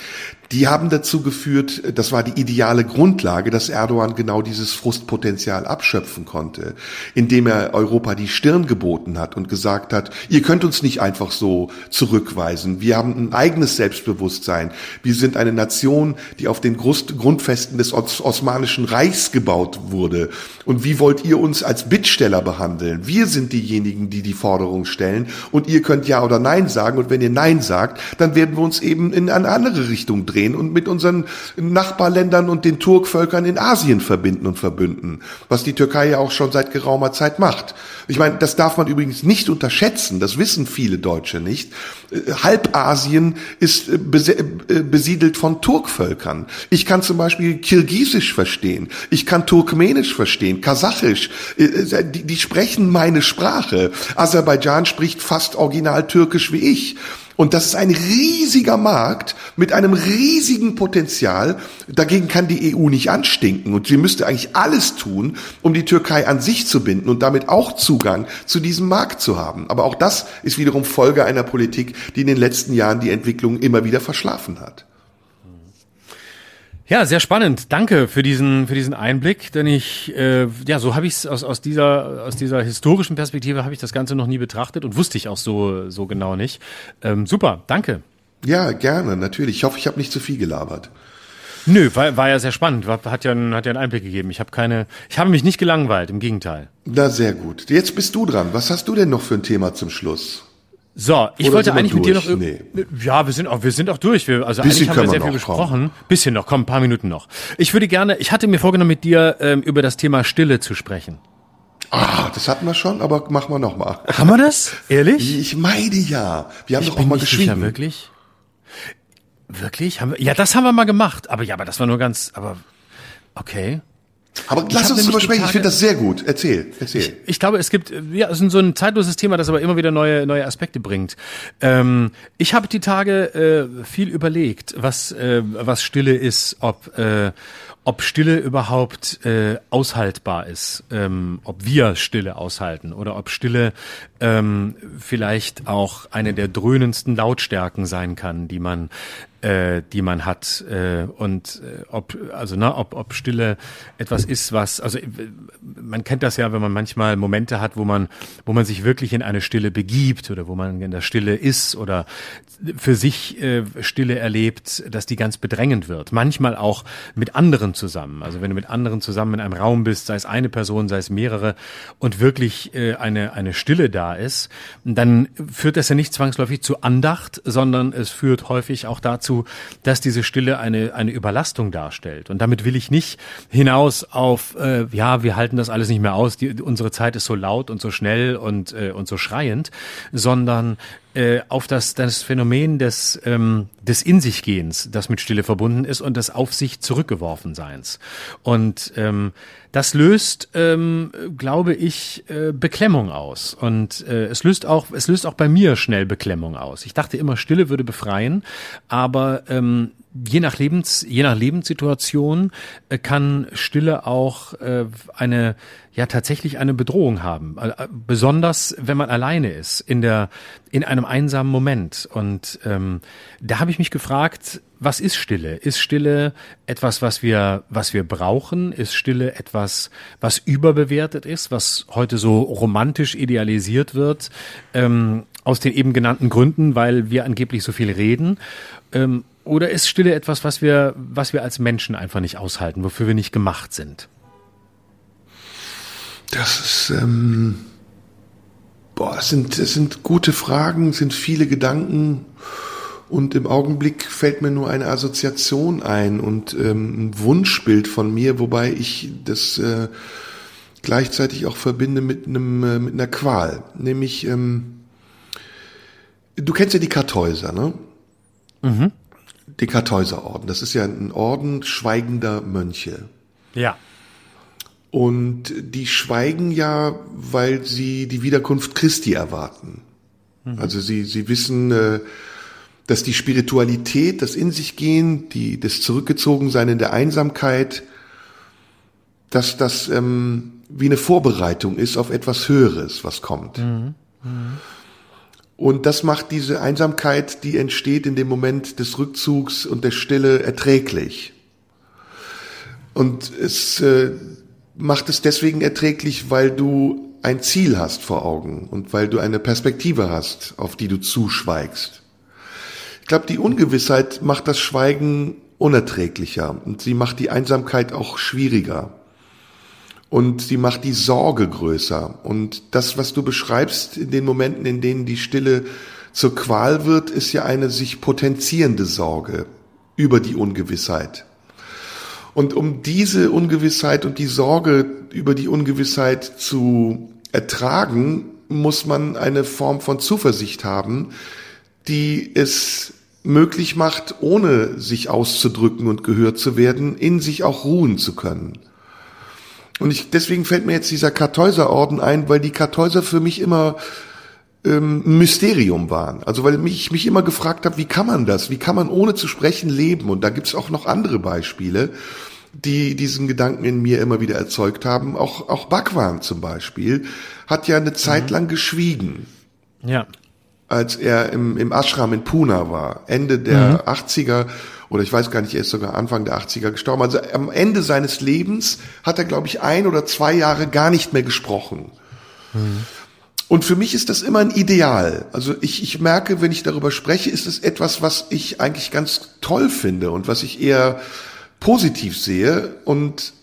die haben dazu geführt, das war die ideale Grundlage, dass Erdogan genau dieses Frustpotenzial abschöpfen konnte, indem er Europa die Stirn geboten hat und gesagt hat, ihr könnt uns nicht einfach so zurückweisen. Wir haben ein eigenes Selbstbewusstsein. Wir sind eine Nation, die auf den Grundfesten des Osmanischen Reichs gebaut wurde. Und wie wollt ihr uns als Bittsteller behandeln? Wir sind diejenigen, die die Forderung stellen und ihr könnt Ja oder Nein sagen. Und wenn ihr Nein sagt, dann werden wir uns eben in eine andere Richtung drehen drehen und mit unseren Nachbarländern und den Turkvölkern in Asien verbinden und verbünden, was die Türkei ja auch schon seit geraumer Zeit macht. Ich meine, das darf man übrigens nicht unterschätzen, das wissen viele Deutsche nicht. Äh, Halbasien ist äh, äh, besiedelt von Turkvölkern. Ich kann zum Beispiel Kirgisisch verstehen, ich kann Turkmenisch verstehen, Kasachisch, die, die sprechen meine Sprache. Aserbaidschan spricht fast original Türkisch wie ich. Und das ist ein riesiger Markt mit einem riesigen Potenzial. Dagegen kann die EU nicht anstinken. Und sie müsste eigentlich alles tun, um die Türkei an sich zu binden und damit auch Zugang zu diesem Markt zu haben. Aber auch das ist wiederum Folge einer Politik, die in den letzten Jahren die Entwicklung immer wieder verschlafen hat. Ja, sehr spannend. Danke für diesen für diesen Einblick, denn ich äh, ja so habe ich es aus aus dieser aus dieser historischen Perspektive habe ich das Ganze noch nie betrachtet und wusste ich auch so so genau nicht. Ähm, super, danke. Ja, gerne, natürlich. Ich hoffe, ich habe nicht zu viel gelabert. Nö, war, war ja sehr spannend. War, hat ja einen, hat ja einen Einblick gegeben. Ich habe keine, ich habe mich nicht gelangweilt. Im Gegenteil. Na sehr gut. Jetzt bist du dran. Was hast du denn noch für ein Thema zum Schluss? So, ich Oder wollte eigentlich mit dir noch nee. Ja, wir sind auch wir sind auch durch. Wir, also Bisschen eigentlich haben wir sehr viel noch, besprochen. Bisschen noch, komm, ein paar Minuten noch. Ich würde gerne, ich hatte mir vorgenommen mit dir ähm, über das Thema Stille zu sprechen. Ah, das hatten wir schon, aber machen wir noch mal. Haben wir das? Ehrlich? Ich meine ja. Wir haben Ich doch auch mal nicht sicher, geschrieben. wirklich. Wirklich? Haben wir, ja, das haben wir mal gemacht. Aber ja, aber das war nur ganz, aber okay. Aber Ich lass uns drüber sprechen. Ich finde das sehr gut. Erzähl, erzähl. Ich glaube, es gibt, ja, es ist so ein zeitloses Thema, das aber immer wieder neue, neue Aspekte bringt. Ähm, ich habe die Tage äh, viel überlegt, was, äh, was Stille ist, ob, äh, ob Stille überhaupt äh, aushaltbar ist, ähm, ob wir Stille aushalten oder ob Stille ähm, vielleicht auch eine der dröhnendsten Lautstärken sein kann, die man äh, die man hat äh, und äh, ob also ne, ob, ob Stille etwas ist, was also äh, man kennt das ja, wenn man manchmal Momente hat, wo man wo man sich wirklich in eine Stille begibt oder wo man in der Stille ist oder für sich äh, Stille erlebt, dass die ganz bedrängend wird. Manchmal auch mit anderen zusammen. Also wenn du mit anderen zusammen in einem Raum bist, sei es eine Person, sei es mehrere und wirklich äh, eine eine Stille da ist, dann führt das ja nicht zwangsläufig zu Andacht, sondern es führt häufig auch dazu, dass diese Stille eine eine Überlastung darstellt. Und damit will ich nicht hinaus auf äh, ja, wir halten das alles nicht mehr aus, die, unsere Zeit ist so laut und so schnell und äh, und so schreiend, sondern äh, auf das, das Phänomen des, ähm, des In sich Gehens, das mit Stille verbunden ist und des auf sich zurückgeworfen Seins. Und ähm, das löst, ähm, glaube ich, äh, Beklemmung aus. Und äh, es löst auch, es löst auch bei mir schnell Beklemmung aus. Ich dachte immer, Stille würde befreien, aber ähm, je nach Lebens, je nach Lebenssituation äh, kann Stille auch äh, eine ja tatsächlich eine Bedrohung haben, äh, äh, besonders wenn man alleine ist in der in einem einsamen Moment. Und ähm, da habe ich mich gefragt, was ist Stille? Ist Stille etwas, was wir was wir brauchen? Ist Stille etwas, was überbewertet ist, was heute so romantisch idealisiert wird? Ähm, aus den eben genannten Gründen, weil wir angeblich so viel reden. Ähm, oder ist Stille etwas, was wir, was wir als Menschen einfach nicht aushalten, wofür wir nicht gemacht sind? Das ist, ähm, boah, es sind, es sind gute Fragen, es sind viele Gedanken und im Augenblick fällt mir nur eine Assoziation ein und ähm, ein Wunschbild von mir, wobei ich das äh, gleichzeitig auch verbinde mit einem äh, mit einer Qual, nämlich ähm, du kennst ja die Kartäuser, ne? Mhm. Den Kartäuserorden. Das ist ja ein Orden schweigender Mönche. Ja. Und die schweigen ja, weil sie die Wiederkunft Christi erwarten. Also sie, sie wissen, äh, dass die Spiritualität, das In sich gehen, die, das Zurückgezogensein in der Einsamkeit, dass das ähm, wie eine Vorbereitung ist auf etwas Höheres, was kommt. Und das macht diese Einsamkeit, die entsteht in dem Moment des Rückzugs und der Stille, erträglich. Und es äh, macht es deswegen erträglich, weil du ein Ziel hast vor Augen und weil du eine Perspektive hast, auf die du zuschweigst. Ich glaube, die Ungewissheit macht das Schweigen unerträglicher und sie macht die Einsamkeit auch schwieriger. Und sie macht die Sorge größer. Und das, was du beschreibst in den Momenten, in denen die Stille zur Qual wird, ist ja eine sich potenzierende Sorge über die Ungewissheit. Und um diese Ungewissheit und die Sorge über die Ungewissheit zu ertragen, muss man eine Form von Zuversicht haben, die es möglich macht, ohne sich auszudrücken und gehört zu werden, in sich auch ruhen zu können. Und ich, deswegen fällt mir jetzt dieser Kartäuserorden ein, weil die Kartäuser für mich immer ähm, ein Mysterium waren. Also weil mich, mich immer gefragt habe, wie kann man das? Wie kann man ohne zu sprechen leben? Und da gibt's auch noch andere Beispiele, die diesen Gedanken in mir immer wieder erzeugt haben. Auch, auch Bhagwan zum Beispiel hat ja eine Zeit mhm. lang geschwiegen. Ja. Als er im, im Ashram in Pune war, Ende der mhm. 80er oder ich weiß gar nicht, er ist sogar Anfang der 80er gestorben. Also am Ende seines Lebens hat er, glaube ich, ein oder zwei Jahre gar nicht mehr gesprochen. Mhm. Und für mich ist das immer ein Ideal. Also ich, ich merke, wenn ich darüber spreche, ist es etwas, was ich eigentlich ganz toll finde und was ich eher positiv sehe. Und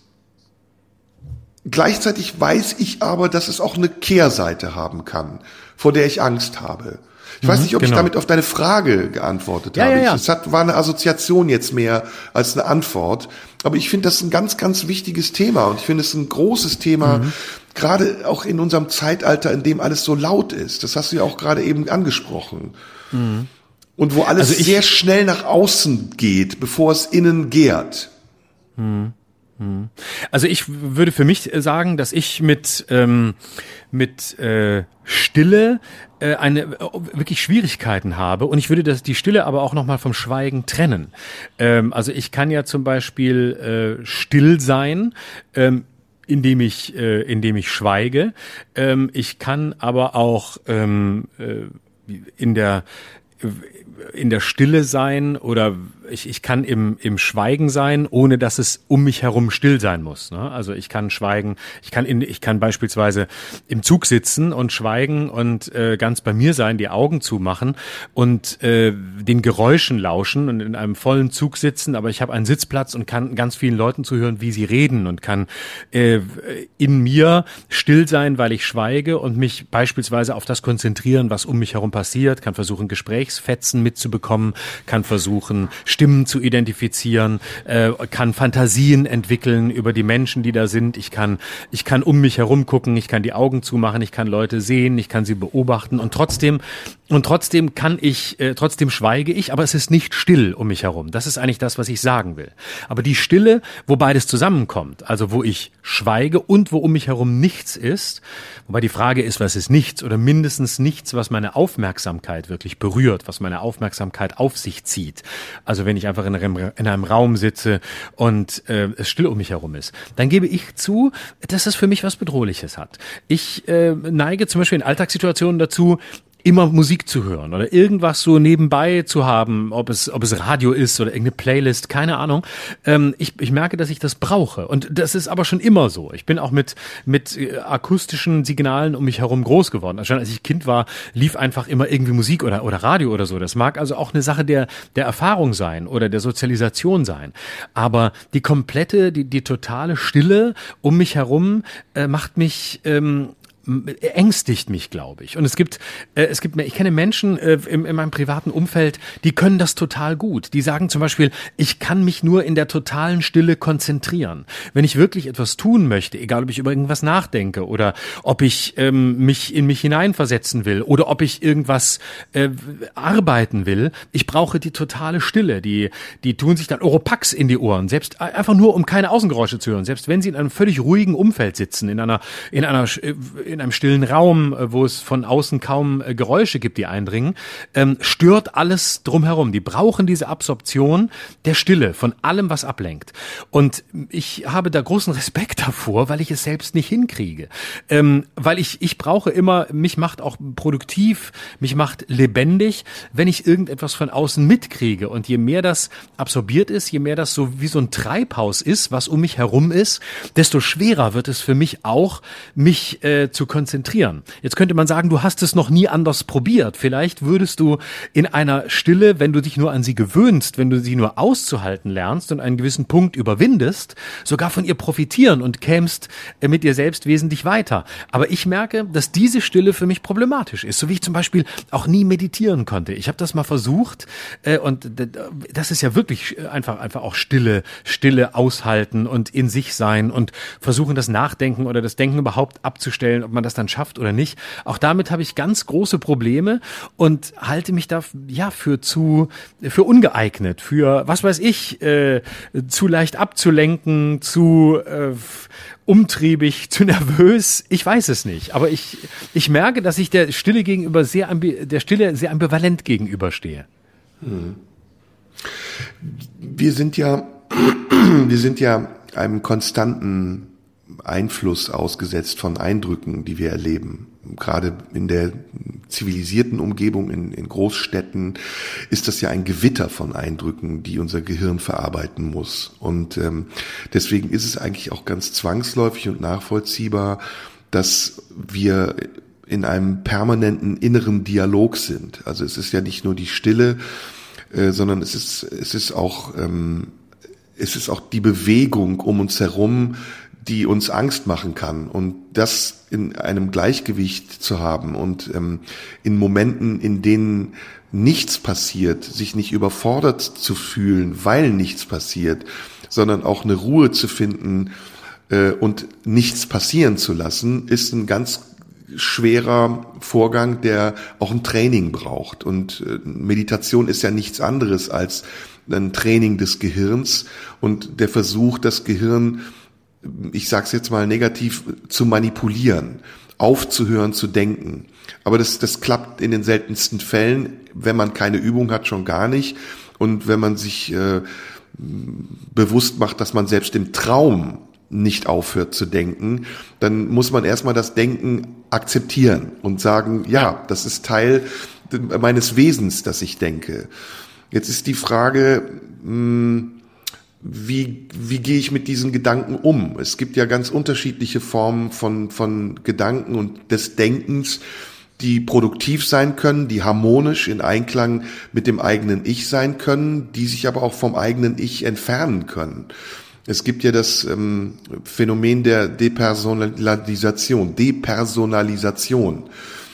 gleichzeitig weiß ich aber, dass es auch eine Kehrseite haben kann, vor der ich Angst habe. Ich weiß mhm, nicht, ob genau. ich damit auf deine Frage geantwortet ja, habe. Ja, ja. Es hat, war eine Assoziation jetzt mehr als eine Antwort. Aber ich finde das ein ganz, ganz wichtiges Thema und ich finde es ein großes Thema, mhm. gerade auch in unserem Zeitalter, in dem alles so laut ist. Das hast du ja auch gerade eben angesprochen. Mhm. Und wo alles also sehr schnell nach außen geht, bevor es innen gärt. Mhm. mhm. Also ich würde für mich sagen, dass ich mit ähm, mit äh, Stille äh, eine äh, wirklich Schwierigkeiten habe und ich würde das die Stille aber auch noch mal vom Schweigen trennen. Ähm, also ich kann ja zum Beispiel äh, still sein. Ähm, indem ich, äh, indem ich schweige. Ähm, ich kann aber auch ähm, äh, in der in der Stille sein oder ich, ich kann im, im Schweigen sein, ohne dass es um mich herum still sein muss. Ne? Also ich kann schweigen, ich kann in, ich kann beispielsweise im Zug sitzen und schweigen und äh, ganz bei mir sein, die Augen zumachen und äh, den Geräuschen lauschen und in einem vollen Zug sitzen, aber ich habe einen Sitzplatz und kann ganz vielen Leuten zuhören, wie sie reden und kann äh, in mir still sein, weil ich schweige und mich beispielsweise auf das konzentrieren, was um mich herum passiert, kann versuchen, Gesprächsfetzen mitzubekommen, kann versuchen, Stimmen zu identifizieren, äh, kann Fantasien entwickeln über die Menschen, die da sind. Ich kann, ich kann um mich herum gucken, ich kann die Augen zumachen, ich kann Leute sehen, ich kann sie beobachten und trotzdem und trotzdem kann ich, äh, trotzdem schweige ich, aber es ist nicht still um mich herum. Das ist eigentlich das, was ich sagen will. Aber die Stille, wo beides zusammenkommt, also wo ich schweige und wo um mich herum nichts ist, wobei die Frage ist, was ist nichts oder mindestens nichts, was meine Aufmerksamkeit wirklich berührt, was meine Aufmerksamkeit auf sich zieht. Also wenn ich einfach in einem, in einem Raum sitze und äh, es still um mich herum ist, dann gebe ich zu, dass das für mich was Bedrohliches hat. Ich äh, neige zum Beispiel in Alltagssituationen dazu, immer Musik zu hören oder irgendwas so nebenbei zu haben, ob es, ob es Radio ist oder irgendeine Playlist, keine Ahnung. Ähm, ich, ich merke, dass ich das brauche. Und das ist aber schon immer so. Ich bin auch mit, mit äh, akustischen Signalen um mich herum groß geworden. Also schon als ich Kind war, lief einfach immer irgendwie Musik oder, oder Radio oder so. Das mag also auch eine Sache der, der Erfahrung sein oder der Sozialisation sein. Aber die komplette, die, die totale Stille um mich herum äh, macht mich ähm, ängstigt mich, glaube ich. Und es gibt, äh, es gibt, ich kenne Menschen äh, in, in meinem privaten Umfeld, die können das total gut. Die sagen zum Beispiel, ich kann mich nur in der totalen Stille konzentrieren. Wenn ich wirklich etwas tun möchte, egal ob ich über irgendwas nachdenke oder ob ich ähm, mich in mich hineinversetzen will oder ob ich irgendwas äh, arbeiten will, ich brauche die totale Stille. Die, die tun sich dann Oropax in die Ohren, selbst äh, einfach nur, um keine Außengeräusche zu hören. Selbst wenn sie in einem völlig ruhigen Umfeld sitzen, in einer, in einer, äh, in einem stillen Raum, äh, wo es von außen kaum äh, Geräusche gibt, die eindringen, ähm, stört alles drumherum. Die brauchen diese Absorption der Stille von allem, was ablenkt. Und ich habe da großen Respekt davor, weil ich es selbst nicht hinkriege. Ähm, weil ich, ich brauche immer, mich macht auch produktiv, mich macht lebendig, wenn ich irgendetwas von außen mitkriege. Und je mehr das absorbiert ist, je mehr das so wie so ein Treibhaus ist, was um mich herum ist, desto schwerer wird es für mich auch, mich äh, zu konzentrieren. Jetzt könnte man sagen, du hast es noch nie anders probiert. Vielleicht würdest du in einer Stille, wenn du dich nur an sie gewöhnst, wenn du sie nur auszuhalten lernst und einen gewissen Punkt überwindest, sogar von ihr profitieren und kämst äh, mit dir selbst wesentlich weiter. Aber ich merke, dass diese Stille für mich problematisch ist, so wie ich zum Beispiel auch nie meditieren konnte. Ich habe das mal versucht äh, und das ist ja wirklich einfach einfach auch Stille, Stille aushalten und in sich sein und versuchen das Nachdenken oder das Denken überhaupt abzustellen, ob man das dann schafft oder nicht. Auch damit habe ich ganz große Probleme und halte mich da ja für zu für ungeeignet, für was weiß ich, äh, zu leicht abzulenken, zu äh, umtriebig, zu nervös. Ich weiß es nicht, aber ich ich merke, dass ich der Stille gegenüber sehr der Stille sehr ambivalent gegenüberstehe. Hm. Wir sind ja wir sind ja einem konstanten Einfluss ausgesetzt von Eindrücken, die wir erleben. Gerade in der zivilisierten Umgebung, in, in, Großstädten, ist das ja ein Gewitter von Eindrücken, die unser Gehirn verarbeiten muss. Und ähm, deswegen ist es eigentlich auch ganz zwangsläufig und nachvollziehbar, dass wir in einem permanenten inneren Dialog sind. Also es ist ja nicht nur die Stille, äh, sondern es ist, es ist auch, ähm, es ist auch die Bewegung um uns herum, die uns Angst machen kann. Und das in einem Gleichgewicht zu haben und ähm, in Momenten, in denen nichts passiert, sich nicht überfordert zu fühlen, weil nichts passiert, sondern auch eine Ruhe zu finden äh, und nichts passieren zu lassen, ist ein ganz schwerer Vorgang, der auch ein Training braucht. Und äh, Meditation ist ja nichts anderes als ein Training des Gehirns und der Versuch, das Gehirn ich sage es jetzt mal negativ, zu manipulieren, aufzuhören zu denken. Aber das, das klappt in den seltensten Fällen, wenn man keine Übung hat, schon gar nicht. Und wenn man sich äh, bewusst macht, dass man selbst im Traum nicht aufhört zu denken, dann muss man erstmal das Denken akzeptieren und sagen, ja, das ist Teil meines Wesens, dass ich denke. Jetzt ist die Frage, mh, hm, wie, wie gehe ich mit diesen Gedanken um? Es gibt ja ganz unterschiedliche Formen von, von Gedanken und des Denkens, die produktiv sein können, die harmonisch in Einklang mit dem eigenen Ich sein können, die sich aber auch vom eigenen Ich entfernen können. Es gibt ja das ähm, Phänomen der Depersonalisation, Depersonalisation,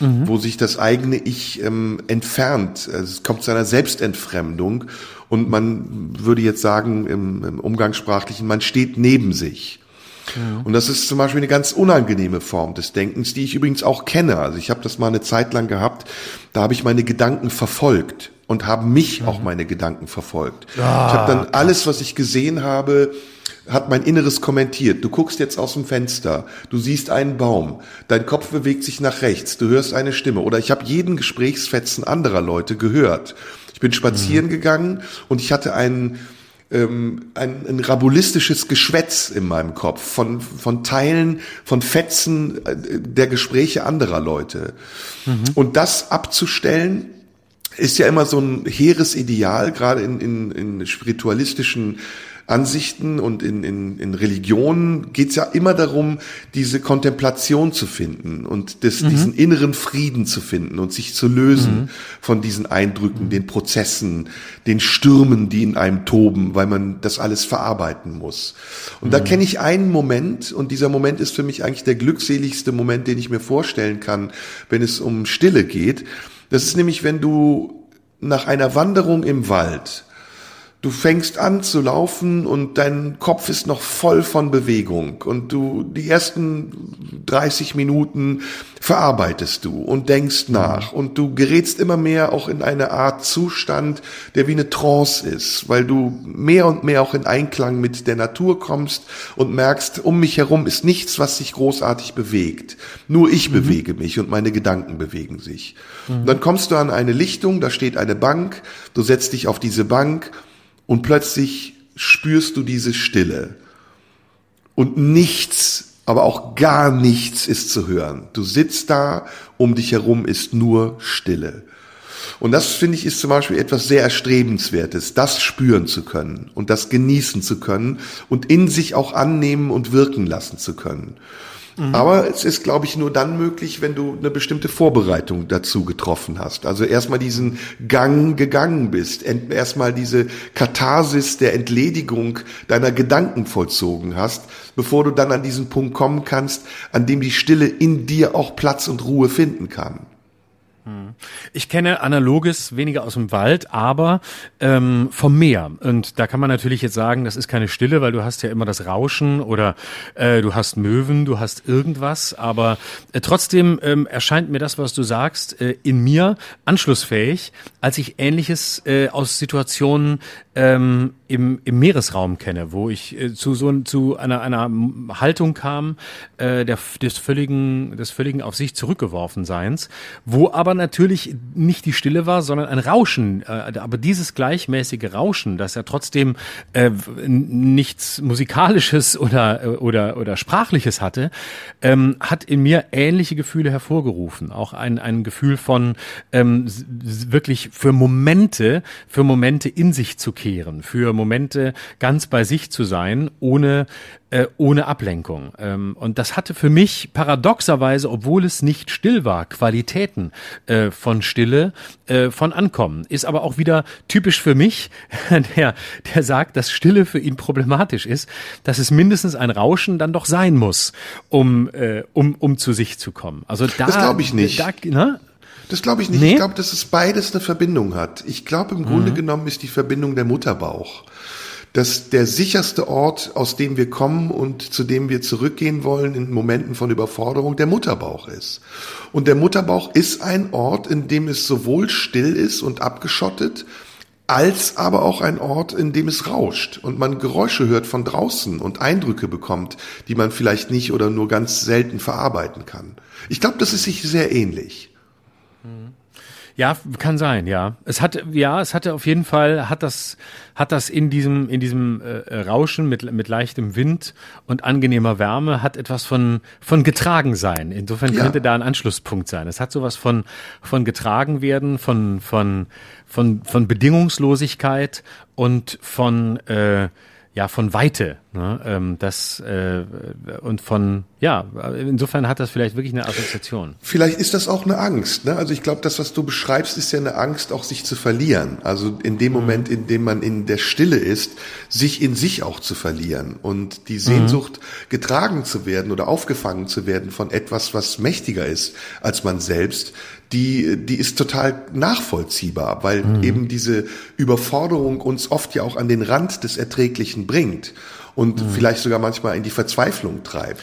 mhm. wo sich das eigene Ich ähm, entfernt. Also es kommt zu einer Selbstentfremdung und man würde jetzt sagen im, im Umgangssprachlichen, man steht neben sich. Ja. Und das ist zum Beispiel eine ganz unangenehme Form des Denkens, die ich übrigens auch kenne. Also ich habe das mal eine Zeit lang gehabt, da habe ich meine Gedanken verfolgt und haben mich mhm. auch meine Gedanken verfolgt. Ah, ich habe dann alles, was ich gesehen habe, hat mein Inneres kommentiert. Du guckst jetzt aus dem Fenster, du siehst einen Baum, dein Kopf bewegt sich nach rechts, du hörst eine Stimme. Oder ich habe jeden Gesprächsfetzen anderer Leute gehört. Ich bin spazieren mhm. gegangen und ich hatte ein, ähm, ein, ein rabulistisches Geschwätz in meinem Kopf von, von Teilen, von Fetzen äh, der Gespräche anderer Leute. Mhm. Und das abzustellen, ist ja immer so ein hehres Ideal, gerade in, in, in spiritualistischen Ansichten und in, in, in Religionen geht es ja immer darum, diese Kontemplation zu finden und des, mhm. diesen inneren Frieden zu finden und sich zu lösen mhm. von diesen Eindrücken, den Prozessen, den Stürmen, die in einem toben, weil man das alles verarbeiten muss. Und mhm. da kenne ich einen Moment und dieser Moment ist für mich eigentlich der glückseligste Moment, den ich mir vorstellen kann, wenn es um Stille geht. Das ist nämlich, wenn du nach einer Wanderung im Wald Du fängst an zu laufen und dein Kopf ist noch voll von Bewegung und du die ersten 30 Minuten verarbeitest du und denkst nach und du gerätst immer mehr auch in eine Art Zustand, der wie eine Trance ist, weil du mehr und mehr auch in Einklang mit der Natur kommst und merkst, um mich herum ist nichts, was sich großartig bewegt. Nur ich mhm. bewege mich und meine Gedanken bewegen sich. Mhm. dann kommst du an eine Lichtung, da steht eine Bank, du setzt dich auf diese Bank und plötzlich spürst du diese Stille. Und nichts, aber auch gar nichts ist zu hören. Du sitzt da, um dich herum ist nur Stille. Und das finde ich ist zum Beispiel etwas sehr erstrebenswertes, das spüren zu können und das genießen zu können und in sich auch annehmen und wirken lassen zu können. Mhm. Aber es ist, glaube ich, nur dann möglich, wenn du eine bestimmte Vorbereitung dazu getroffen hast. Also erstmal diesen Gang gegangen bist, erstmal diese Katharsis der Entledigung deiner Gedanken vollzogen hast, bevor du dann an diesen Punkt kommen kannst, an dem die Stille in dir auch Platz und Ruhe finden kann. Ich kenne Analoges weniger aus dem Wald, aber ähm, vom Meer. Und da kann man natürlich jetzt sagen, das ist keine Stille, weil du hast ja immer das Rauschen oder äh, du hast Möwen, du hast irgendwas. Aber äh, trotzdem ähm, erscheint mir das, was du sagst, äh, in mir anschlussfähig, als ich Ähnliches äh, aus Situationen ähm, im, im Meeresraum kenne, wo ich äh, zu so zu einer, einer Haltung kam äh, der, des völligen des völligen auf sich zurückgeworfen Seins, wo aber natürlich nicht die Stille war, sondern ein Rauschen. Äh, aber dieses gleichmäßige Rauschen, das ja trotzdem äh, nichts musikalisches oder äh, oder oder sprachliches hatte, ähm, hat in mir ähnliche Gefühle hervorgerufen. Auch ein ein Gefühl von ähm, wirklich für Momente für Momente in sich zu kehren, für Momente ganz bei sich zu sein, ohne äh, ohne Ablenkung. Ähm, und das hatte für mich paradoxerweise, obwohl es nicht still war, Qualitäten äh, von Stille, äh, von Ankommen. Ist aber auch wieder typisch für mich, der, der sagt, dass Stille für ihn problematisch ist, dass es mindestens ein Rauschen dann doch sein muss, um, äh, um, um zu sich zu kommen. Also da, das glaube ich nicht. Da, ne? Das glaube ich nicht. Nee? Ich glaube, dass es beides eine Verbindung hat. Ich glaube, im mhm. Grunde genommen ist die Verbindung der Mutterbauch. Dass der sicherste Ort, aus dem wir kommen und zu dem wir zurückgehen wollen in Momenten von Überforderung, der Mutterbauch ist. Und der Mutterbauch ist ein Ort, in dem es sowohl still ist und abgeschottet, als aber auch ein Ort, in dem es rauscht und man Geräusche hört von draußen und Eindrücke bekommt, die man vielleicht nicht oder nur ganz selten verarbeiten kann. Ich glaube, das ist sich sehr ähnlich. Ja, kann sein, ja. Es hat, ja, es hatte auf jeden Fall, hat das, hat das in diesem, in diesem äh, Rauschen mit, mit leichtem Wind und angenehmer Wärme, hat etwas von, von getragen sein. Insofern ja. könnte da ein Anschlusspunkt sein. Es hat sowas von, von getragen werden, von, von, von, von Bedingungslosigkeit und von, äh, ja von Weite, ne? ähm, das äh, und von ja insofern hat das vielleicht wirklich eine Assoziation. Vielleicht ist das auch eine Angst. Ne? Also ich glaube, das was du beschreibst, ist ja eine Angst, auch sich zu verlieren. Also in dem mhm. Moment, in dem man in der Stille ist, sich in sich auch zu verlieren und die Sehnsucht mhm. getragen zu werden oder aufgefangen zu werden von etwas, was mächtiger ist als man selbst, die, die ist total nachvollziehbar, weil mhm. eben diese Überforderung uns oft ja auch an den Rand des Erträglichen bringt und mhm. vielleicht sogar manchmal in die Verzweiflung treibt.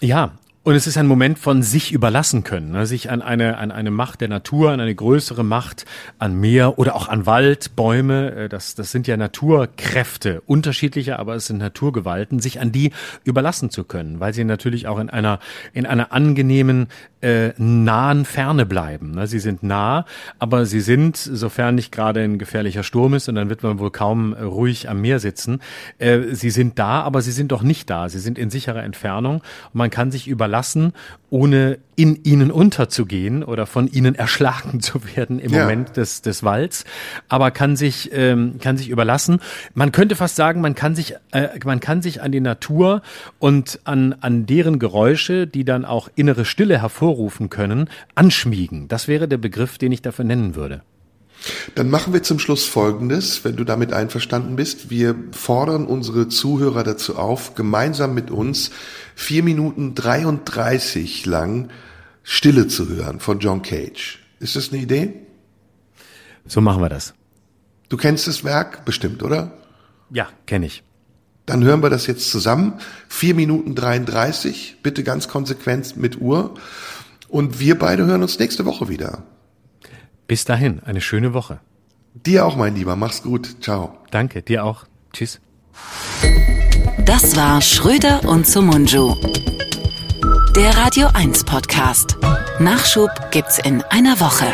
Ja, und es ist ein Moment von sich überlassen können, ne? sich an eine, an eine Macht der Natur, an eine größere Macht, an Meer oder auch an Wald, Bäume, äh, das, das sind ja Naturkräfte, unterschiedliche, aber es sind Naturgewalten, sich an die überlassen zu können, weil sie natürlich auch in einer, in einer angenehmen, äh, nahen Ferne bleiben. Ne? Sie sind nah, aber sie sind, sofern nicht gerade ein gefährlicher Sturm ist, und dann wird man wohl kaum äh, ruhig am Meer sitzen, äh, sie sind da, aber sie sind doch nicht da. Sie sind in sicherer Entfernung und man kann sich überlassen ohne in ihnen unterzugehen oder von ihnen erschlagen zu werden im ja. Moment des, des Walds, aber kann sich, ähm, kann sich überlassen. Man könnte fast sagen, man kann sich, äh, man kann sich an die Natur und an, an deren Geräusche, die dann auch innere Stille hervorrufen können, anschmiegen. Das wäre der Begriff, den ich dafür nennen würde. Dann machen wir zum Schluss Folgendes, wenn du damit einverstanden bist. Wir fordern unsere Zuhörer dazu auf, gemeinsam mit uns vier Minuten 33 lang Stille zu hören von John Cage. Ist das eine Idee? So machen wir das. Du kennst das Werk bestimmt, oder? Ja, kenne ich. Dann hören wir das jetzt zusammen. Vier Minuten 33, bitte ganz konsequent mit Uhr. Und wir beide hören uns nächste Woche wieder. Bis dahin, eine schöne Woche. Dir auch, mein Lieber. Mach's gut. Ciao. Danke, dir auch. Tschüss. Das war Schröder und Sumunju. Der Radio 1 Podcast. Nachschub gibt's in einer Woche.